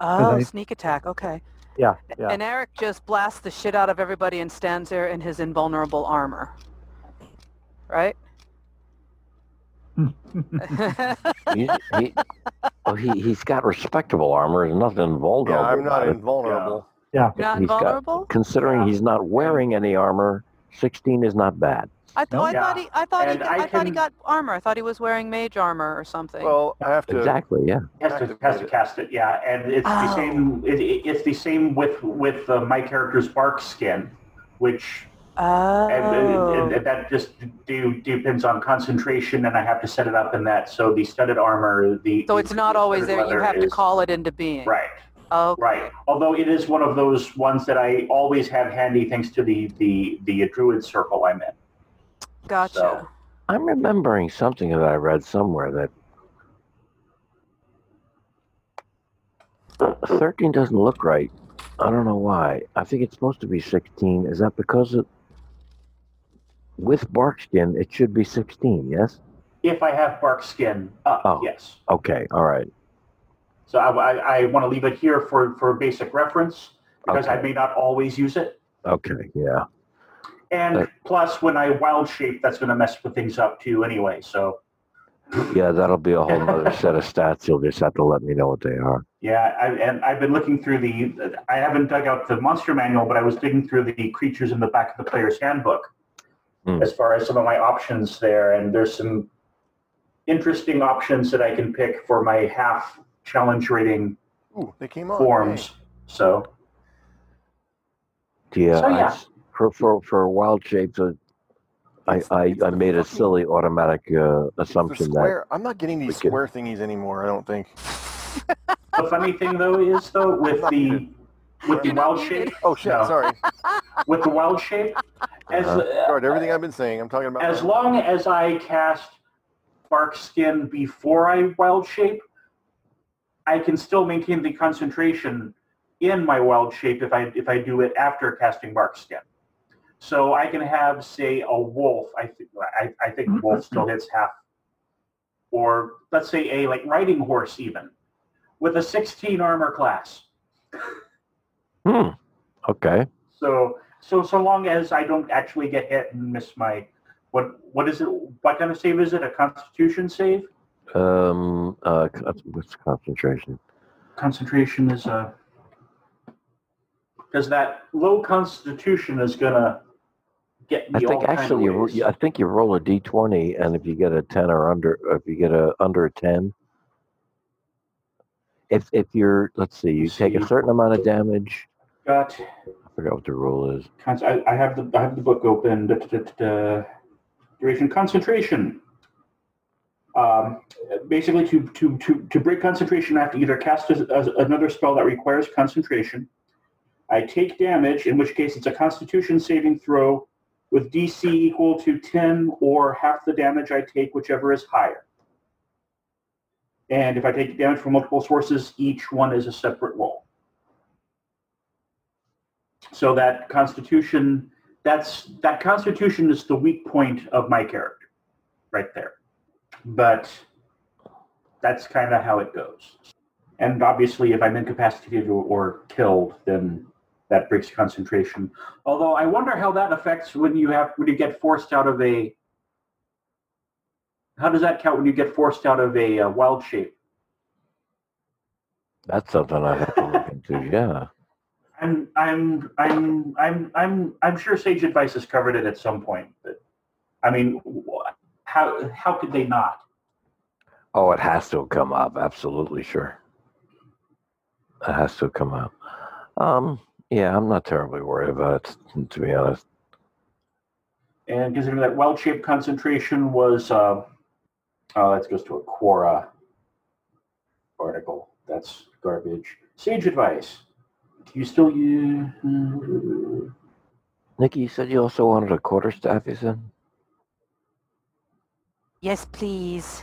Oh, I- sneak attack. Okay. Yeah. Yeah. And Eric just blasts the shit out of everybody and stands there in his invulnerable armor. Right? He, he, oh, he, he's got respectable armor. There's nothing vulnerable. Yeah, I'm not about it. invulnerable. Not He's got- Considering Yeah. he's not wearing any armor, 16 is not bad. I, th- No. I thought he I thought he And got- I I, thought he got armor. I thought he was wearing mage armor or something. Well, I have to. Exactly, yeah. Has to, has to cast it, yeah, and it's the Oh. same. It, it- it's the same with with uh, my character's bark skin, which oh. and, and- and that just do, depends on concentration, and I have to set it up in that. So the studded armor, the so it's not the always there. You leather have to call it into being. right, Oh, right. Although it is one of those ones that I always have handy, thanks to the the the druid circle I'm in. Gotcha. So- I'm remembering something that I read somewhere that uh, 13 doesn't look right. I don't know why. I think it's supposed to be 16. Is that because it, with bark skin, it should be 16, yes? If I have bark skin up, Oh. yes. Okay, all right. So I, I, I want to leave it here for, for basic reference because I may not always use it. Okay, yeah. And Uh, plus, when I wild shape, that's going to mess with things up too anyway. So Yeah, that'll be a whole other set of stats. You'll just have to let me know what they are. yeah, I, and I've been looking through the. I haven't dug out the monster manual, but I was digging through the creatures in the back of the player's handbook Hmm. as far as some of my options there, and there's some interesting options that I can pick for my half challenge rating Ooh, they came on. forms. So Yeah, So, I yeah. S- for, for, for wild shapes, uh, I, I, I made a fucking- silly automatic uh, The assumption that square. I'm not getting we these could- square thingies anymore. I don't think. the funny thing though is though with the with the wild shape Oh shit! No. Sorry. with the wild shape as Uh-huh. Sorry. Everything I've been saying. I'm talking about. as now. long as I cast bark skin before I wild shape, I can still maintain the concentration in my wild shape if I if I do it after casting bark skin. So I can have say a wolf. I think I, I think wolf still hits half, or let's say a like riding horse even, with a 16 armor class. Hmm. Okay. So so so long as I don't actually get hit and miss my what what is it? What kind of save is it? A Constitution save? Um. Uh. What's concentration? Concentration is a because that low Constitution is gonna get I think actually, you, ways. I think you roll a d20, and if you get a 10 or under, if you get a under a 10, if if you're, let's see, you Let's take a certain amount of damage. Got I forgot what the rule is. I, I have the I have the book open. Da, da, da. Duration concentration. Um, basically, to, to, to, to break concentration, I have to either cast a, a- another spell that requires concentration. I take damage, in which case it's a Constitution saving throw with DC equal to 10 or half the damage I take, whichever is higher. And if I take damage from multiple sources, each one is a separate roll. So that Constitution, that's that Constitution is the weak point of my character, right there. But that's kind of how it goes. And obviously, if I'm incapacitated or, or killed, then that breaks concentration. Although I wonder how that affects when you have when you get forced out of a. How does that count when you get forced out of a uh, wild shape? That's something I have to look into. Yeah. I'm I'm I'm I'm I'm I'm sure Sage Advice has covered it at some point, but I mean, how how could they not? Oh, it has to come up. Absolutely sure. It has to come up. Um. Yeah, I'm not terribly worried about it, to be honest. And considering that wild shape concentration was, uh, oh, that goes to a Quora article. That's garbage. Sage Advice. You still use? Nikki, you said you also wanted a quarterstaff. You said. Yes, please.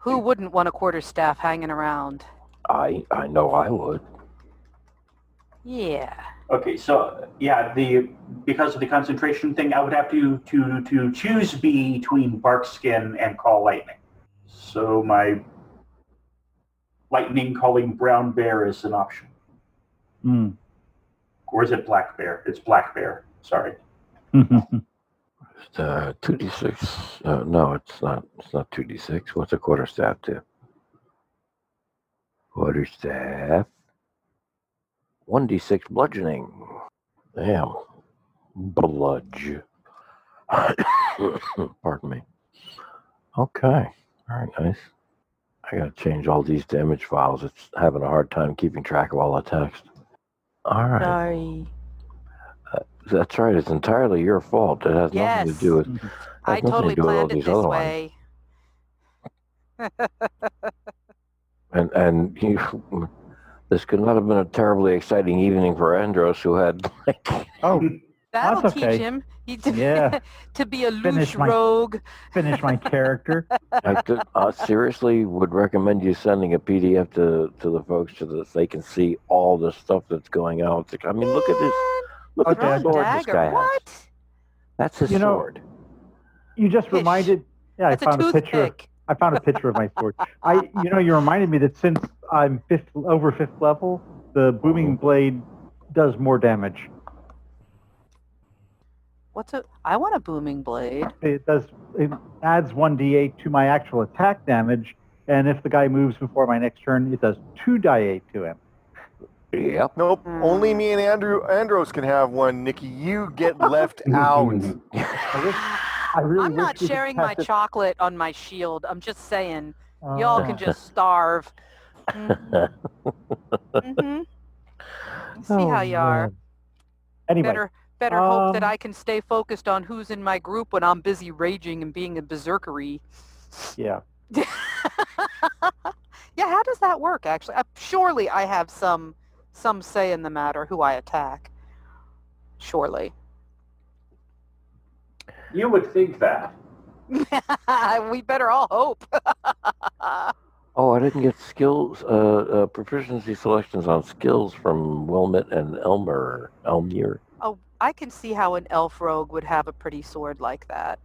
Who wouldn't want a quarterstaff hanging around? I I know I would. Yeah. Okay, so yeah, the because of the concentration thing, I would have to to to choose between bark skin and call lightning. So my lightning calling brown bear is an option, Mm. or is it black bear? It's black bear. Sorry. Uh, two d six. Uh, no, it's not. It's not two d six. What's a quarter staff do? Quarter staff. One d six bludgeoning. Damn. Bludge. Pardon me. Okay. All right. Nice. I gotta change all these to image files. It's having a hard time keeping track of all the text. All right. Sorry. Uh, that's right. It's entirely your fault. It has nothing to do with. I to totally all planned it these this other way. And and you, this could not have been a terribly exciting evening for Andros, who had like Oh, That'll That's teach okay. him he to, Yeah. to be a Finish loose my- rogue. finish my character. I did, uh, seriously would recommend you sending a PDF to to the folks so that they can see all the stuff that's going on. I mean, look at this. Look at Okay. the Drawn sword this guy has. What? That's his You know, sword. You just Fish. reminded. Yeah, That's I found a a, picture. toothpick. I found a picture of my sword. I, you know, you reminded me that since I'm fifth over fifth level, the booming blade does more damage. What's a? I want a booming blade. It does. It adds one d8 to my actual attack damage, and if the guy moves before my next turn, it does two d8 to him. Yep. Nope. Hmm. Only me and Andrew Andros can have one. Nikki, you get left out. I really I'm not sharing my chocolate on my shield. I'm just saying, y'all Uh, can just starve. Mhm. Mhm. See oh, how you are. man. Anyway, Better, better hope that um, I can stay focused on who's in my group when I'm busy raging and being a berserkery. yeah. yeah, how does that work? Actually, uh, surely I have some some say in the matter who I attack. Surely. You would think that. we better all hope. Oh, I didn't get skills, uh, uh, proficiency selections on skills from Wylmet and Elmer, Elmyr. oh, I can see how an elf rogue would have a pretty sword like that.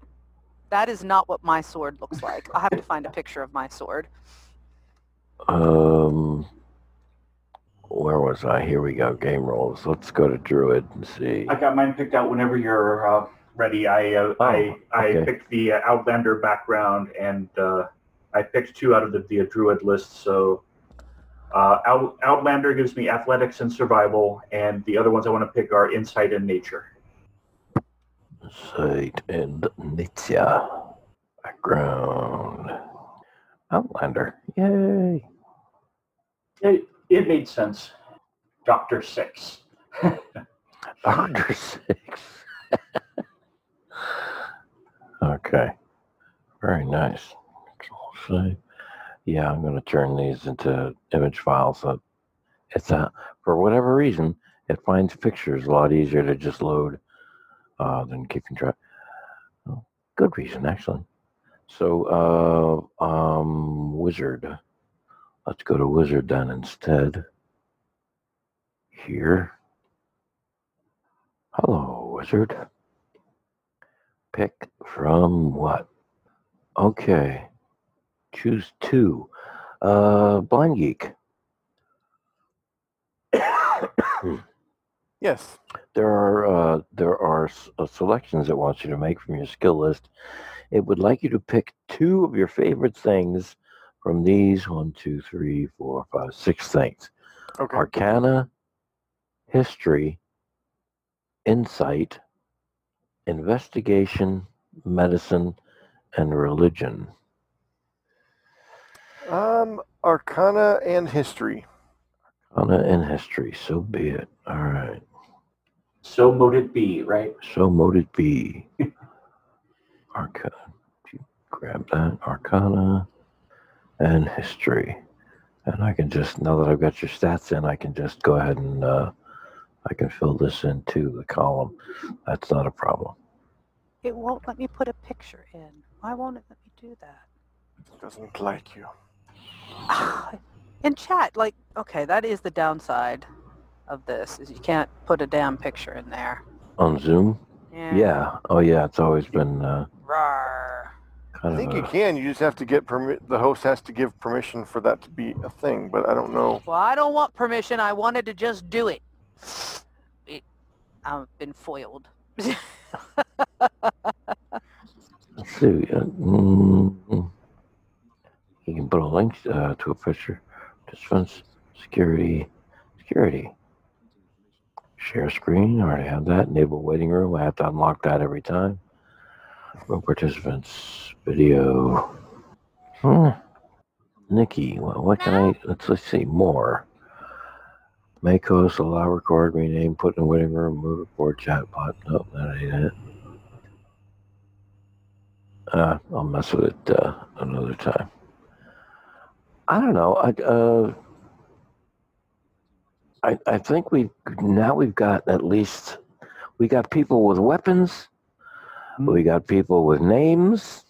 That is not what my sword looks like. I'll have to find a picture of my sword. Um, where was I? Here we go. Game rolls. Let's go to Druid and see. I got mine picked out whenever you're uh, ready. I uh, I I okay. picked the uh, Outlander background, and uh, I picked two out of the, the Druid list. So uh, Out, Outlander gives me athletics and survival, and the other ones I want to pick are insight and nature. Sight and nature Background. Outlander. Yay. It, it made sense. Doctor Six. Doctor Six. okay. Very nice. Yeah, I'm going to turn these into image files. So it's a, for whatever reason, it finds pictures a lot easier to just load uh, than keeping track. Oh, good reason, actually. So, uh, um, wizard. Let's go to wizard then instead. Here. Hello, wizard. Pick from what? Okay. Choose two. Uh, blind geek. Yes. there are uh, there are s- uh, selections it wants you to make from your skill list. It would like you to pick two of your favorite things from these one, two, three, four, five, six things: Okay. Arcana, History, Insight, Investigation, Medicine, and Religion. Um, Arcana and history. Arcana and History. So be it. All right. So mote it be, right? So mote it be. Arcana. Grab that. Arcana and history. And I can just, now that I've got your stats in, I can just go ahead and uh, I can fill this into the column. That's not a problem. It won't let me put a picture in. Why won't it let me do that? It doesn't like you. In chat, like, okay, that is the downside of this, is you can't put a damn picture in there. On Zoom? Yeah. Yeah. Oh, yeah. It's always been uh, Rawr. I think of you can. You just have to get permit. The host has to give permission for that to be a thing. But I don't know. Well, I don't want permission. I wanted to just do it. it I've been foiled. see. Uh, mm, you can put a link uh, to a picture. Participants, security, security. Share screen. I Already have that. Enable waiting room. I have to unlock that every time. Room participants, video. Hmm. Nikki, well, what can I? Let's let's see more. Make host, allow record, rename, put in waiting room, move report, chatbot. Nope, that ain't it. Uh, I'll mess with it uh, another time. I don't know. I uh, I I think we now we've got at least we got people with weapons. We got people with names,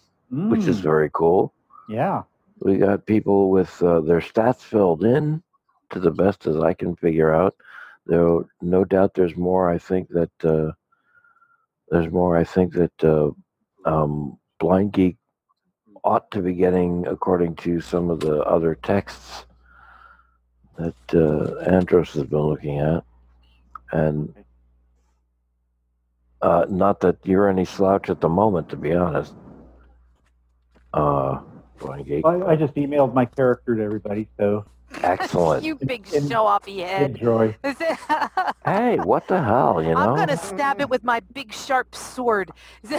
which is Mm, very cool. yeah. We got people with uh, their stats filled in to the best as I can figure out. Though no doubt there's more. I think that uh, there's more. I think that uh, um, Blind Geek ought to be getting, according to some of the other texts that uh, Andros has been looking at, and uh, not that you're any slouch at the moment, to be honest. Uh, Blind Geek, I, I just emailed my character to everybody, so excellent. you big In- show-offy head. enjoy. Hey, what the hell, you know? I'm gonna stab it with my big sharp sword.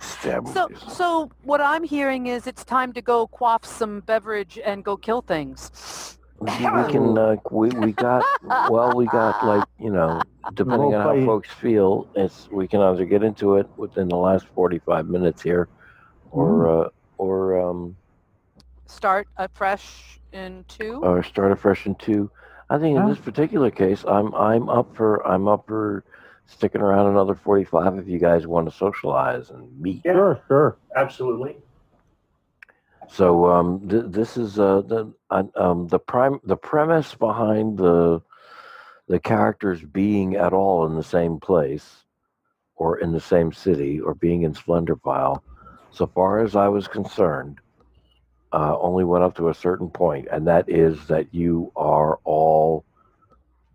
Stab- so, so what I'm hearing is it's time to go quaff some beverage and go kill things. we can, uh, we, we got, well, we got like, you know, depending on how Role-play. folks feel, it's, we can either get into it within the last 45 minutes here or, uh, or, um, Start afresh in two. or start afresh in two. I think in Yeah. this particular case, I'm, I'm up for, I'm up for sticking around another 45 if you guys want to socialize and meet. Yeah. Sure, sure. Absolutely. So um, th- this is uh, the uh, um, the prime the premise behind the the characters being at all in the same place or in the same city or being in Splendor Pile, so far as I was concerned, uh, only went up to a certain point, and that is that you are all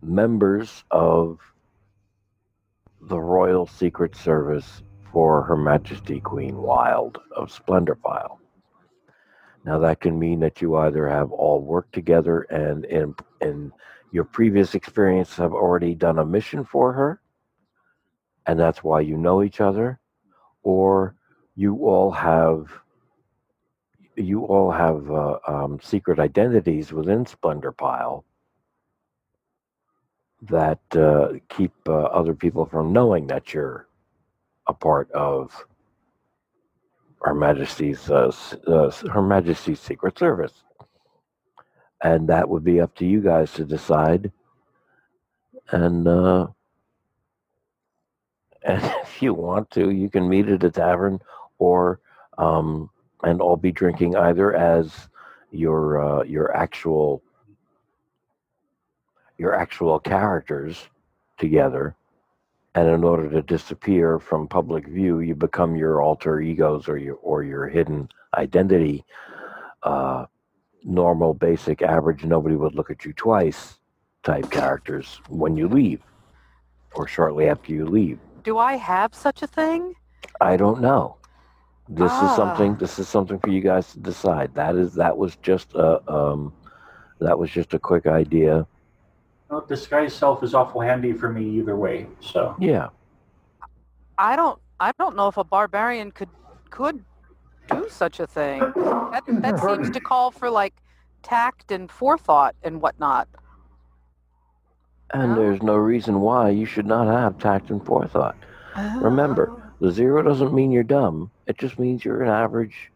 members of the Royal Secret Service for Her Majesty Queen Wild of Splendor Pile. Now that can mean that you either have all worked together and in in your previous experience have already done a mission for her, and that's why you know each other, or you all have you all have uh, um, secret identities within Splendor Pile that uh, keep uh, other people from knowing that you're a part of Her Majesty's uh, uh, Her Majesty's Secret Service, and that would be up to you guys to decide. And uh, and if you want to, you can meet at a tavern, or um, and all be drinking either as your uh, your actual your actual characters together and in order to disappear from public view you become your alter egos or your or your hidden identity. Uh, normal basic average nobody would look at you twice type characters when you leave or shortly after you leave. Do I have such a thing? i don't know this is something Ah. this is something for you guys to decide that is that was just a um that was just a quick idea Well, disguise self is awful handy for me either way. So yeah I don't. I don't know if a barbarian could could do such a thing. That that seems to call for like tact and forethought and whatnot. and there's no reason why you should not have tact and forethought Remember, Oh. The zero doesn't mean you're dumb. It just means you're an average.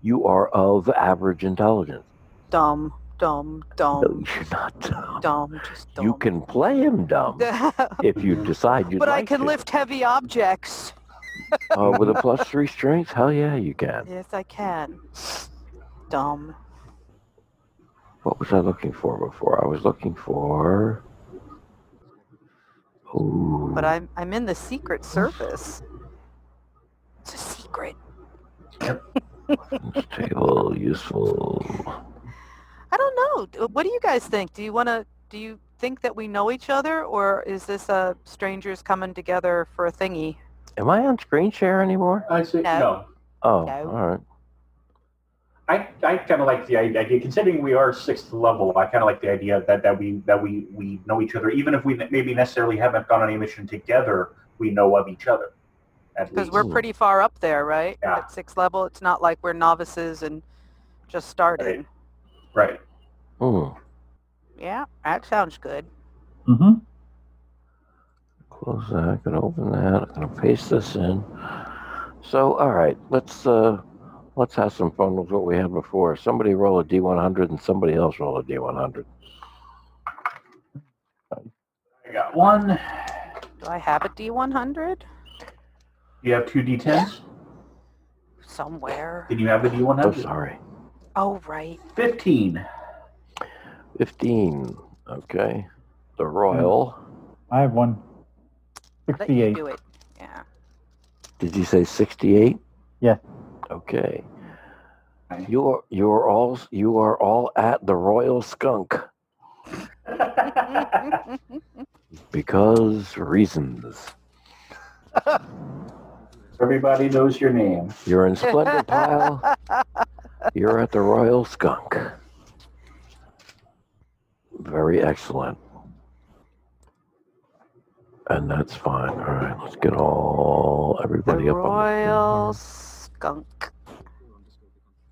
You are of average intelligence. dumb, dumb, No, dumb, you're not dumb. dumb, just dumb. You can play him dumb if you decide you'd but I can to. lift heavy objects. Uh, with a plus three strength, hell yeah, you can. Yes, I can. Dumb. What was I looking for before? I was looking for. Ooh. But I'm I'm in the secret service. It's a secret. Yep. table useful. I don't know. Uh, what do you guys think? Do you want to? Do you think that we know each other, or is this a strangers coming together for a thingy? Am I on screen share anymore? I see. No. no. Oh, No. all right. I, I kind of like the idea, considering we are sixth level. I kind of like the idea that, that we that we we know each other, even if we maybe necessarily haven't gone on a mission together. We know of each other. At Because we're pretty far up there, right? Yeah. At sixth level, it's not like we're novices and just starting. right. Hmm. Yeah, that sounds good. Mm-hmm. Close that. I'm gonna open that. I'm gonna paste this in. So, all right, let's uh, let's have some fun with what we had before. Somebody roll a d100 and somebody else roll a d100. I got one. Do I have a D100 You have two d10s. somewhere? Then you have the Oh, d100. sorry. Oh, right. Fifteen. 15. Okay. The royal. I have one. Let you 68. do it. Yeah. Did you say 68? Yeah. Okay. Okay. You are you are all you are all at the royal skunk because reasons. Everybody knows your name. You're in splendid pile. You're at the royal skunk. Very excellent. And that's fine. All right, let's get all the everybody up on royal skunk.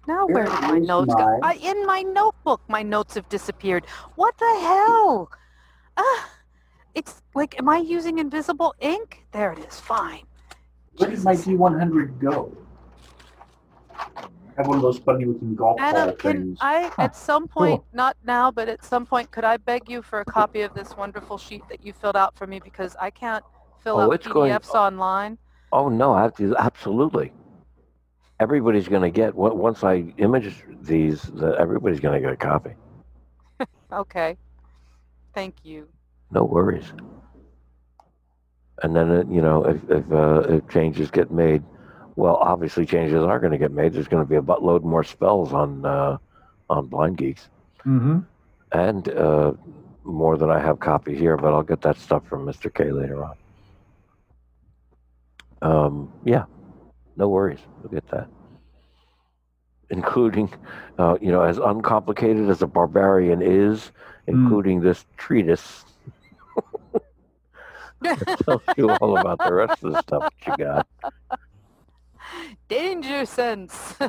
Now Where where did my notes go? I, in my notebook, my notes have disappeared. What the hell? Ah, it's like, am I using invisible ink? There it is. Fine. Where did my Jesus. d100 go? I have one of those funny looking golf Adam, ball can things. I, Huh, at some point, not now, but at some point, could I beg you for a copy of this wonderful sheet that you filled out for me because I can't fill Oh, out it's going- PDFs online? Oh no, I have to, absolutely. Everybody's going to get on- once I image these. The, everybody's going to get a copy. Okay. Thank you. No worries. And then it, you know, if if, uh, if changes get made, well, obviously changes are going to get made. There's going to be a buttload more spells on uh, on Blind Geeks, Mm-hmm. and uh, more than I have copy here. But I'll get that stuff from Mr. K later on. Um, yeah, no worries. We'll get that. Including, uh, you know, as uncomplicated as a barbarian is, including this treatise tells you all about the rest of the stuff that you got. Danger sense.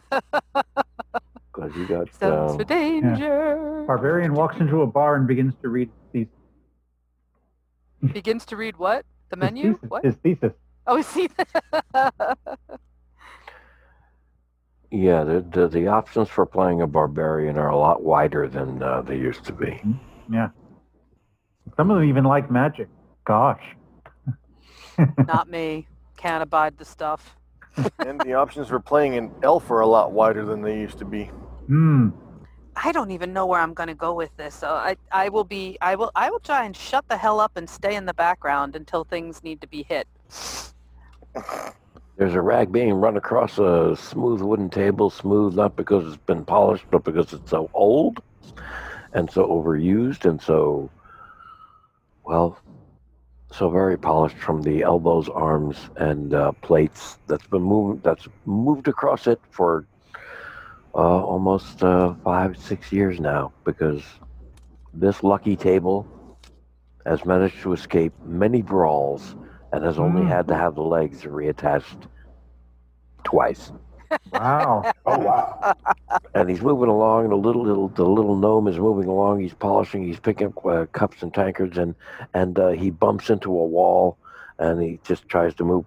Because you got, Sense um, for danger. Barbarian walks into a bar and begins to read these. Begins to read what? The his menu? thesis- What? His thesis. Oh, see. yeah, the, the the options for playing a barbarian are a lot wider than uh, they used to be. Yeah. Some of them even like magic. Gosh. Not me. Can't abide the stuff. and the options for playing an elf are a lot wider than they used to be. Hmm. I don't even know where I'm going to go with this. So I, I will be, I will, I will try and shut the hell up and stay in the background until things need to be hit. There's a rag being run across a smooth wooden table, smooth not because it's been polished, but because it's so old and so overused and so, well, so very polished from the elbows, arms, and uh, plates that's been moved, that's moved across it for uh, almost uh, five, six years now because this lucky table has managed to escape many brawls and has only Mm. had to have the legs reattached twice. Wow. Oh wow! And he's moving along. and The little, little the little gnome is moving along. He's polishing. He's picking up uh, cups and tankards, and and uh, he bumps into a wall, and he just tries to move,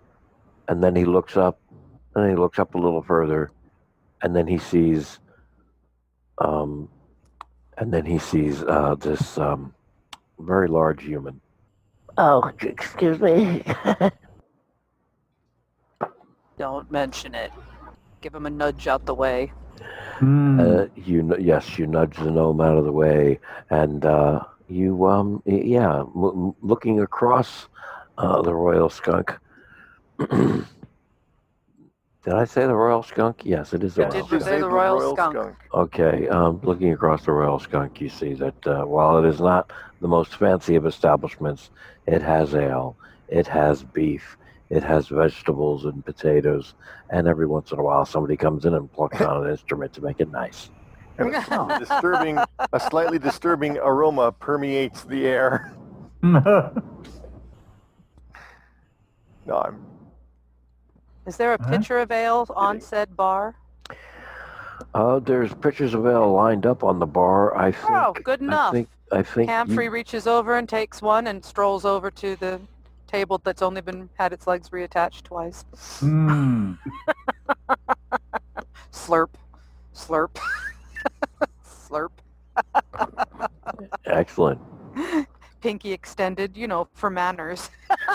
and then he looks up, and he looks up a little further, and then he sees, um, and then he sees uh, this um, very large human. Oh, excuse me. Don't mention it. Give him a nudge out the way. Hmm. Uh, you yes, you nudge the gnome out of the way, and uh, you um yeah, m- m- looking across uh, the royal skunk. Did I say the royal skunk? Yes, it is the You royal did you skunk. say the royal skunk? Okay, um, looking across the royal skunk, you see that uh, while it is not the most fancy of establishments, it has ale, it has beef, It has vegetables and potatoes, and every once in a while somebody comes in and plucks on an instrument to make it nice. And a disturbing, a slightly disturbing aroma permeates the air. No, I'm Is there a Huh? pitcher of ale on said bar? Uh, there's pitchers of ale lined up on the bar. I think. Oh, good enough. I enough. think. I think. you- reaches over and takes one and strolls over to the table that's only been had its legs reattached twice. Mm. Slurp, slurp, slurp. Excellent. Pinky extended, you know, for manners.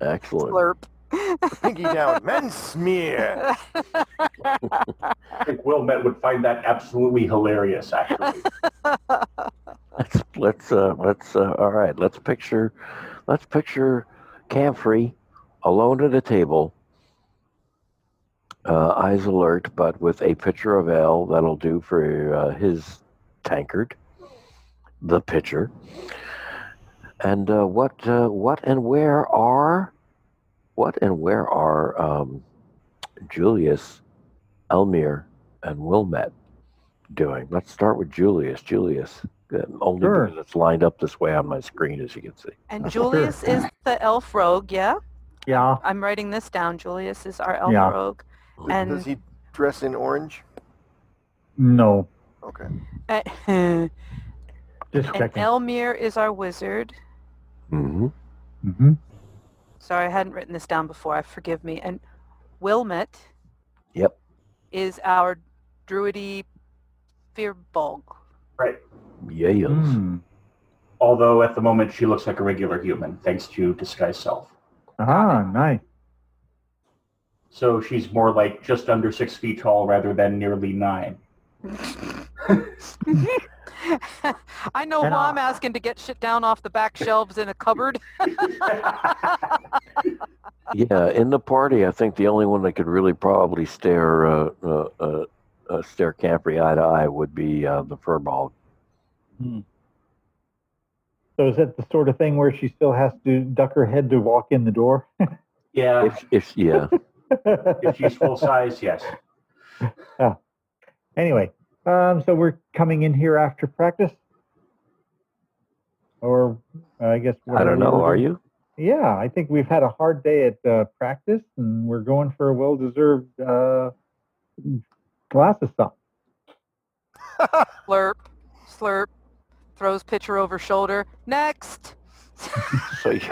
Excellent. slurp. pinky down. Men smear. I think Wylmet would find that absolutely hilarious, actually. Let's let's uh let's uh, all right. Let's picture let's picture Camfrey alone at a table, uh, eyes alert, but with a pitcher of ale that'll do for uh, his tankard, the pitcher. And uh, what uh, what and where are what and where are um, Julius, Elmyr, and Wylmet doing? Let's start with Julius. Julius, only Sure. because it's lined up this way on my screen, as you can see. and Julius is the elf rogue, yeah? Yeah. I'm writing this down. Julius is our elf Yeah. rogue. And Does he dress in orange? No. Okay. uh, and Just checking. Elmyr is our wizard. Mm-hmm. hmm Sorry, I hadn't written this down before. I forgive me. And Wylmet Yep. is our druidy Firbolg. right. Yes. Mm. Although at the moment she looks like a regular human, thanks to disguise self. Ah, nice. So she's more like just under six feet tall rather than nearly nine. I know And why I'll- I'm asking to get shit down off the back shelves in a cupboard. Yeah, in the party, I think the only one that could really probably stare uh, uh, uh, uh, stare Camfrey eye to eye would be uh, the furball. So is that the sort of thing where she still has to duck her head to walk in the door? yeah, If, if yeah, if she's full size, yes. anyway, um, so we're coming in here after practice, or uh, I guess I don't know. Are you? Yeah, I think we've had a hard day at uh, practice, and we're going for a well-deserved uh, glass of something. Slurp, slurp, throws pitcher over shoulder. Next. So you,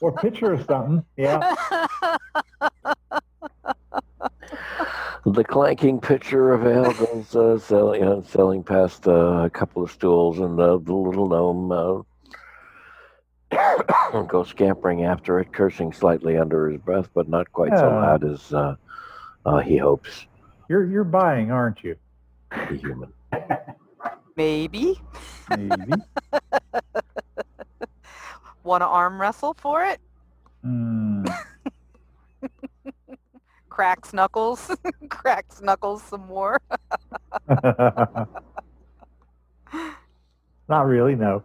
or picture of something. Yeah. the clanking pitcher of ale goes uh, selling, uh, selling past uh, a couple of stools, and uh, the little gnome uh, goes scampering after it, cursing slightly under his breath, but not quite so loud as uh, uh, he hopes. You're you're buying, aren't you? The human. Maybe. Maybe. Want to arm wrestle for it? Hmm. Cracks knuckles. Cracks knuckles some more. Not really. No.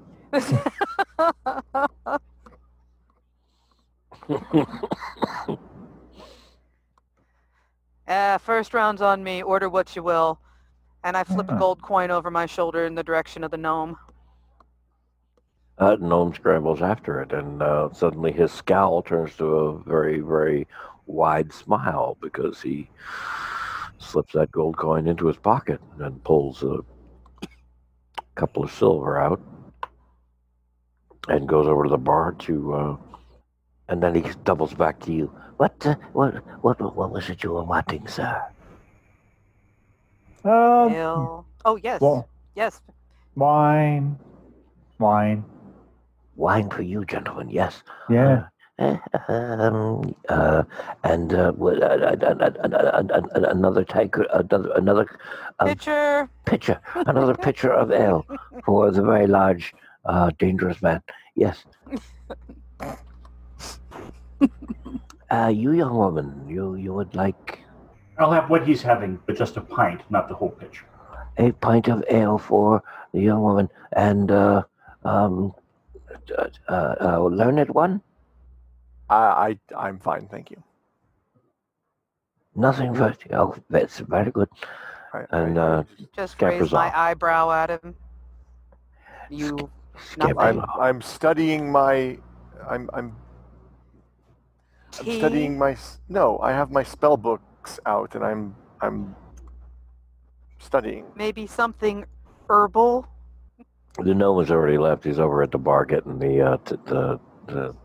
Ah, first round's on me. Order what you will. And I flip a gold coin over my shoulder in the direction of the gnome. Uh, gnome scrambles after it, and uh, suddenly his scowl turns to a very, very wide smile because he slips that gold coin into his pocket and pulls a couple of silver out and goes over to the bar to, uh, and then he doubles back to you. What, uh, what, what, what was it you were wanting, sir? Oh. Oh yes, well, yes. Wine, wine, wine for you, gentlemen. Yes. Yeah. Uh, um, uh, and uh, another tiger. Uh, another another um, pitcher, pitcher, another pitcher of ale for the very large, uh, dangerous man. Yes. uh, you young woman, you you would like I'll have what he's having, but just a pint, not the whole pitcher. a pint of ale for the young woman, and uh, um, uh, uh, uh, learned one? I, I I'm fine, thank you. Nothing but oh, that's very good. I, And, I- I uh, just- Just Scampers raise my off. eyebrow at him. You Skip I'm. I'm studying my I'm I'm I'm studying my no. I have my spell books out, and I'm I'm studying. Maybe something herbal. The gnome has already left. He's over at the bar getting the uh, t- the the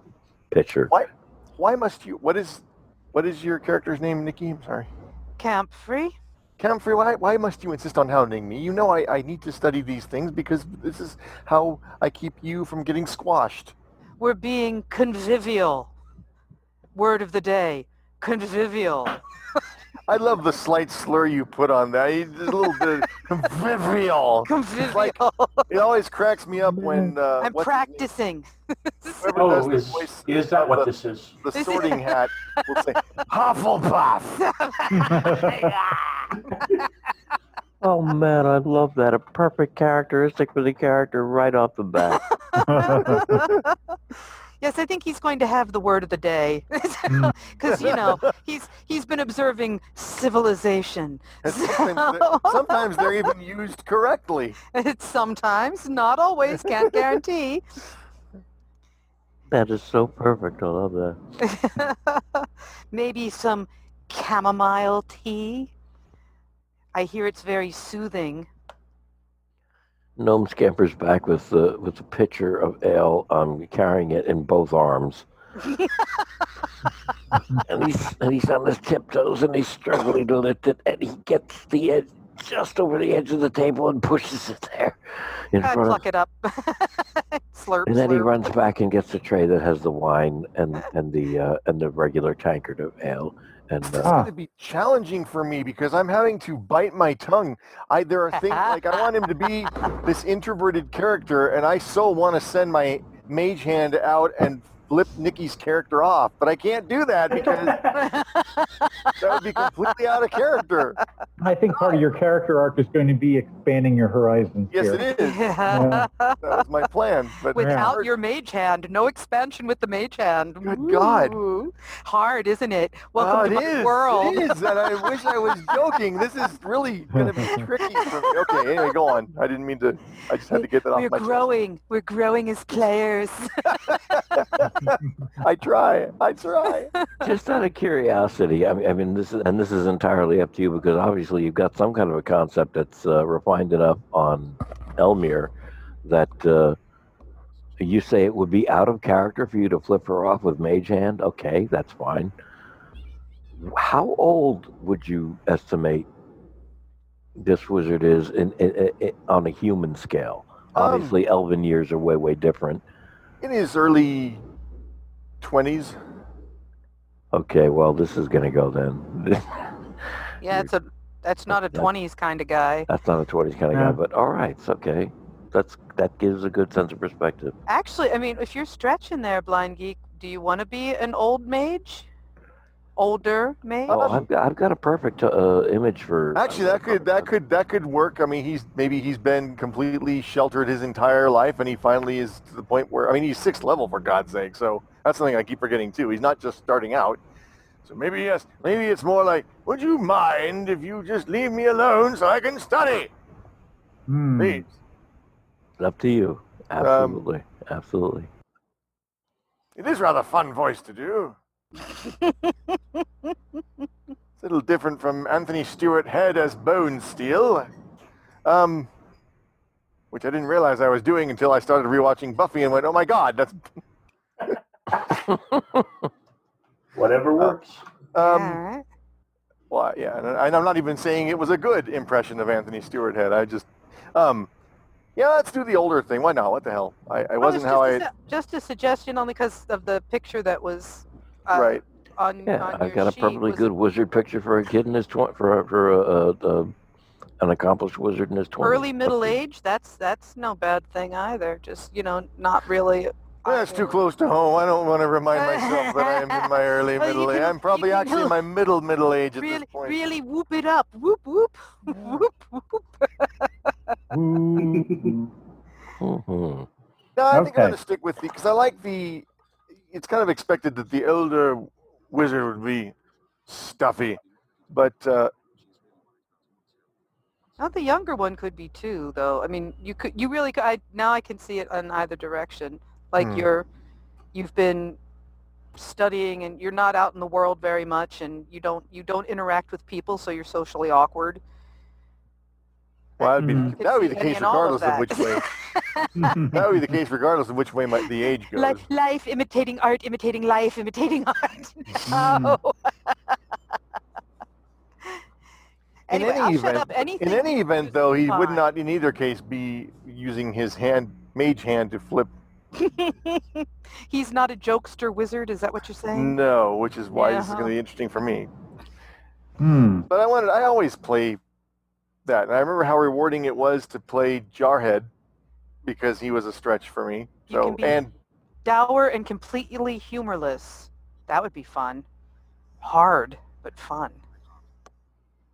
pitcher. Why why must you? What is what is your character's name, Nikki? I'm sorry. Camphor. Camfrey, why, why must you insist on hounding me? You know I, I need to study these things because this is how I keep you from getting squashed. We're being convivial. Word of the day. Convivial. I love the slight slur you put on that. You- A little bit convivial. Convivial. like- It always cracks me up when uh, I'm what's his name? practicing. Whoever does Oh, the is, voice is that what the, this is? the sorting hat will say Hufflepuff. Oh man, I love that. A perfect characteristic for the character right off the bat. Yes, I think he's going to have the word of the day Mm. because you know he's he's been observing civilization. And sometimes, they're, sometimes they're even used correctly. It's sometimes, not always, can't guarantee. That is so perfect. I love that. Maybe some chamomile tea. I hear it's very soothing. Gnome scampers back with the with the pitcher of ale, um, carrying it in both arms. and he's and he's on his tiptoes and he's struggling to lift it, and he gets the edge just over the edge of the table and pushes it there in I front of pluck it up. slurp, And then he slurp. runs back and gets the tray that has the wine and and the uh, and the regular tankard of ale. And It's uh, Ah. going to be challenging for me because I'm having to bite my tongue. I there are things like I want him to be this introverted character, and I so want to send my mage hand out and flip Nikki's character off, but I can't do that because that would be completely out of character. I think part of your character arc is going to be expanding your horizons Yes, here. it is. That was my plan, but Without your mage hand, no expansion with the mage hand. Good God. Hard, isn't it? Oh, Welcome it to my is. world. It is, and I wish I was joking. This is really going to be tricky for me. Okay, anyway, go on. I didn't mean to. I just had to get that off We're my chest. growing. We're growing as players. I try. I try. just out of curiosity, I mean, I mean, this is and this is entirely up to you because obviously you've got some kind of a concept that's uh, refined enough on Elmyr that uh, you say it would be out of character for you to flip her off with Mage Hand. Okay, that's fine. How old would you estimate this wizard is in, in, in, on a human scale? Um, Obviously, elven years are way, way different. In his early twenties. Okay, well, this is going to go then. yeah, it's a. That's not a That- twenties kind of guy. That's not a 20s kind of Yeah. guy, but all right, it's okay. That's that gives a good sense of perspective. Actually, I mean, if you're stretching there, blind geek, do you want to be an old mage? Older mage? Oh, I've got I've got a perfect uh, image for. Actually, that could that could that could work. I mean, he's maybe he's been completely sheltered his entire life, and he finally is to the point where I mean, he's sixth level for God's sake. So that's something I keep forgetting too. He's not just starting out. So maybe yes, maybe it's more like, would you mind if you just leave me alone so I can study, Hmm. please? Up to you. Absolutely, absolutely. It is rather fun voice to do. It's a little different from Anthony Stewart Head as Bone Steel. Um, which I didn't realize I was doing until I started rewatching Buffy and went, oh my god, that's Whatever works. um Alright. well yeah, and, I- and I'm not even saying it was a good impression of Anthony Stewart Head. I just um yeah, let's do the older thing. Why not? What the hell? I, I Oh, wasn't it's how just I a, su- just a suggestion only because of the picture that was uh, right. on, Yeah, on I've got a perfectly was good wizard picture for a kid in his twenty for a, for a, a, a an accomplished wizard in his twenties. early middle age. That's that's no bad thing either. Just you know, not really. That's too close to home. I don't want to remind myself that I am in my early Well, middle age. I'm probably can actually in my middle middle age at Really, this point. really whoop it up. Whoop whoop whoop whoop. hmm No, I think I'm going to stick with the because I like the. It's kind of expected that the elder wizard would be stuffy, but uh, Now the younger one could be too, though. I mean, you could, you really could. I now I can see it on either direction. Like Hmm. you're, you've been studying and you're not out in the world very much, and you don't you don't interact with people, so you're socially awkward. well, that'd be Mhm. That would be the case and all of regardless of, which way. That would be the case regardless of which way my, the age goes. Like life imitating art, imitating life, imitating art. Mm. no. In any I'll event- shut up. Anything In any event, though, is he would not in either case be using his hand, mage hand, to flip. He's not a jokester wizard. Is that what you're saying? No, which is why this is going to be interesting for me. Hmm. But I wanted, I always play that, and I remember how rewarding it was to play Jarhead because he was a stretch for me. You So can be- and Dour and completely humorless. That would be fun. Hard, but fun.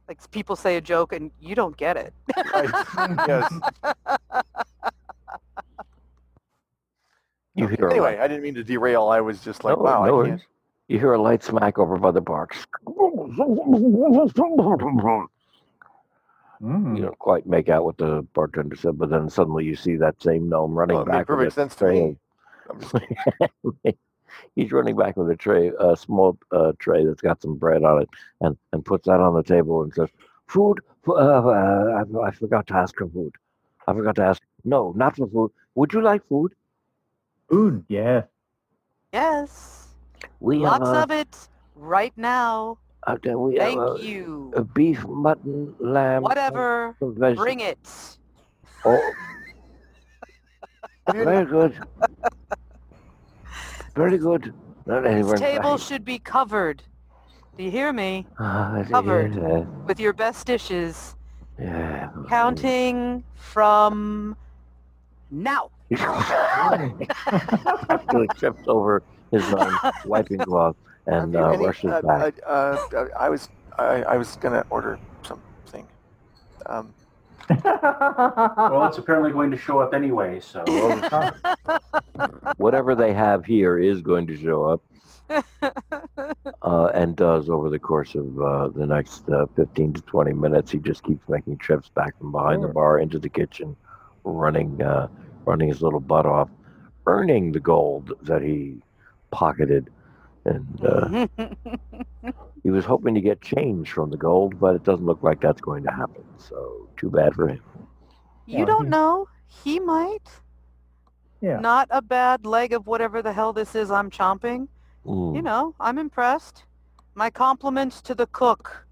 Like people say a joke and you don't get it. right, yes. You hear Anyway, I didn't mean to derail. I was just like, no, wow, no I can't. You hear a light smack over by the bark. Hmm. You don't quite make out what the bartender said, but then suddenly you see that same gnome running made back perfect sense to tray. me. Kidding. of- He's running back with a tray, a small uh, tray that's got some bread on it, and, and puts that on the table and says, "Food? Uh, uh, I, I forgot to ask for food. I forgot to ask. No, not for food. Would you like food? Food. Yes. yes. We Lots have of it right now. a, uh, we Thank have a, you. a beef, mutton, lamb, Whatever. some vegetables. Bring it. Oh, very good. Very good. Not This anyone. table should be covered. Do you hear me? Ah, covered. Yeah, With your best dishes. yeah. Counting from now. After he trips over his um, wiping cloth and uh, any- rushes uh, back. Uh, uh, I was, I, I was gonna order something. Um, Well, it's apparently going to show up anyway, so. Whatever they have here is going to show up uh, and does over the course of uh, the next uh, 15 to 20 minutes. He just keeps making trips back from behind the bar into the kitchen, running, uh, running his little butt off, earning the gold that he pocketed. And uh, he was hoping to get change from the gold, but it doesn't look like that's going to happen. So too bad for him. you Yeah, don't he- know. He might. Yeah. Not a bad leg of whatever the hell this is I'm chomping. Mm. You know, I'm impressed. My compliments to the cook.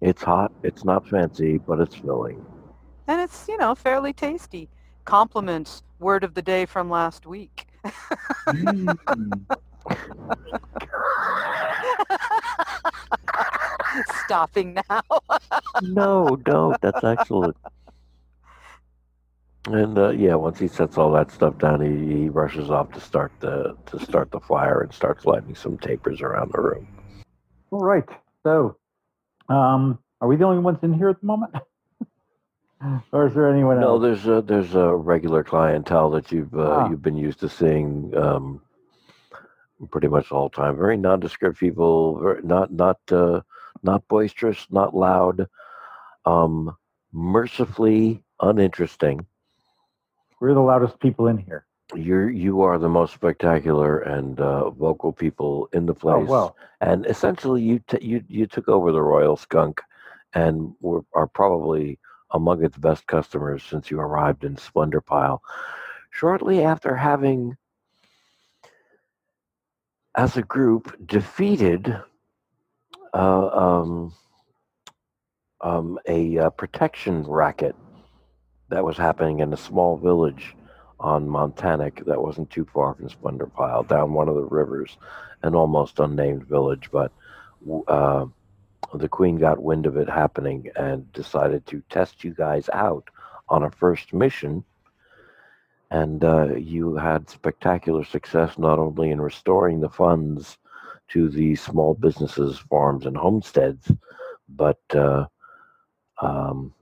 It's hot. It's not fancy, but it's filling. And it's, you know, fairly tasty. Compliments, word of the day from last week. Mm. Stopping now. no, don't. That's excellent. And uh, yeah, once he sets all that stuff down, he, he rushes off to start the to start the fire and starts lighting some tapers around the room. All right. So, um, are we the only ones in here at the moment? Or is there anyone No, else? No, there's a, there's a regular clientele that you've uh, Ah. you've been used to seeing um, pretty much all the time. Very nondescript people, very, not not uh, not boisterous, not loud, um, mercifully uninteresting. We're the loudest people in here. You're you are the most spectacular and uh, vocal people in the place. Oh, place. well. and essentially you t- you you took over the Royal Skunk, and were, are probably among its best customers since you arrived in Splendor Pile, shortly after having, as a group, defeated uh, um, um, a uh, protection racket that was happening in a small village on Montanic that wasn't too far from Splendor Pile, down one of the rivers, an almost unnamed village. But uh, the Queen got wind of it happening and decided to test you guys out on a first mission. And uh, you had spectacular success not only in restoring the funds to the small businesses, farms, and homesteads, but, uh, um,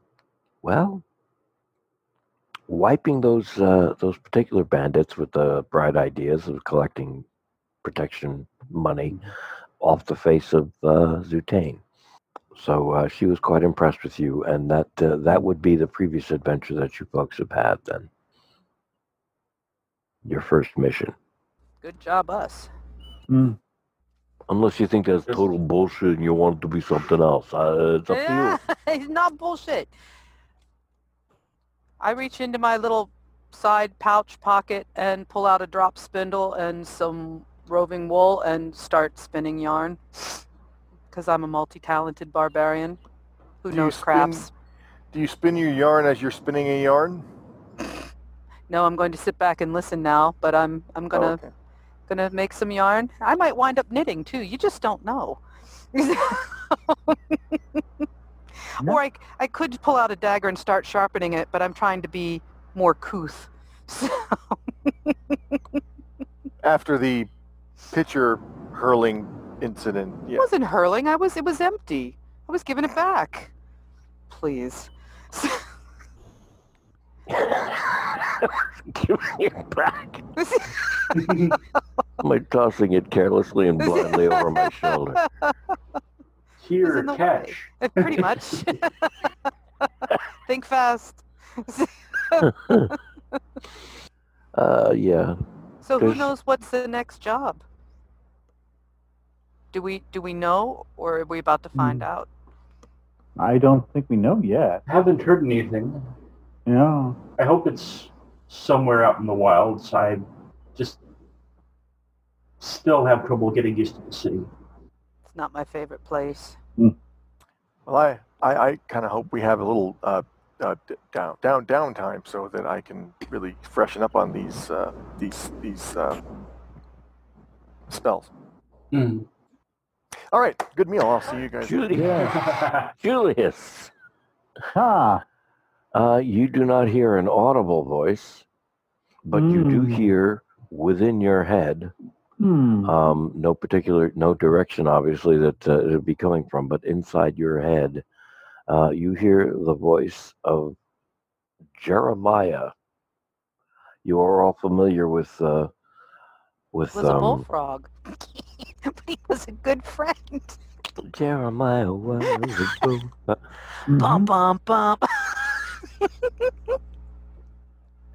well, wiping those uh, those particular bandits with the bright ideas of collecting protection money off the face of uh, Zutain. So uh, she was quite impressed with you, and that uh, that would be the previous adventure that you folks have had. Then your first mission, Good job, us. Mm. unless you think that's total bullshit and you want it to be something else. Uh, it's up to you. It's not bullshit. I reach into my little side pouch pocket and pull out a drop spindle and some roving wool and start spinning yarn. Because I'm a multi-talented barbarian who Do knows spin- crafts. Do you spin your yarn as you're spinning a yarn? No, I'm going to sit back and listen now, but I'm I'm Oh, gonna okay. gonna make some yarn. I might wind up knitting too. You just don't know. Or I, I could pull out a dagger and start sharpening it, but I'm trying to be more couth. So, After the pitcher hurling incident, It yeah. wasn't hurling. I was. It was empty. I was giving it back. Please. Give me it back. I'm like tossing it carelessly and blindly over my shoulder. Here, in the way. catch. Pretty much. Think fast. Uh, yeah. So who knows what's the next job? Do we do we know, or are we about to find Hmm. out? I don't think we know yet. Haven't heard anything. Yeah. I hope it's somewhere out in the wilds. I just still have trouble getting used to the city. It's not my favorite place. Well, I, I, I kind of hope we have a little uh, uh, d- down, down, downtime so that I can really freshen up on these, uh, these, these uh, spells. Mm. All right, good meal. I'll see you guys. Julius. Yeah. Julius. Ah. Uh, you do not hear an audible voice, but you do Hmm. hear within your head, Hmm. um, no particular, no direction, obviously, that uh, it would be coming from, but inside your head, uh, you hear the voice of Jeremiah. You are all familiar with, uh, with was a um, bullfrog. but he was a good friend. Jeremiah was a uh, Mhm. Bum bum bum.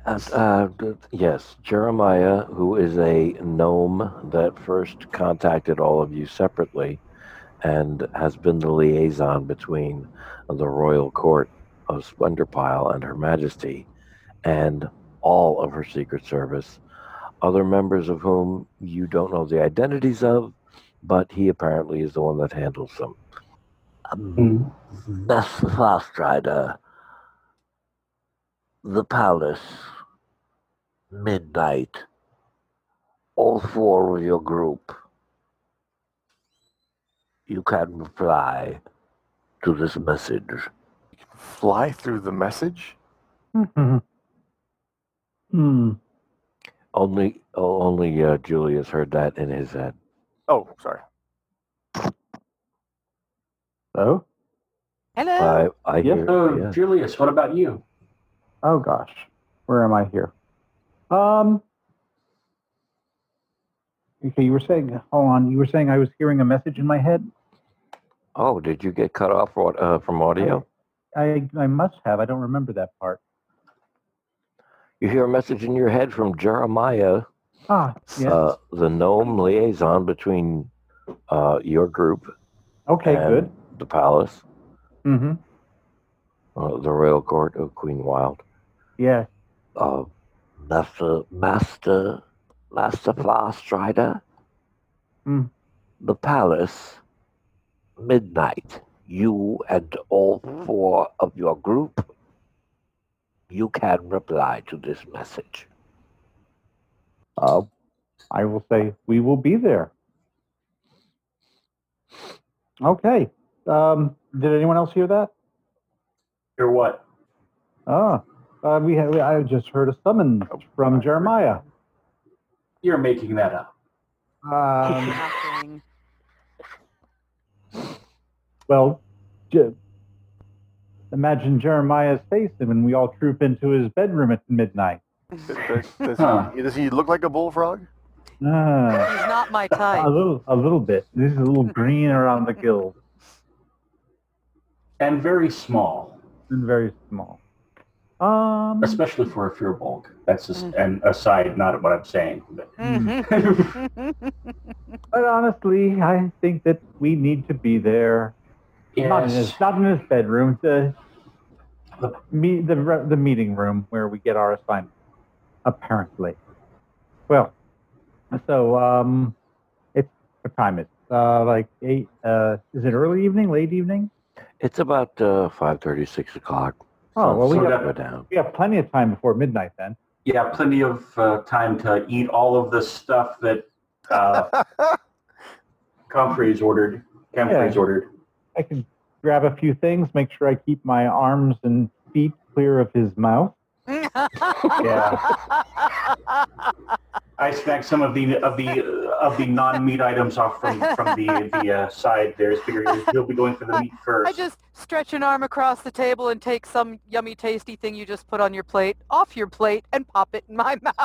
Uh, uh, yes, Jeremiah, who is a gnome that first contacted all of you separately and has been the liaison between the royal court of Splendorpile and Her Majesty and all of her Secret Service, other members of whom you don't know the identities of, but he apparently is the one that handles them. Mm. Master Fastrider, the palace, midnight, all four of your group. You can reply to this message. Fly through the message. Mhm. Hmm. Only, oh, only uh, Julius heard that in his head. Oh, sorry. Oh. Hello. I, I Yeah. hear. So, yeah. Julius, what about you? Oh gosh. Where am I here? Um. Okay, you were saying. Hold on. You were saying I was hearing a message in my head. Oh, did you get cut off uh, from audio? I I must have. I don't remember that part. You hear a message in your head from Jeremiah, Ah. Yes. uh, the gnome liaison between uh, your group okay. Good. the palace, Mm-hmm. uh, the royal court of Queen Wild. Yeah. Uh, Master, Master, Master Strider, Hmm. the palace, midnight. You and all four of your group, you can reply to this message. Uh, I will say we will be there. Okay. Um, did anyone else hear that? Hear what? Ah, uh, we have. I just heard a summons from Jeremiah. You're making that up. Um, well, Je- imagine Jeremiah's face when we all troop into his bedroom at midnight. Does, does Huh. he, does he look like a bullfrog? Ah, He's not my type. a little, a little bit. This is a little green around the gills And very small, and very small. Um, especially for a Firbolg. That's just Mm. an aside, not what I'm saying. But Mhm. but honestly, I think that we need to be there. Not in his, not in his bedroom. The The- me the the meeting room where we get our assignments. Apparently. Well, so um, it's what time is? Uh, like eight. Uh, is it early evening, late evening? It's about uh, 5.30, 6 o'clock. Oh well, we So have that- down. we have plenty of time before midnight then. yeah, plenty of uh, time to eat all of the stuff that uh, Camfrey's ordered. Camfrey's Yeah. ordered. I can grab a few things, make sure I keep my arms and feet clear of his mouth. I snag some of the of the of the non-meat items off from from the the uh, side there. Is Figuring he'll be going for the meat first. I just stretch an arm across the table and take some yummy, tasty thing you just put on your plate off your plate and pop it in my mouth.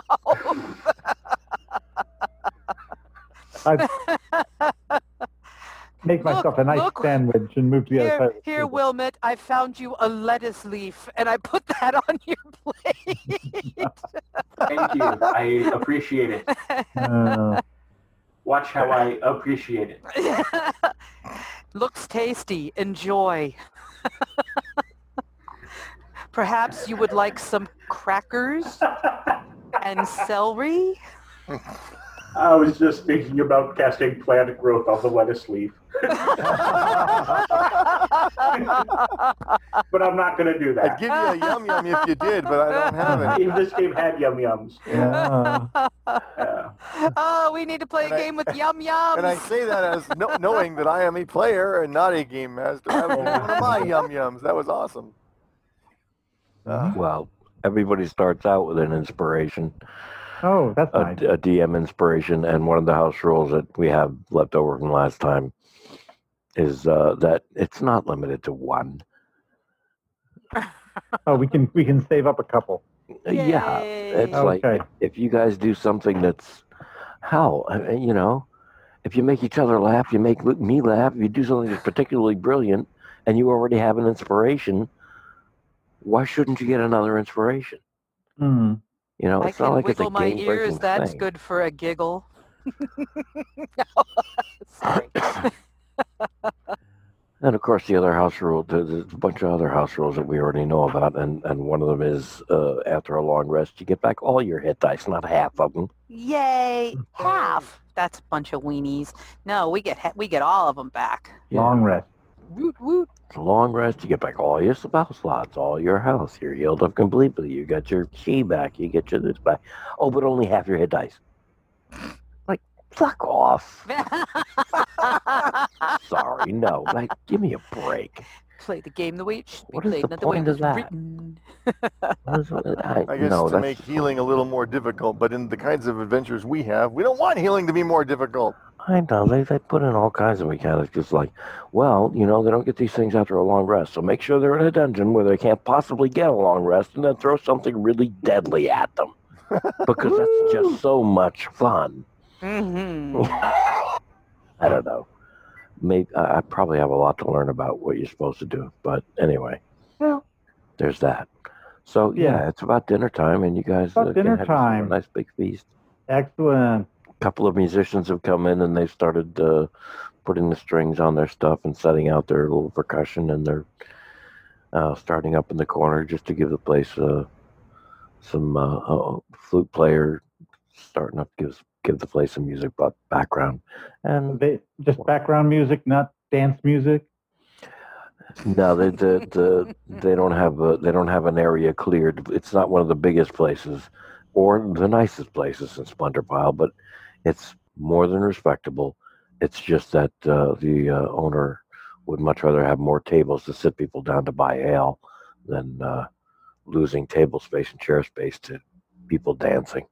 Make Look, myself a nice look. sandwich and move to the other side. here, of the here, table. Wylmet, I found you a lettuce leaf, and I put that on your plate. Thank you. I appreciate it. Uh, Watch how I appreciate it. Looks tasty. Enjoy. Perhaps you would like some crackers and celery? I was just thinking about casting plant growth on the lettuce leaf, but I'm not going to do that. I'd give you a yum yum if you did, but I don't have any. If this game had yum yums. yeah. Yeah. oh, we need to play And a I- game with yum yums. And I say that as no, knowing that I am a player and not a game master. I was one of my yum yums. That was awesome. Uh, Well, everybody starts out with an inspiration, Oh, that's a, nice. a DM inspiration, and one of the house rules that we have left over from last time is uh, that it's not limited to one. Oh, we can we can save up a couple. Uh, Yeah, it's like Okay. if, if you guys do something that's how I mean, you know, if you make each other laugh, you make me laugh. If you do something that's particularly brilliant, and you already have an inspiration, why shouldn't you get another inspiration? Hmm. You know, I it's not can like it's a wiggle my game ears. breaking That's thing. good for a giggle. No, Sorry. And of course, the other house rule, there- there's a bunch of other house rules that we already know about, and, and one of them is uh, after a long rest, you get back all your hit dice, not half of them. Yay! Half. That's a bunch of weenies. No, we get ha- we get all of them back. Long rest. Woot woot. It's a long rest, you get back all your spell slots, all your health, you're healed up completely, you got your key back, you get your this back. Oh, but only half your hit dice. Like, fuck off. Sorry, no. Like, give me a break. Play the game the way it should be What is played, the not the way point it of was that? written. What is I, I guess no, to that's, make healing a little more difficult, but in the kinds of adventures we have, we don't want healing to be more difficult. I know they they put in all kinds of mechanics. Just like, well, you know, they don't get these things after a long rest, so make sure they're in a dungeon where they can't possibly get a long rest, and then throw something really deadly at them, because that's just so much fun. hmm I don't know. Maybe I, probably have a lot to learn about what you're supposed to do, but anyway, Well. there's that. So yeah, Yeah. it's about dinner time, and you guys About dinner have time. A nice big feast. Excellent. A couple of musicians have come in and they've started uh, putting the strings on their stuff and setting out their little percussion and they're uh, starting up in the corner just to give the place uh, some uh, uh, flute player starting up gives give the place some music but background and They, just background music, not dance music. no they the, the, they don't have a, they don't have an area cleared. It's not one of the biggest places or the nicest places in Splendor Pile but it's more than respectable. It's just that uh, the uh, owner would much rather have more tables to sit people down to buy ale than uh, losing table space and chair space to people dancing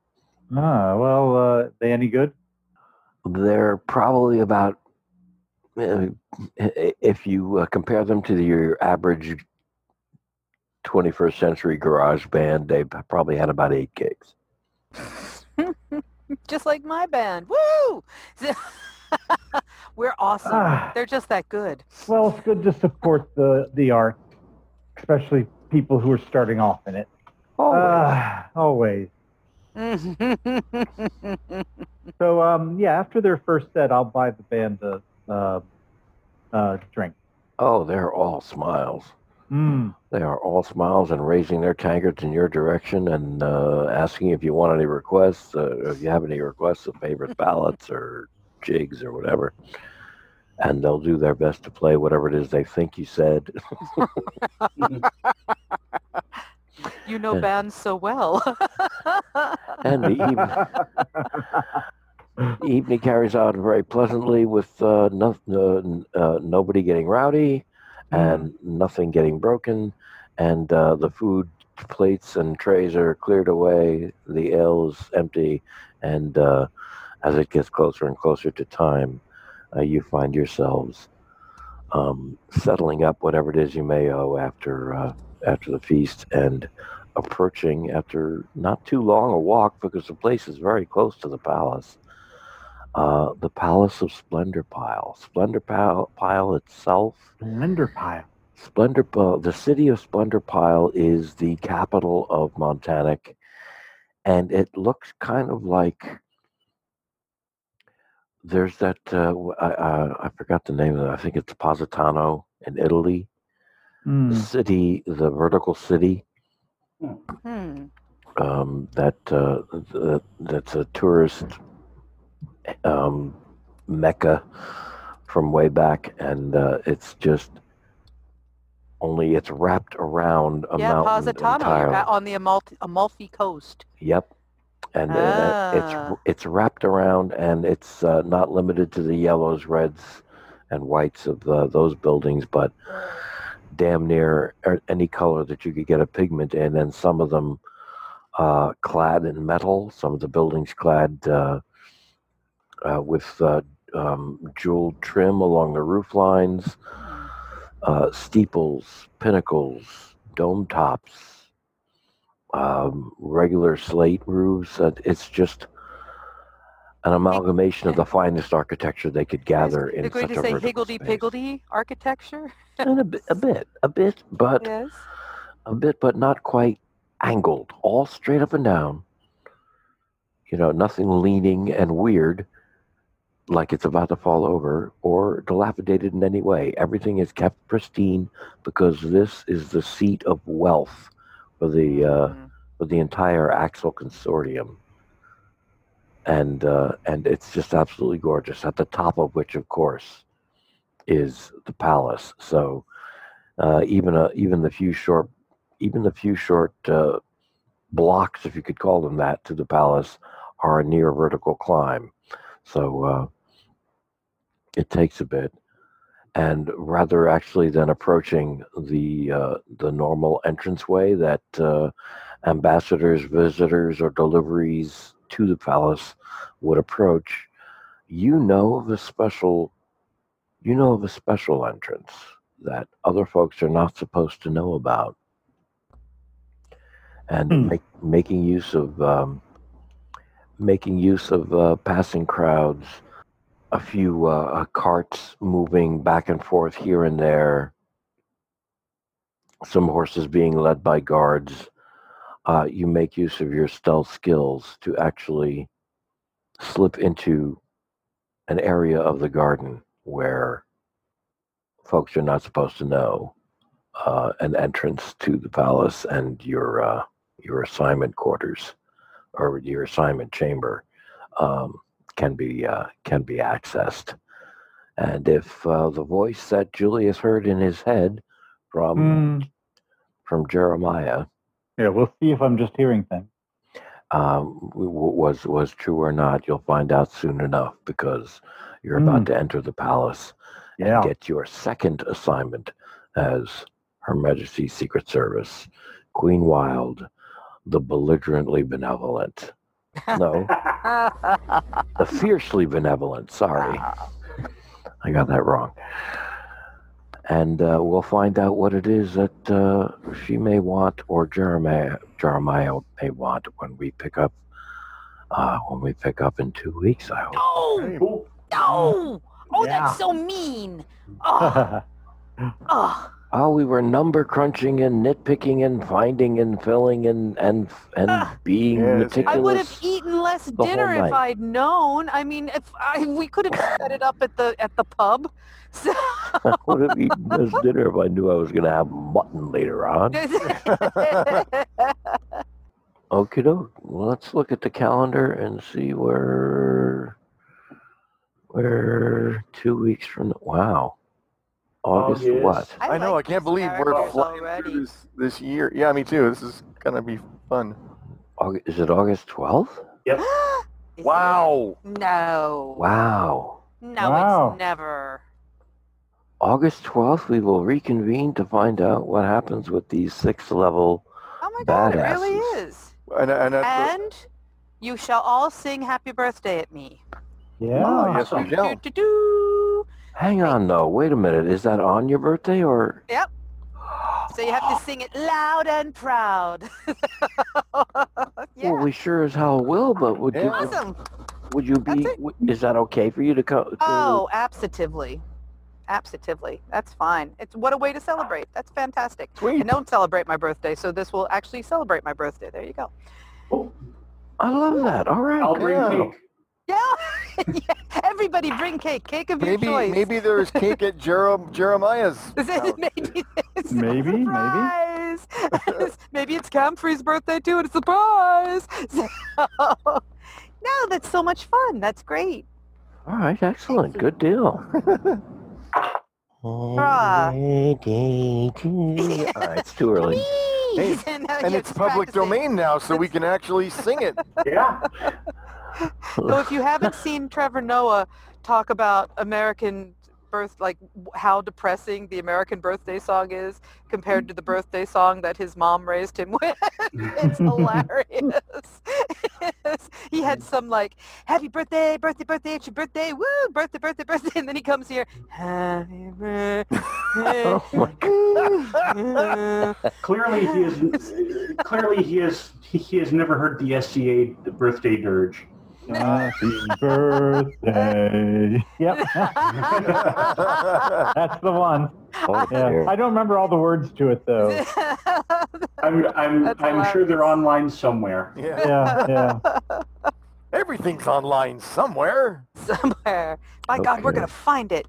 Ah, well, uh, they any good? they're probably about uh, if you uh, compare them to your average 21st century garage band, they probably had about eight gigs. just like my band. Woo! We're awesome. Ah. They're just that good. Well, it's good to support the the art, especially people who are starting off in it. Ah, always. So, um, yeah, after their first set, I'll buy the band a uh, uh, drink. oh, they're all smiles. Mm. They are all smiles and raising their tankards in your direction and uh, asking if you want any requests, uh, if you have any requests of favorite ballads or jigs or whatever. And they'll do their best to play whatever it is they think you said. you know Yeah. bands so well. And the evening, the evening carries on very pleasantly with uh, no, uh, uh, nobody getting rowdy and nothing getting broken. And uh, the food plates and trays are cleared away. The ale is empty. And uh, as it gets closer and closer to time, uh, you find yourselves um, settling up whatever it is you may owe after uh, after the feast and approaching after not too long a walk because the place is very close to the palace. Uh, the Palace of Splendor Pile. Splendor Pile, Pile itself, splendor pile. Splendor Pile, the city of Splendor Pile is the capital of Montanic, and it looks kind of like there's that uh, I, I, I forgot the name of it. I think it's Positano in Italy. The Mm. city, the vertical city. hmm. um, that uh, th- that's a tourist um, mecca from way back, and uh, it's just only it's wrapped around a Yeah, mountain Positano. Entirely. on the Amalfi, Amalfi Coast. Yep, and uh, Ah. it's it's wrapped around, and it's uh, not limited to the yellows, reds, and whites of uh, those buildings, but damn near any color that you could get a pigment in, and some of them uh, clad in metal, some of the buildings clad uh, uh, with uh, um, jeweled trim along the roof lines, uh, steeples, pinnacles, dome tops, um, regular slate roofs. Uh, it's just an amalgamation of the finest architecture they could gather in They're going such to say higgledy space. piggledy architecture. And a bit, a bit, a bit, but yes. a bit, but not quite angled, all straight up and down. You know, nothing leaning and weird, like it's about to fall over, or dilapidated in any way. Everything is kept pristine because this is the seat of wealth for the uh, Mhm. for the entire Axle consortium. And uh, and it's just absolutely gorgeous. At the top of which, of course, is the palace. So uh, even a, even the few short even the few short uh, blocks, if you could call them that, to the palace are a near vertical climb. So uh, it takes a bit. And rather actually than approaching the uh, the normal entranceway that uh, ambassadors, visitors, or deliveries to the palace would approach, you know of a special you know of a special entrance that other folks are not supposed to know about. And Hmm. make, making use of um, making use of uh, passing crowds, a few uh, uh, carts moving back and forth here and there, some horses being led by guards. Uh, you make use of your stealth skills to actually slip into an area of the garden where folks are not supposed to know uh, an entrance to the palace and your uh, your assignment quarters or your assignment chamber um, can be uh, can be accessed. And if uh, the voice that Julius heard in his head from Mm. from Jeremiah Yeah, we'll see if I'm just hearing things. um, was was true or not, you'll find out soon enough because you're about Mm. to enter the palace Yeah. and get your second assignment as Her Majesty's Secret Service, Queen Wild, the belligerently benevolent. No, the fiercely benevolent. Sorry, I got that wrong. And uh, we'll find out what it is that uh, she may want or Jeremiah Jeremiah may want when we pick up uh, when we pick up in two weeks. I hope. No! No! Oh, Yeah. that's so mean. Oh, oh. Oh, we were number crunching and nitpicking and finding and filling and and and Ah. being Yes. meticulous. I would have eaten less dinner if. I'd known. I mean, if I, we could have set it up at the at the pub. So, I would have eaten less dinner if I knew I was going to have mutton later on. Okay, doke. Well, let's look at the calendar and see where where two weeks from wow, Oh, August yes. what? I know. I like can't believe we're characters flying already. through this this year. Yeah, me too. This is gonna be fun. August, is it August twelfth? Is it? Wow. No. Wow, No, Wow. it's never. August twelfth. We will reconvene to find out what happens with these six level. Oh my god, it really Badasses. is. And and that's the- And you shall all sing happy birthday at me. yeah. Oh, yes, we Awesome. shall. Do, do, do. Hang on, though. Wait a minute. Is that on your birthday or? Yep. So you have to sing it loud and proud. yeah. Well, we sure as hell will. But would Yeah. you awesome. would you be? W- Is that okay for you to come? Oh, absolutely. Absolutely. That's fine. It's what a way to celebrate. That's fantastic. I Sweet. don't celebrate my birthday, so this will actually celebrate my birthday. There you go. Oh, I love that. All right. I'll bring Yeah. cake. Yeah. yeah. Everybody bring cake. Cake of Maybe your choice. maybe there's cake at Jer- Jeremiah's. Is it- maybe, it's Maybe, maybe. surprise. maybe it's Camfrey's birthday too, and it's a surprise. So, no, that's so much fun. That's great. All right. Excellent. Good deal. Hurrah. Ah, it's too early. Hey, and now And you're it's public practicing. domain now, so we can actually sing it. Yeah. So if you haven't seen Trevor Noah talk about American birth, like how depressing the American birthday song is compared to the birthday song that his mom raised him with, it's hilarious. He had some like, happy birthday, birthday, birthday, it's your birthday, woo, birthday, birthday, birthday, and then he comes here, happy birthday. Oh Clearly, he is. clearly, he is. He, has never heard the SCA birthday dirge. Happy birthday. Yep. That's the one. Oh, Yeah. dear. I don't remember all the words to it though. I'm. I'm. That's I'm sure they're online somewhere. yeah. Yeah, yeah. Everything's online somewhere. somewhere. My God, we're Okay. gonna find it.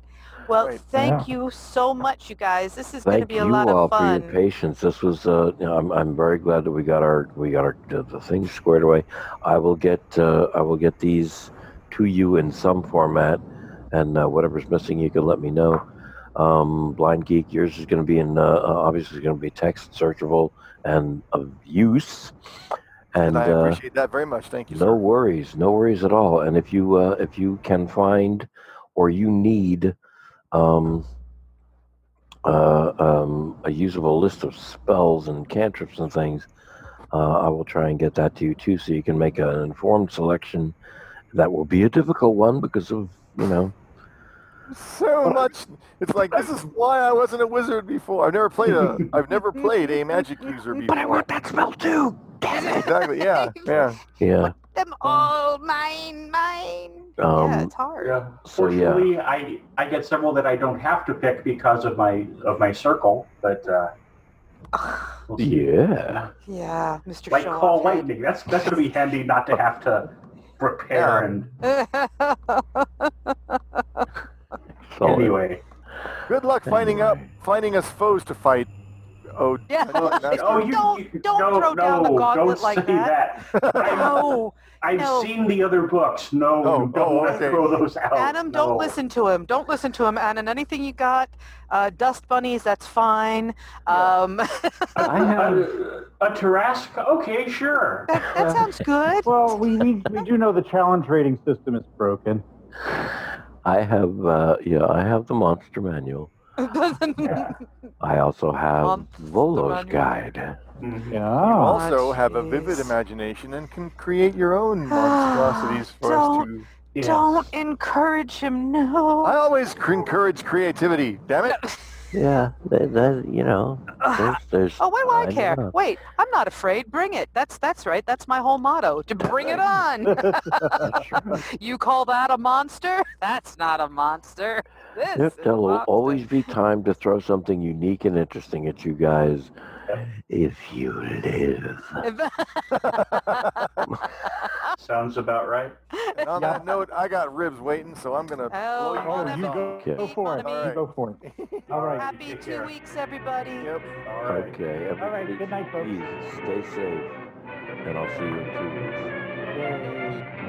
Well, Right. thank you so much, you guys. This is gonna Thank be a you lot all of for your fun. patience. This was, uh, you know, I'm, I'm very glad that we got our, we got our the, the things squared away. I will get, uh, I will get these to you in some format, and uh, whatever's missing, you can let me know. Um, Blind Geek, yours is going to be in, uh, uh, obviously, going to be text searchable and of use. And, And I uh, appreciate that very much. Thank you, no sir. worries, no worries at all. And if you uh, if you can find or you need um, uh, um, a usable list of spells and cantrips and things, uh, I will try and get that to you too, so you can make an informed selection. That will be a difficult one because of you know. So much. It's like this is why I wasn't a wizard before. I've never played a. I've never played a magic user before. But I want that spell too. Damn it! Exactly. Yeah. Yeah. Yeah. Them all mine, mine. yeah, Um, it's hard. Yeah. So, yeah. Fortunately, I I get several that I don't have to pick because of my of my circle, but uh, we'll see. yeah. Yeah, Mr. Like Show call Off lightning. That's that's gonna be handy not to have to prepare Yeah. and So, anyway. Good luck finding up finding us foes to fight. Oh. Yeah. I know that. Oh, you Don't- you- don't no, throw down the no, gauntlet don't like say that. I, no, I've no. seen the other books. No, Oh, you don't oh, want okay. to throw those out. Adam, don't No. listen to him. Don't listen to him, Annan. Anything you got, uh, dust bunnies, that's fine. Um, I have- a, a Tarrasque. Okay, sure. that, that sounds good. Well, we, we we do know the challenge rating system is broken. I have uh, yeah, I have the monster manual. Yeah. I also have Monster Volo's manual. guide. Mhm. Yeah. You also have a vivid imagination and can create your own monstrosities for us to. Yeah. Don't encourage him, no. I always c- encourage creativity. Damn it! Yeah, that, that you know, there's, there's. Oh, why would I know. care? Wait, I'm not afraid. Bring it. That's that's right. That's my whole motto. To bring it on. you call that a monster? That's not a monster. This Yep, there'll always be time to throw something unique and interesting at you guys if you live. Sounds about right. And on Yeah. that note, I got ribs waiting, so I'm gonna Oh, blow you Oh, One you go, Okay. go for it. One of You go for it. All right. Happy two care. weeks, everybody. Yep. All right. Okay, All right, good night, folks. please stay safe, and I'll see you in two weeks. Yay.